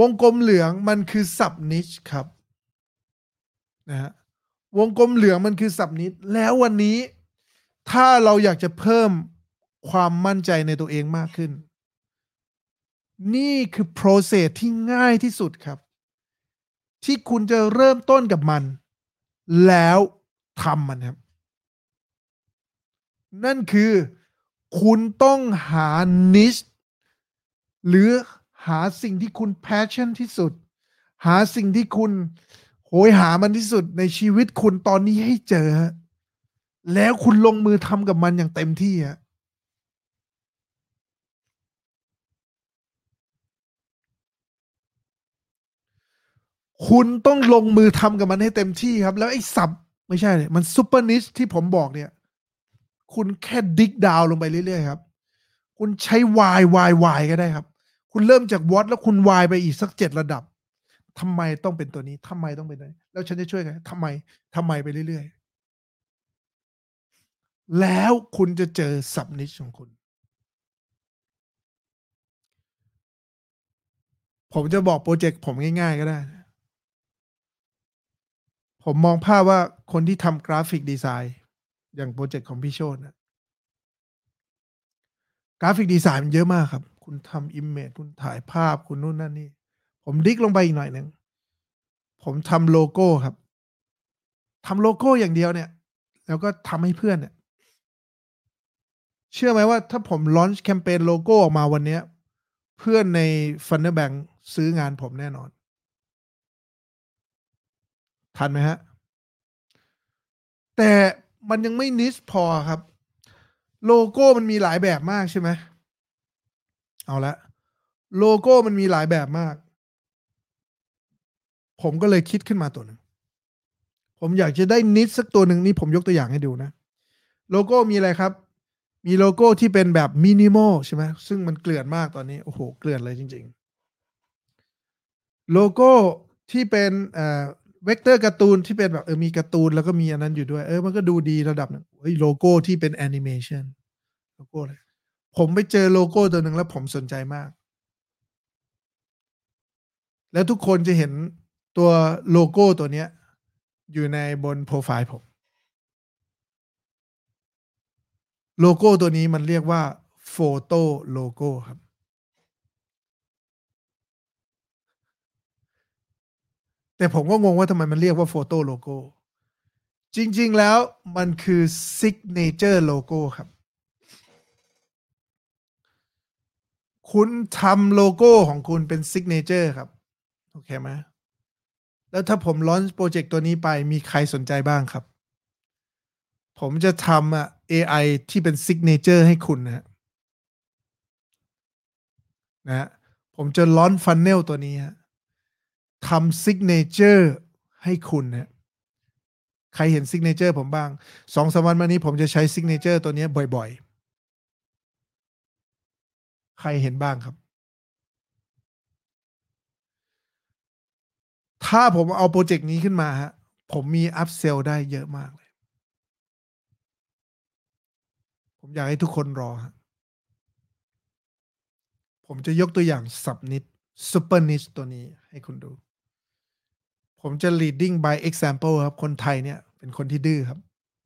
วงกลมเหลืองมันคือ sub-niche ครับนะฮะ วงกลมเหลืองมันคือ sub-niche แล้ววันนี้ถ้าเราอยากจะเพิ่มความมั่นใจในตัวเองมากขึ้น นี่คือ process ที่ง่ายที่สุดครับ ที่คุณจะเริ่มต้นกับมัน แล้วทำมันครับ นั่นคือคุณต้องหา niche หรือหาสิ่งที่คุณ passion ที่สุด หาสิ่งที่คุณ หยหามันที่สุดในชีวิตคุณตอนนี้ให้เจอ แล้วคุณลงมือทำกับมันอย่างเต็มที่อะคุณต้องลงมือทำกับมันให้เต็มที่ครับ แล้วไอ้สับไม่ใช่เลยมันซูเปอร์นิชที่ผมบอกเนี่ย คุณแค่ดิกดาวลงไปเรื่อยๆครับ คุณใช้วายวายวายก็ได้ครับ คุณเริ่มจาก what แล้วคุณ why ไปอีกสักเจ็ดระดับ ทำไมต้องเป็นตัวนี้ทำไมต้องเป็นตัวนี้ แล้วฉันจะช่วยกันทำไมทำไมไปเรื่อยๆ แล้วคุณจะเจอ sub-niche ของคุณ ผมจะบอกโปรเจกต์ผมง่าย ๆ ก็ได้ ผมมองภาพว่าคนที่ทำ graphic design อย่างโปรเจกต์ของพี่โชตนะgraphic design มันเยอะมากครับ คุณทำ image คุณถ่ายภาพคุณนู่นนั่นนี่ ผม dig ลงไปอีกหน่อยหนึ่ง ผมทำโลโก้ครับทำโลโก้อย่างเดียวเนี่ย แล้วก็ทำให้เพื่อนเนี่ย เชื่อไหมว่าถ้าผม launch แคมเปญโลโก้ออกมาวันนี้เพื่อนใน Funnel Bank ซื้องานผมแน่นอน ทันไหมฮะ แต่มันยังไม่ niche พอครับ โลโก้มันมีหลายแบบมากใช่ไหมเอาละโลโก้มันมีหลายแบบมาก ผมก็เลยคิดขึ้นมาตัวหนึ่ง ผมอยากจะได้ niche สักตัวหนึ่งนี่ผมยกตัวอย่างให้ดูนะ โลโก้มีอะไรครับ มีโลโก้ที่เป็นแบบมินิมอลใช่ไหมซึ่งมันเกลื่อนมากตอนนี้ โอ้โห เกลื่อนเลยจริง ๆ โลโก้ที่เป็นเวกเตอร์การ์ตูนที่เป็นแบบเออมีการ์ตูนแล้วก็มีอันนั้นอยู่ด้วย เออมันก็ดูดีระดับหนึงเฮ้โลโก้ที่เป็นแอนิเมชันโลโก้เลยผมไปเจอโลโก้ตัวหนึ่งแล้วผมสนใจมาก แล้วทุกคนจะเห็น ตัวโลโก้ตัวเนี้ย อยู่ในบนโปรไฟล์ผม โลโก้ตัวนี้มันเรียกว่า photo logo ครับ แต่ผมก็งงว่าทำไมมันเรียกว่า photo logo จริง ๆ แล้วมันคือ Signature Logo ครับ คุณทำโลโก้ของคุณเป็น Signature ครับ โอเคไหม แล้วถ้าผม launch โปรเจกต์ตัวนี้ไปมีใครสนใจบ้างครับ ผมจะทำอะ AI ที่เป็น Signature ให้คุณนะฮะนะผมจะ launch funnel ตัวนี้ฮะทำ Signature ให้คุณนะใครเห็น Signature ผมบ้างสองสามวันมานี้ผมจะใช้ Signature ตัวนี้บ่อยๆ ใครเห็นบ้างครับ ถ้าผมเอาโปรเจกต์นี้ขึ้นมาฮะผมมี upsell ได้เยอะมากเลย ผมอยากให้ทุกคนรอฮะผมจะยกตัวอย่าง sub niche super niche ตัวนี้ให้คุณดู ผมจะ leading by example ครับ คนไทยเนี่ย เป็นคนที่ดื้อครับ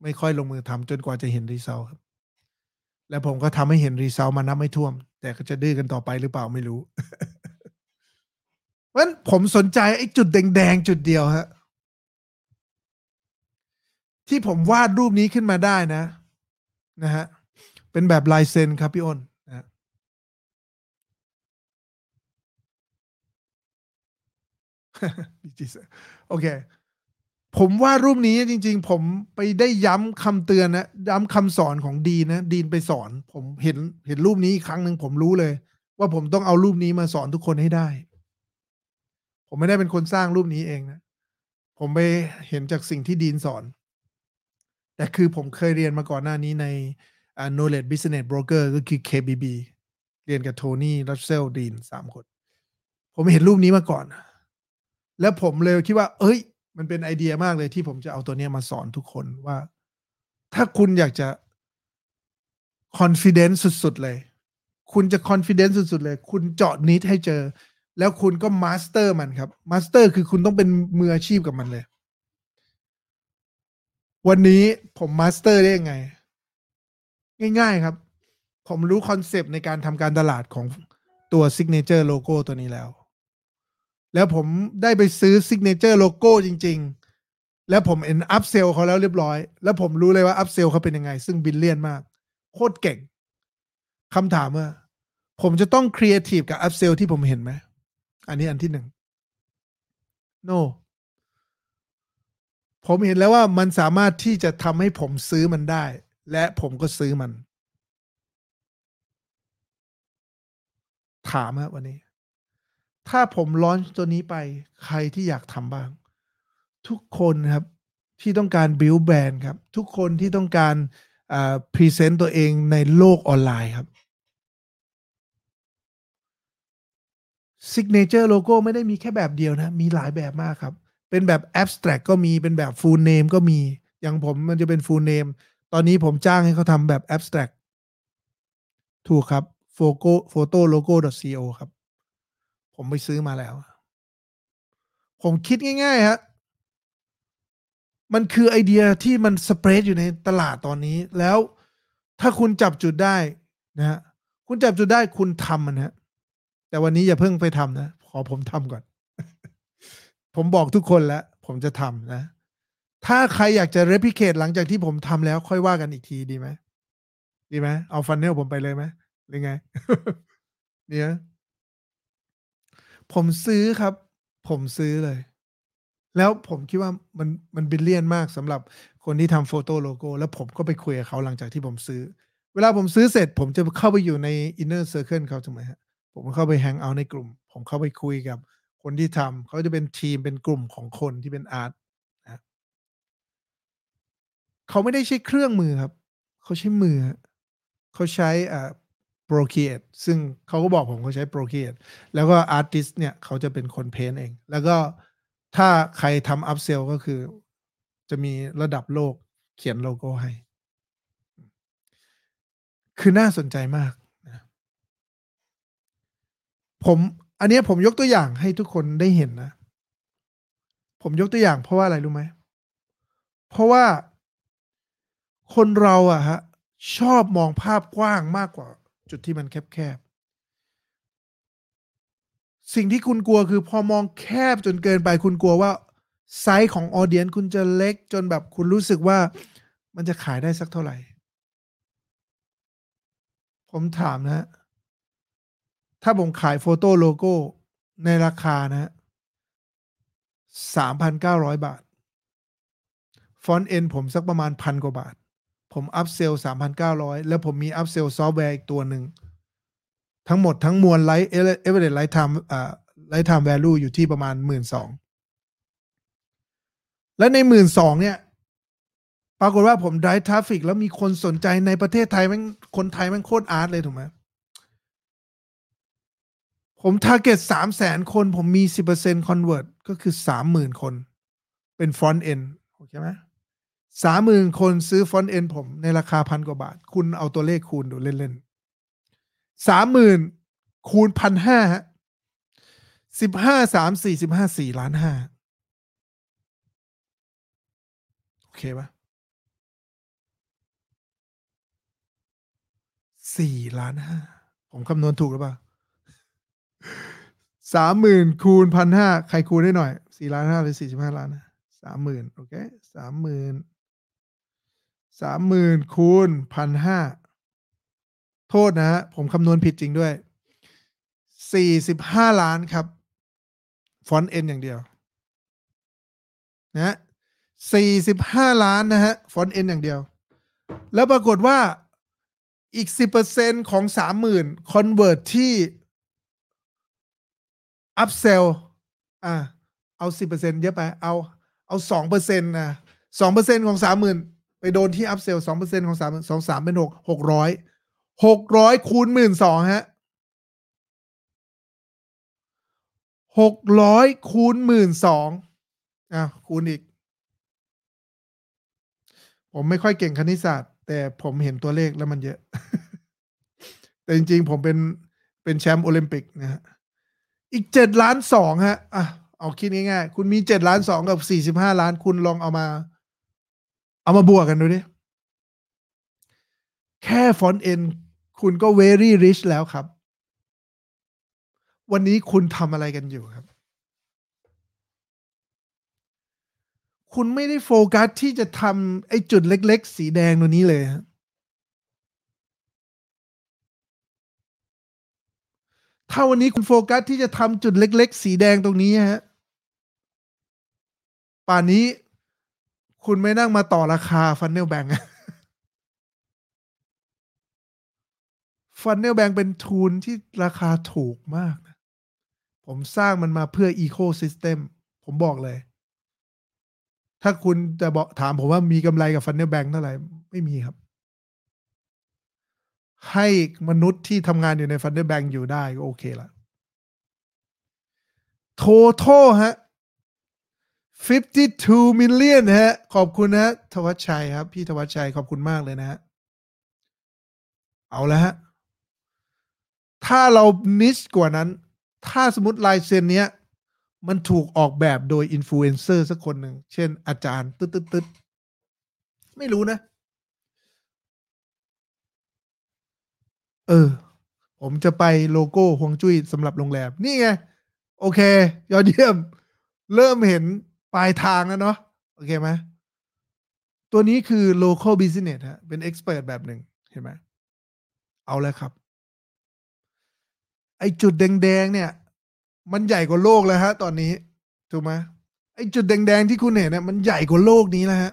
ไม่ค่อยลงมือทำจนกว่าจะเห็น result ครับ แล้วผมก็ทำให้เห็น result มานับไม่ถ้วน แต่ก็จะดื้อกันต่อไปหรือเปล่าไม่รู้ เพราะฉะนั้นผมสนใจไอ้จุดแดงๆ จุดเดียวฮะที่ผมวาดรูปนี้ขึ้นมาได้นะ นะฮะ เป็นแบบลายเซ็นครับพี่อ้นนะฮะโอเค ผมว่ารูปนี้จริง ๆ ผมไปได้ย้ำคำเตือนนะ ย้ำคำสอนของดีนะ ดีนไปสอน ผมเห็นเห็นรูปนี้อีกครั้งหนึ่งผมรู้เลย ว่าผมต้องเอารูปนี้มาสอนทุกคนให้ได้ ผมไม่ได้เป็นคนสร้างรูปนี้เองนะ ผมไปเห็นจากสิ่งที่ดีนสอน แต่คือผมเคยเรียนมาก่อนหน้านี้ในอ่า knowledge business broker ก็คือ KBB เรียนกับโทนี่รัสเซลดีนสามคน ผมเห็นรูปนี้มาก่อน แล้วผมเลยคิดว่า เอ้ย มันเป็นไอเดียมากเลยที่ผมจะเอาตัวนี้มาสอนทุกคนว่า ถ้าคุณอยากจะ confidence สุด ๆ เลย คุณจะ confidence สุด ๆ เลย คุณเจาะ niche ให้เจอ แล้วคุณก็ master มันครับ master คือคุณต้องเป็นมืออาชีพกับมันเลย วันนี้ผม master ได้ยังไง ง่าย ๆครับ ผมรู้คอนเซปต์ในการทำการตลาดของตัว signature logo ตัวนี้แล้ว แล้วผมได้ไปซื้อ signature logo จริง ๆ แล้วผมเอ็น upsell เขาแล้วเรียบร้อย แล้วผมรู้เลยว่า upsell เขาเป็นยังไง ซึ่ง brilliant มาก โคตรเก่งคำถามว่าผมจะต้องครีเอทีฟกับ upsell ที่ผมเห็นไหม อันนี้อันที่หนึ่ง no ผมเห็นแล้วว่ามันสามารถที่จะทำให้ผมซื้อมันได้ และผมก็ซื้อมัน ถามฮะวันนี้ ถ้าผม launch ตัวนี้ไป ใครที่อยากทำบ้าง ทุกคนครับที่ต้องการ build brand ครับ ทุกคนที่ต้องการพรีเซนต์ตัวเองในโลกออนไลน์ครับ Signature Logo ไม่ได้มีแค่แบบเดียวนะ มีหลายแบบมากครับ เป็นแบบ abstract ก็มีเป็นแบบ full name ก็มี อย่างผมมันจะเป็น full name ตอนนี้ผมจ้างให้เขาทำแบบ abstract ถูกครับ photo photo logo co ครับ ผมไปซื้อมาแล้ว ผมคิดง่ายๆฮะมันคือไอเดียที่มันสเปรดอยู่ในตลาดตอนนี้ แล้วถ้าคุณจับจุดได้นะฮะคุณจับจุดได้คุณทำมันฮะ แต่วันนี้อย่าเพิ่งไปทำนะ ขอผมทำก่อน ผมบอกทุกคนแล้ว ผมจะทำนะ ถ้าใครอยากจะ replicate หลังจากที่ผมทำแล้ว ค่อยว่ากันอีกทีดีไหมดีไหมเอาฟันเนลผมไปเลยไหมหรือไง เนี่ยผมซื้อครับ ผมซื้อเลย แล้วผมคิดว่ามันมัน brilliant มากสำหรับคนที่ทำ photo logo แล้วผมก็ไปคุยกับเขาหลังจากที่ผมซื้อ เวลาผมซื้อเสร็จ ผมจะเข้าไปอยู่ใน inner circle เขาถูกไหมฮะ ผมเข้าไป hang out ในกลุ่ม ผมเข้าไปคุยกับคนที่ทำเขาจะเป็นทีมเป็นกลุ่มของคนที่เป็น art นะเขาไม่ได้ใช้เครื่องมือครับ เขาใช้มือ เขาใช้อ่า Procreate ซึ่งเขาก็บอกผมเขาใช้ Procreate แล้วก็ Artist เนี่ยเขาจะเป็นคนเพ้นเอง แล้วก็ถ้าใครทำอัพเซลก็คือ จะมีระดับโลกเขียนโลโก้ให้ คือน่าสนใจมาก ผม อันนี้ผมยกตัวอย่างให้ทุกคนได้เห็นนะ ผมยกตัวอย่างเพราะว่าอะไรรู้ไหม เพราะว่าคนเราอะฮะชอบมองภาพกว้างมากกว่า จุดที่มันแคบๆ สิ่งที่คุณกลัวคือพอมองแคบจนเกินไปคุณกลัวว่าไซส์ของ audience คุณจะเล็กจนแบบคุณรู้สึกว่ามันจะขายได้สักเท่าไหร่ ผมถามนะ ถ้าผมขาย photo logo ในราคานะสามพันเก้าร้อยบาท front end ผมสักประมาณพันกว่าบาท ผม upsell สามพันเก้าร้อยแล้วผมมี upsell ซอฟต์แวร์อีกตัวหนึ่ง ทั้งหมดทั้งมวล life average lifetime อ่า lifetime value อยู่ที่ประมาณหมื่นสองและในหมื่นสองเนี่ย ปรากฏว่าผมได้ traffic แล้วมีคนสนใจในประเทศไทยแม่งคนไทยแม่งโคตร art เลยถูกไหม ผม target สามแสนคน ผมมีสิบเปอร์เซ็นต์ convert ก็คือสามหมื่นคน เป็น front end โอเคไหมสามหมื่นคนซื้อ front end ผมในราคาพันกว่าบาท คุณเอาตัวเลขคูณดูเล่นๆสามหมื่นคูณพันห้าฮะสิบห้าสามสี่สิบห้าสี่ล้านห้าโอเคปะสี่ล้านห้าผมคำนวณถูกหรือเปล่า สามหมื่นคูณพันห้าใครคูณได้หน่อยสี่ล้านห้าหรือสี่สิบห้าล้านสามหมื่นโอเคสามหมื่นสามหมื่นคูณพันห้าโทษนะฮะผมคำนวณผิดจริงด้วยสี่สิบห้าล้านครับ front end อย่างเดียวนะสี่สิบห้าล้านนะฮะ front end อย่างเดียว แล้วปรากฏว่าอีกสิบเปอร์เซ็นต์ของสามหมื่น convert ที่ upsell อ่าเอาสิบเปอร์เซ็นต์เยอะไป เอาเอาสองเปอร์เซ็นต์นะสองเปอร์เซ็นต์ของสามหมื่นไปโดนที่ upsell สองเปอร์เซ็นต์ของสามสองสามเป็นหกหกร้อยหกร้อยคูณหมื่นสองฮะหกร้อยคูณหมื่นสองอะคูณอีก ผมไม่ค่อยเก่งคณิตศาสตร์ แต่ผมเห็นตัวเลขแล้วมันเยอะ แต่จริงๆ ผมเป็นเป็นแชมป์โอลิมปิกนะฮะ อีกเจ็ดล้านสองฮะ อะ เอาคิดง่ายๆ คุณมีเจ็ดล้านสองกับสี่สิบห้าล้าน คุณลองเอามา เอามาบวกกันดูดิ แค่ฟอนต์เอ็นคุณก็ very rich แล้วครับ วันนี้คุณทำอะไรกันอยู่ครับ คุณไม่ได้โฟกัสที่จะทำไอ้จุดเล็ก ๆ สีแดงตัวนี้เลยฮะ ถ้าวันนี้คุณโฟกัสที่จะทำจุดเล็ก ๆ สีแดงตรงนี้ฮะ ป่านนี้คุณไม่นั่งมาต่อราคา funnel แบงFunnel Bang เป็น tool ที่ราคาถูกมากนะ ผมสร้างมันมาเพื่อ ecosystem ผมบอกเลย ถ้าคุณจะบอกถามผมว่ามีกำไรกับ Funnel Bang เท่าไหร่ ไม่มีครับ ให้มนุษย์ที่ทำงานอยู่ใน Funnel Bang อยู่ได้ก็โอเคละโทโทฮะ 52 million ฮะ ขอบคุณนะธวัชชัยครับ พี่ธวัชชัยขอบคุณมากเลยนะฮะ เอาแล้วฮะ ถ้าเรา niche กว่านั้น ถ้าสมมติลายเซ็นเนี้ย มันถูกออกแบบโดยอินฟลูเอนเซอร์สักคนหนึ่ง เช่นอาจารย์ ตึ๊ดตึ๊ดตึ๊ดไม่รู้นะ เออ ผมจะไปโลโก้ฮวงจุ้ยสำหรับโรงแรม นี่ไง โอเค ยอดเยี่ยม เริ่มเห็นปลายทางแล้วเนาะโอเคไหมตัวนี้คือ local business ฮะเป็น expert แบบหนึ่งเห็นไหมเอาเลยครับ ไอจุดแดงๆเนี่ย มันใหญ่กว่าโลกแล้วฮะ ตอนนี้ ถูกไหมไอจุดแดงๆที่คุณเห็นเนี่ยมันใหญ่กว่าโลกนี้แล้วฮะ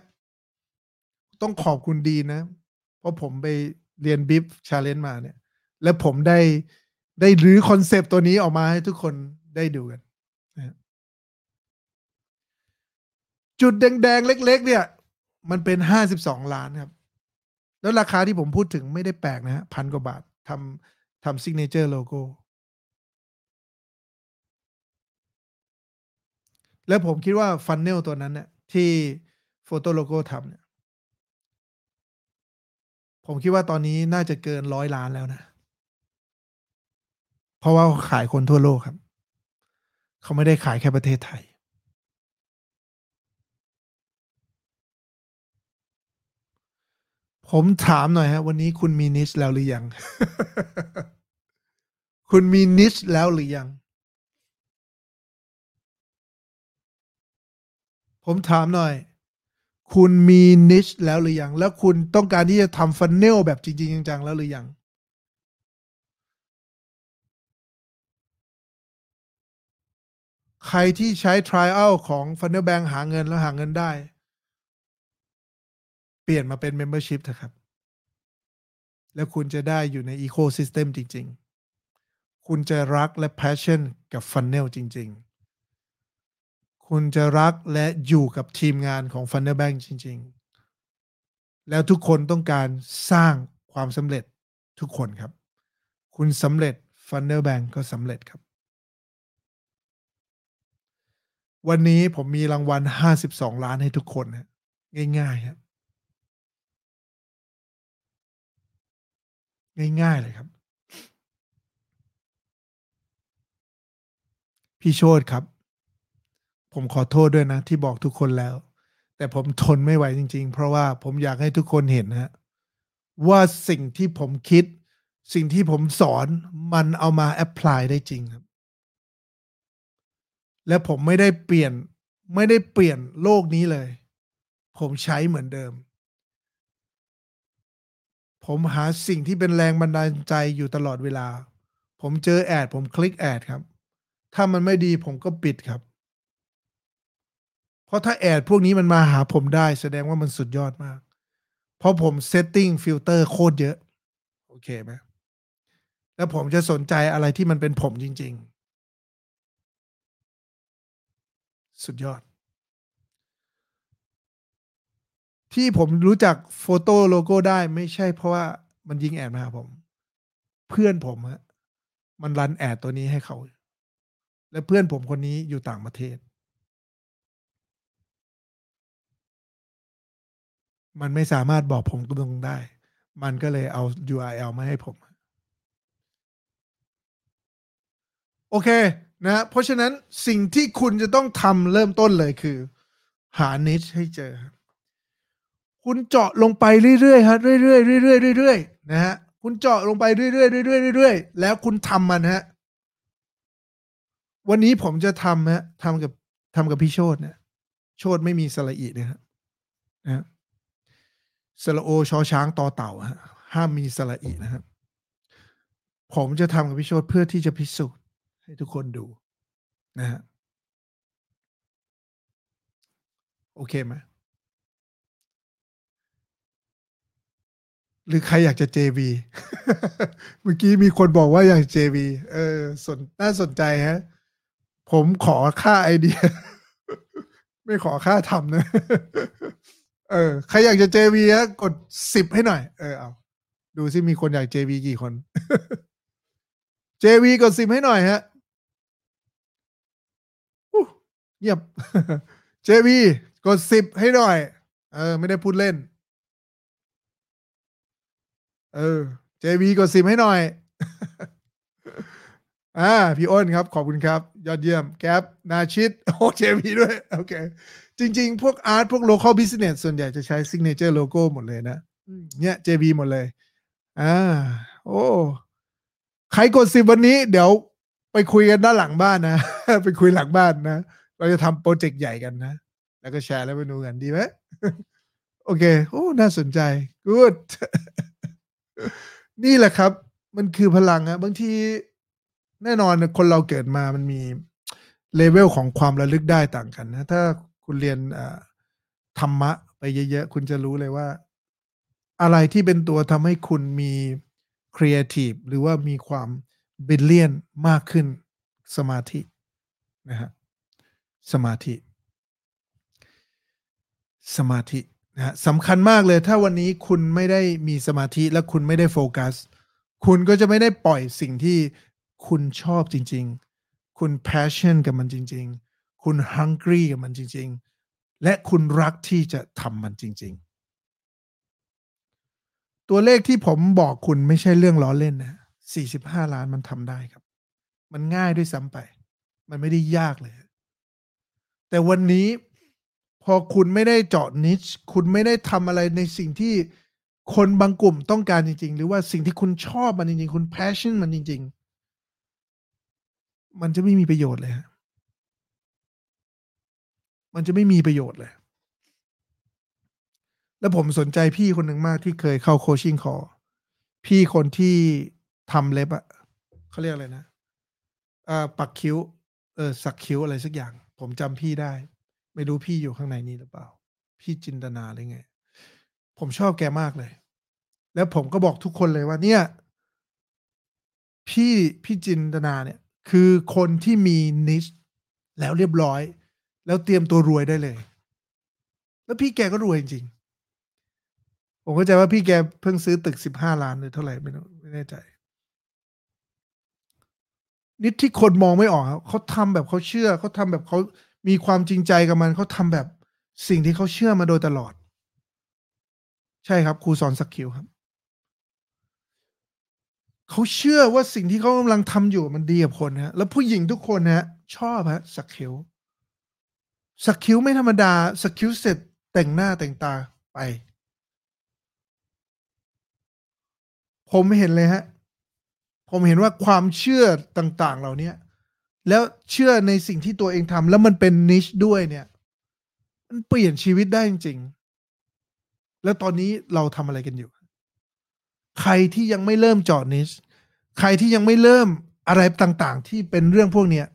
ต้องขอบคุณดีนะ เพราะผมไปเรียนบิฟ challenge มาเนี่ย แล้วผมได้ได้รื้อ concept ตัวนี้ออกมาให้ทุกคนได้ดูกัน จุดแดงๆ เล็ก ๆ เนี่ย มันเป็นห้าสิบสองล้านครับ แล้วราคาที่ผมพูดถึงไม่ได้แปลกนะฮะพันกว่าบาททำทำ signature logo แล้วผมคิดว่า funnel ตัวนั้นเนี่ยที่ Photologo ทำเนี่ย ผมคิดว่าตอนนี้น่าจะเกินร้อยล้านแล้วนะ เพราะว่าขาขายคนทั่วโลกครับ เขาไม่ได้ขายแค่ประเทศไทย ผมถามหน่อยฮะ วันนี้คุณมีนิชแล้วหรือยัง คุณมีนิชแล้วหรือยัง ผมถามหน่อย คุณมีนิชแล้วหรือยัง แล้วคุณต้องการที่จะทำฟันเนลแบบจริง ๆ จังๆแล้วหรือยัง ใครที่ใช้ trial ของ Funnel Bank หาเงินแล้วหาเงินได้ เปลี่ยนมาเป็น membership เถอะครับ แล้วคุณจะได้อยู่ใน ecosystem จริง ๆ คุณจะรักและ passion กับ Funnel จริง ๆ คุณจะรักและอยู่กับทีมงานของ Funnel Bank จริง ๆ แล้วทุกคนต้องการสร้างความสำเร็จทุกคนครับ คุณสำเร็จ Funnel Bank ก็สำเร็จครับ วันนี้ผมมีรางวัล52ล้านให้ทุกคนนะง่ายๆครับง่ายๆเลยครับ พี่โชตครับ ผมขอโทษด้วยนะ ที่บอกทุกคนแล้ว แต่ผมทนไม่ไหวจริง ๆ เพราะว่าผมอยากให้ทุกคนเห็นนะว่าสิ่งที่ผมคิด สิ่งที่ผมสอนมันเอามา apply ได้จริงครับ และผมไม่ได้เปลี่ยนไม่ได้เปลี่ยนโลกนี้เลย ผมใช้เหมือนเดิม ผมหาสิ่งที่เป็นแรงบันดาลใจอยู่ตลอดเวลา ผมเจอ ad ผมคลิก ad ครับ ถ้ามันไม่ดีผมก็ปิดครับ เพราะถ้า ad พวกนี้มันมาหาผมได้แสดงว่ามันสุดยอดมาก เพราะผม setting filter โคตรเยอะ โอเคไหมแล้วผมจะสนใจอะไรที่มันเป็นผมจริง ๆ สุดยอด ที่ผมรู้จัก Photologo ได้ไม่ใช่เพราะว่ามันยิง ad มาหาผม เพื่อนผมฮะมัน run ad ตัวนี้ให้เขา และเพื่อนผมคนนี้อยู่ต่างประเทศ มันไม่สามารถบอกผมตรงๆได้ มันก็เลยเอา URL มาให้ผม โอเค นะเพราะฉะนั้นสิ่งที่คุณจะต้องทำเริ่มต้นเลยคือ หา niche ให้เจอ คุณเจาะลงไปเรื่อยๆฮะเรื่อยๆเรื่อยๆเรื่อยๆนะฮะคุณเจาะลงไปเรื่อยๆเรื่อยๆเรื่อยๆแล้วคุณทำมันฮะวันนี้ผมจะทำฮะทำกับทำกับพี่โชตเนี่ยโชตไม่มีสระอีนะฮะนะฮะสระโอชอช้างต่อเต่าฮะห้ามมีสระอีนะครับผมจะทำกับพี่โชตเพื่อที่จะพิสูจน์ ให้ทุกคนดูนะฮะโอเคไหมหรือใครอยากจะ JV เมื่อกี้มีคนบอกว่าอยาก JV เออสนน่าสนใจฮะ ผมขอค่าไอเดีย ไม่ขอค่าทำนะ เออ ใครอยากจะ JV ฮะ กดสิบให้หน่อย เออเอาดูซิมีคนอยาก JV กี่คน JV กดสิบให้หน่อยฮะอู้ เงียบ JV กดสิบให้หน่อย เออ ไม่ได้พูดเล่น เออ JV กดสิบให้หน่อยอ่าพี่อ้นครับ ขอบคุณครับ ยอดเยี่ยม แก๊ปนาชิตโอ้ JV ด้วย โอเค จริง ๆ พวกอาร์ตพวก local business ส่วนใหญ่จะใช้ signature logo หมดเลยนะเนี่ย JV หมดเลยอ่าโอ้ใครกดสิบวันนี้ เดี๋ยวไปคุยกันด้านหลังบ้านนะ ไปคุยหลังบ้านนะ เราจะทำโปรเจกต์ใหญ่กันนะ แล้วก็แชร์แล้วไปดูกันดีไหมโอเค โอ้ น่าสนใจ good นี่แหละครับ มันคือพลังอะบางทีแน่นอนคนเราเกิดมามันมีเลเวลของความระลึกได้ต่างกันนะ ถ้าคุณเรียนธรรมะไปเยอะๆ คุณจะรู้เลยว่า อะไรที่เป็นตัวทำให้คุณมีครีเอทีฟหรือว่ามีความ brilliant มากขึ้นสมาธินะฮะ สมาธิ สมาธินะสำคัญมากเลย ถ้าวันนี้คุณไม่ได้มีสมาธิและคุณไม่ได้โฟกัส คุณก็จะไม่ได้ปล่อยสิ่งที่คุณชอบจริง ๆ คุณ passion กับมันจริง ๆ คุณ hungry กับมันจริง ๆ และคุณรักที่จะทำมันจริง ๆ ตัวเลขที่ผมบอกคุณไม่ใช่เรื่องล้อเล่นนะ45 ล้านมันทำได้ครับ มันง่ายด้วยซ้ำไป มันไม่ได้ยากเลย แต่วันนี้พอคุณไม่ได้เจาะนิชคุณไม่ได้ทำอะไรในสิ่งที่คนบางกลุ่มต้องการจริง ๆ หรือว่าสิ่งที่คุณชอบมันจริง ๆ คุณ passion มันจริง ๆ มันจะไม่มีประโยชน์เลยฮะมันจะไม่มีประโยชน์เลย แล้วผมสนใจพี่คนหนึ่งมากที่เคยเข้าโคชชิ่งคอพี่คนที่ทำเล็บอะเขาเรียกอะไรนะอ่อปักคิ้ว เออสักคิ้วอะไรสักอย่าง ผมจำพี่ได้ ไม่รู้พี่อยู่ข้างในนี้หรือเปล่า พี่จินตนาอะไรไง ผมชอบแกมากเลย แล้วผมก็บอกทุกคนเลยว่า เนี่ย พี่พี่จินตนาเนี่ย คือคนที่มีนิชแล้วเรียบร้อย แล้วเตรียมตัวรวยได้เลย แล้วพี่แกก็รวยจริงผมเข้าใจว่าพี่แกเพิ่งซื้อตึกสิบห้าล้านหรือเท่าไหร่ไม่ไม่แน่ใจ นิดที่คนมองไม่ออกครับเขาทำแบบเขาเชื่อเขาทำแบบเขามีความจริงใจกับมันเขาทำแบบสิ่งที่เขาเชื่อมาโดยตลอด ใช่ครับครูสอนสักคิวครับเขาเชื่อว่าสิ่งที่เขากำลังทำอยู่มันดีกับคนฮะแล้วผู้หญิงทุกคนฮะชอบฮะสักคิวสักคิวไม่ธรรมดาสักคิวเสร็จแต่งหน้าแต่งตาไป ผมเห็นเลยฮะ ผมเห็นว่าความเชื่อต่างๆ เหล่านี้แล้วเชื่อในสิ่งที่ตัวเองทำแล้วมันเป็นนิชด้วยเนี่ย มันเปลี่ยนชีวิตได้จริงๆ แล้วตอนนี้เราทำอะไรกันอยู่ ใครที่ยังไม่เริ่มจาะนิชใครที่ยังไม่เริ่มอะไรต่างๆ ที่เป็นเรื่องพวกเนี้ย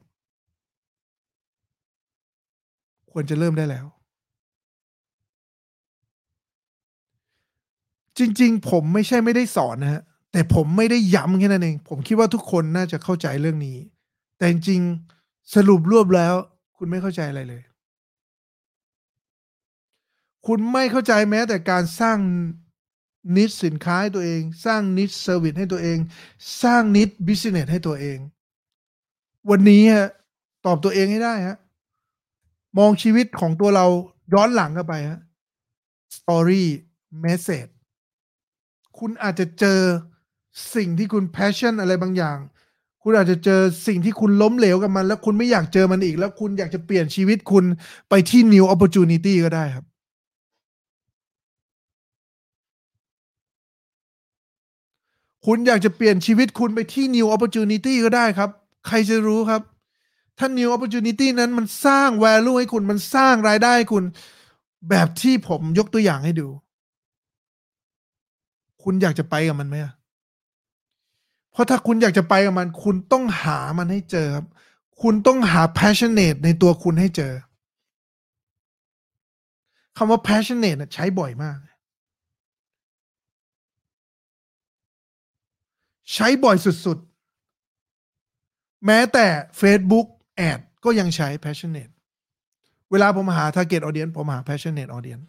ควรจะเริ่มได้แล้ว จริง ๆ ผมไม่ใช่ไม่ได้สอนนะฮะ แต่ผมไม่ได้ย้ำแค่นั้นเอง ผมคิดว่าทุกคนน่าจะเข้าใจเรื่องนี้ แต่จริงสรุปรวบแล้ว คุณไม่เข้าใจอะไรเลย คุณไม่เข้าใจแม้แต่การสร้างniche สินค้าให้ตัวเอง สร้าง niche service ให้ตัวเอง สร้าง niche business ให้ตัวเอง วันนี้ฮะตอบตัวเองให้ได้ฮะมองชีวิตของตัวเราย้อนหลังกันไปฮะ story message คุณอาจจะเจอ สิ่งที่คุณ passion อะไรบางอย่าง คุณอาจจะเจอสิ่งที่คุณล้มเหลวกับมัน แล้วคุณไม่อยากเจอมันอีก แล้วคุณอยากจะเปลี่ยนชีวิตคุณไปที่ new opportunity ก็ได้ครับ คุณอยากจะเปลี่ยนชีวิตคุณไปที่ new opportunity ก็ได้ครับ ใครจะรู้ครับ ถ้า new opportunity นั้นมันสร้าง value ให้คุณมันสร้างรายได้ให้คุณแบบที่ผมยกตัวอย่างให้ดู คุณอยากจะไปกับมันไหมอะ เพราะถ้าคุณอยากจะไปกับมัน คุณต้องหามันให้เจอครับ คุณต้องหา passionate ในตัวคุณให้เจอคำว่า passionate ใช้บ่อยมาก ใช้บ่อยสุดๆ แม้แต่ Facebook ad ก็ยังใช้ passionate เวลาผมหา target audience ผมหา passionate audience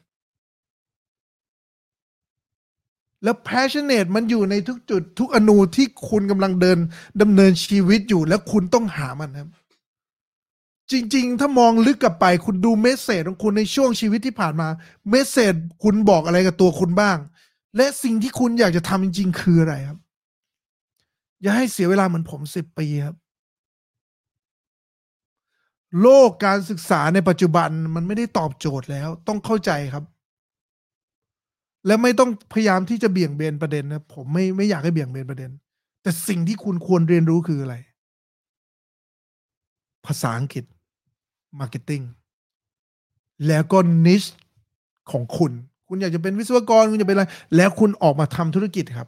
แล้ว passionate มันอยู่ในทุกจุดทุกอณูที่คุณกำลังเดินดำเนินชีวิตอยู่แล้วคุณต้องหามันครับ จริง ๆ ถ้ามองลึกกลับไป คุณดู message ของคุณในช่วงชีวิตที่ผ่านมา message คุณบอกอะไรกับตัวคุณบ้าง และสิ่งที่คุณอยากจะทำจริง ๆ คืออะไรครับ อย่าให้เสียเวลาเหมือนผมสิบปีครับ โลกการศึกษาในปัจจุบันมันไม่ได้ตอบโจทย์แล้ว ต้องเข้าใจครับ และไม่ต้องพยายามที่จะเบี่ยงเบนประเด็นนะผมไม่ไม่อยากให้เบี่ยงเบนประเด็น แต่สิ่งที่คุณควรเรียนรู้คืออะไร ภาษาอังกฤษ Marketing แล้วก็ niche ของคุณ คุณอยากจะเป็นวิศวกร คุณอยากเป็นอะไร แล้วคุณออกมาทำธุรกิจครับ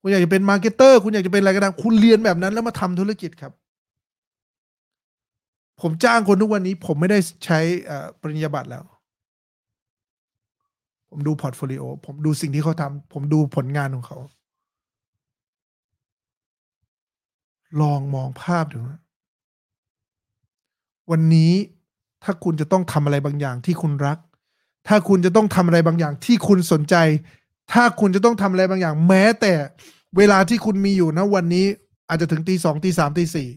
คุณอยากจะเป็น marketer คุณอยากจะเป็นอะไรก็ได้คุณเรียนแบบนั้นแล้วมาทำธุรกิจครับ ผมจ้างคนทุกวันนี้ ผมไม่ได้ใช้ปริญญาบัตรแล้ว ผมดู portfolio ผมดูสิ่งที่เขาทำผมดูผลงานของเขา ลองมองภาพดูวันนี้ถ้าคุณจะต้องทำอะไรบางอย่างที่คุณรัก ถ้าคุณจะต้องทำอะไรบางอย่างที่คุณสนใจ ถ้าคุณจะต้องทำอะไรบางอย่าง แม้แต่เวลาที่คุณมีอยู่นะวันนี้ อาจจะถึงตีสองตีสามตีสี่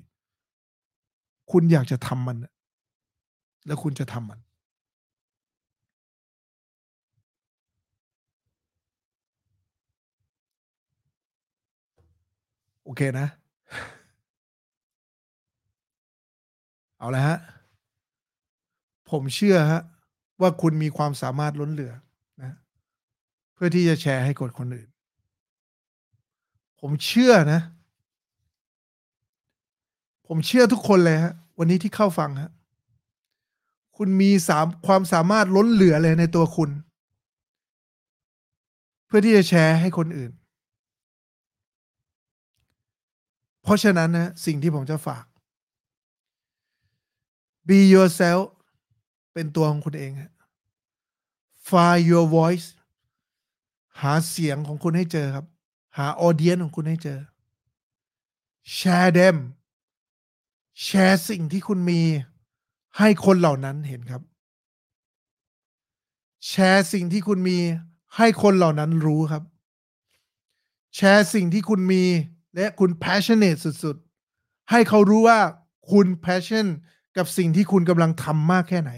คุณอยากจะทำมัน แล้วคุณจะทำมัน โอเคนะ เอาละฮะ ผมเชื่อฮะ ว่าคุณมีความสามารถล้นเหลือนะ เพื่อที่จะแชร์ให้กับคนอื่น ผมเชื่อนะ ผมเชื่อทุกคนเลยฮะ วันนี้ที่เข้าฟังฮะ คุณมีสามความสามารถล้นเหลือเลยในตัวคุณ เพื่อที่จะแชร์ให้คนอื่น เพราะฉะนั้นนะสิ่งที่ผมจะฝาก be yourself เป็นตัวของคุณเอง find your voice หาเสียงของคุณให้เจอครับ หาออเดียนของคุณให้เจอ share them แชร์สิ่งที่คุณมีให้คนเหล่านั้นเห็นครับ แชร์สิ่งที่คุณมีให้คนเหล่านั้นรู้ครับ แชร์สิ่งที่คุณมี และคุณ passionate สุดๆ ให้เขารู้ว่าคุณ passion กับสิ่งที่คุณกำลังทำมากแค่ไหน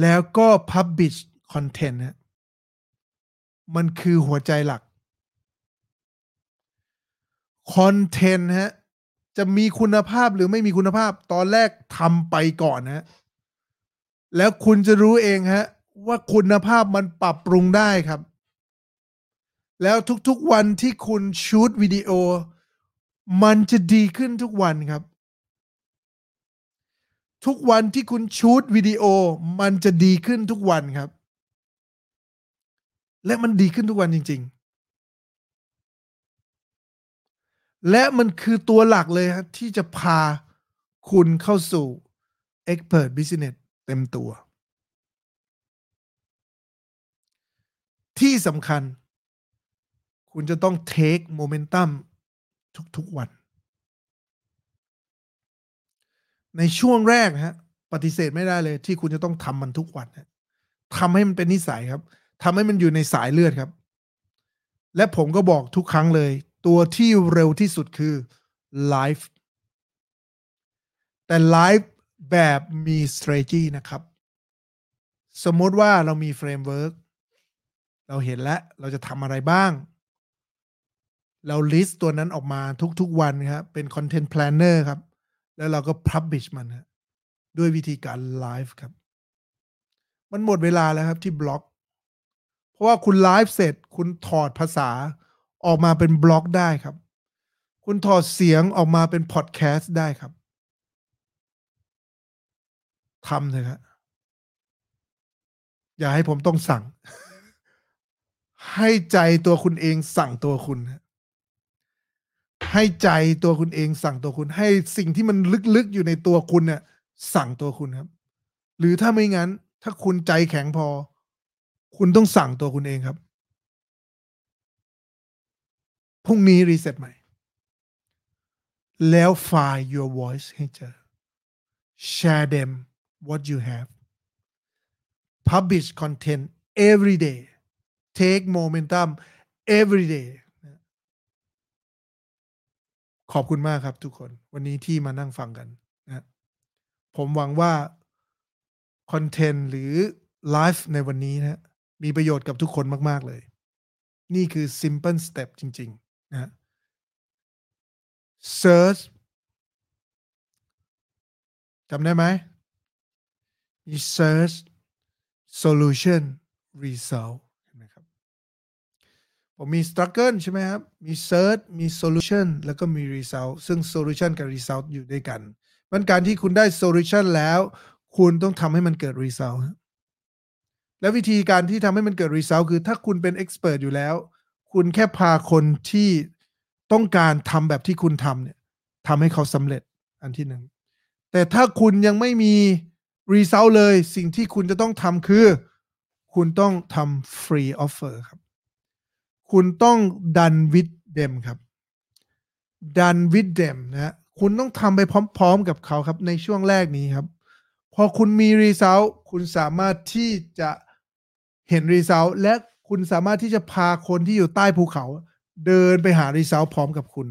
แล้วก็ publish content นะมันคือหัวใจหลักคอนเทนต์ฮะจะมีคุณภาพหรือไม่มีคุณภาพตอนแรกทำไปก่อนนะแล้วคุณจะรู้เองฮะว่าคุณภาพมันปรับปรุงได้ครับ แล้วทุกๆวันที่คุณชูตวิดีโอ มันจะดีขึ้นทุกวันครับ ทุกวันที่คุณชูตวิดีโอ มันจะดีขึ้นทุกวันครับ และมันดีขึ้นทุกวันจริง ๆ และมันคือตัวหลักเลยครับที่จะพาคุณเข้าสู่ Expert Business เต็มตัว ที่สำคัญ คุณจะต้อง take momentum ทุก ๆ วัน ในช่วงแรกฮะ ปฏิเสธไม่ได้เลย ที่คุณจะต้องทำมันทุกวันทำให้มันเป็นนิสัยครับทำให้มันอยู่ในสายเลือดครับ และผมก็บอกทุกครั้งเลย ตัวที่เร็วที่สุดคือไลฟ์แต่ไลฟ์แบบมี strategy นะครับ สมมติว่าเรามี framework เราเห็นแล้ว เราจะทำอะไรบ้าง เรา list ตัวนั้นออกมาทุกๆวันครับเป็น content planner ครับ แล้วเราก็ publish มันนะด้วยวิธีการไลฟ์ครับ มันหมดเวลาแล้วครับที่บล็อก เพราะว่าคุณไลฟ์เสร็จ คุณถอดภาษาออกมาเป็นบล็อกได้ครับ คุณถอดเสียงออกมาเป็นพอดแคสต์ได้ครับทำเถอะครับอย่าให้ผมต้องสั่ง ให้ใจตัวคุณเองสั่งตัวคุณ ให้ใจตัวคุณเองสั่งตัวคุณ ให้สิ่งที่มันลึกๆอยู่ในตัวคุณเนี่ย สั่งตัวคุณครับ หรือถ้าไม่งั้น ถ้าคุณใจแข็งพอ คุณต้องสั่งตัวคุณเองครับพรุ่งนี้รีเซ็ตใหม่ แล้ว find your voice ให้เจอ share them what you have publish content every day take momentum every day ขอบคุณมากครับทุกคน วันนี้ที่มานั่งฟังกันนะผมหวังว่าคอนเทนต์หรือไลฟ์ในวันนี้นะมีประโยชน์กับทุกคนมาก ๆ เลย นี่คือ simple step จริง ๆ นะ search จำได้ไหมมี search solution result ผมมี struggle ใช่ไหมครับ มี search มี solution แล้วก็มี result ซึ่ง solution กับ result อยู่ด้วยกันมันการที่คุณได้ solution แล้ว คุณต้องทำให้มันเกิด result และวิธีการที่ทำให้มันเกิด result คือถ้าคุณเป็น expert อยู่แล้ว คุณแค่พาคนที่ต้องการทำแบบที่คุณทำเนี่ยทำให้เขาสำเร็จอันที่หนึ่ง แต่ถ้าคุณยังไม่มี result เลย สิ่งที่คุณจะต้องทำคือ คุณต้องทำ free offer ครับ คุณต้องดัน with them ครับดัน with them นะคุณต้องทำไปพร้อมๆกับเขาครับในช่วงแรกนี้ครับ พอคุณมี result คุณสามารถที่จะเห็น result และคุณสามารถที่จะพาคนที่อยู่ใต้ภูเขา เดินไปหา result พร้อมกับคุณ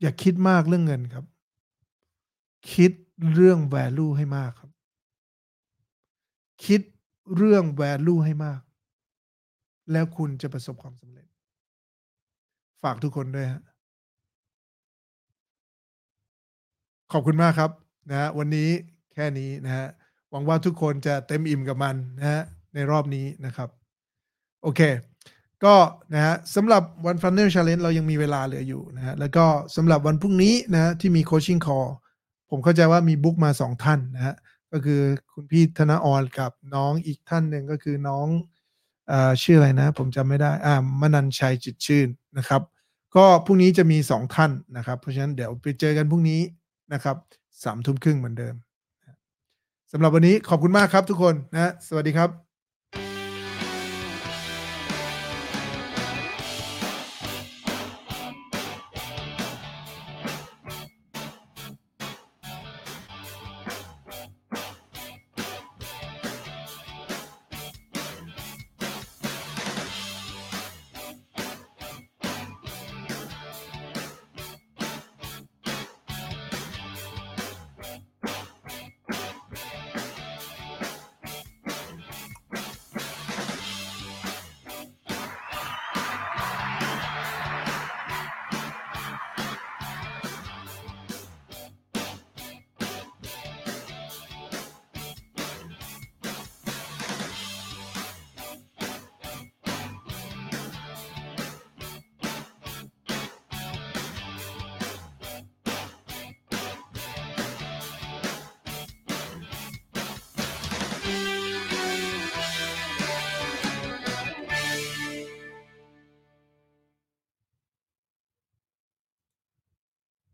อย่าคิดมากเรื่องเงินครับ คิดเรื่อง value ให้มากครับ คิด เรื่อง value ให้มาก แล้วคุณจะประสบความสำเร็จ ฝากทุกคนด้วยฮะขอบคุณมากครับนะฮะวันนี้แค่นี้นะฮะหวังว่าทุกคนจะเต็มอิ่มกับมันนะฮะในรอบนี้นะครับ โอเค ก็นะฮะสำหรับวัน Funnel Challenge เรายังมีเวลาเหลืออยู่นะฮะแล้วก็สำหรับวันพรุ่งนี้นะที่มีโคชชิ่งคอผมเข้าใจว่ามีบุ๊กมาสองท่านนะฮะ ก็คือคุณพี่ธนออนกับน้องอีกท่านหนึ่งก็คือน้องอชื่ออะไรนะ ผมจำไม่ได้อ่ามนันชัยจิตชื่นนะครับ ก็พรุ่งนี้จะมีสองท่านนะครับ เพราะฉะนั้นเดี๋ยวไปเจอกันพรุ่งนี้นะครับสามทุ่มครึ่งเหมือนเดิมสำหรับวันนี้ขอบคุณมากครับทุกคนนะ สวัสดีครับ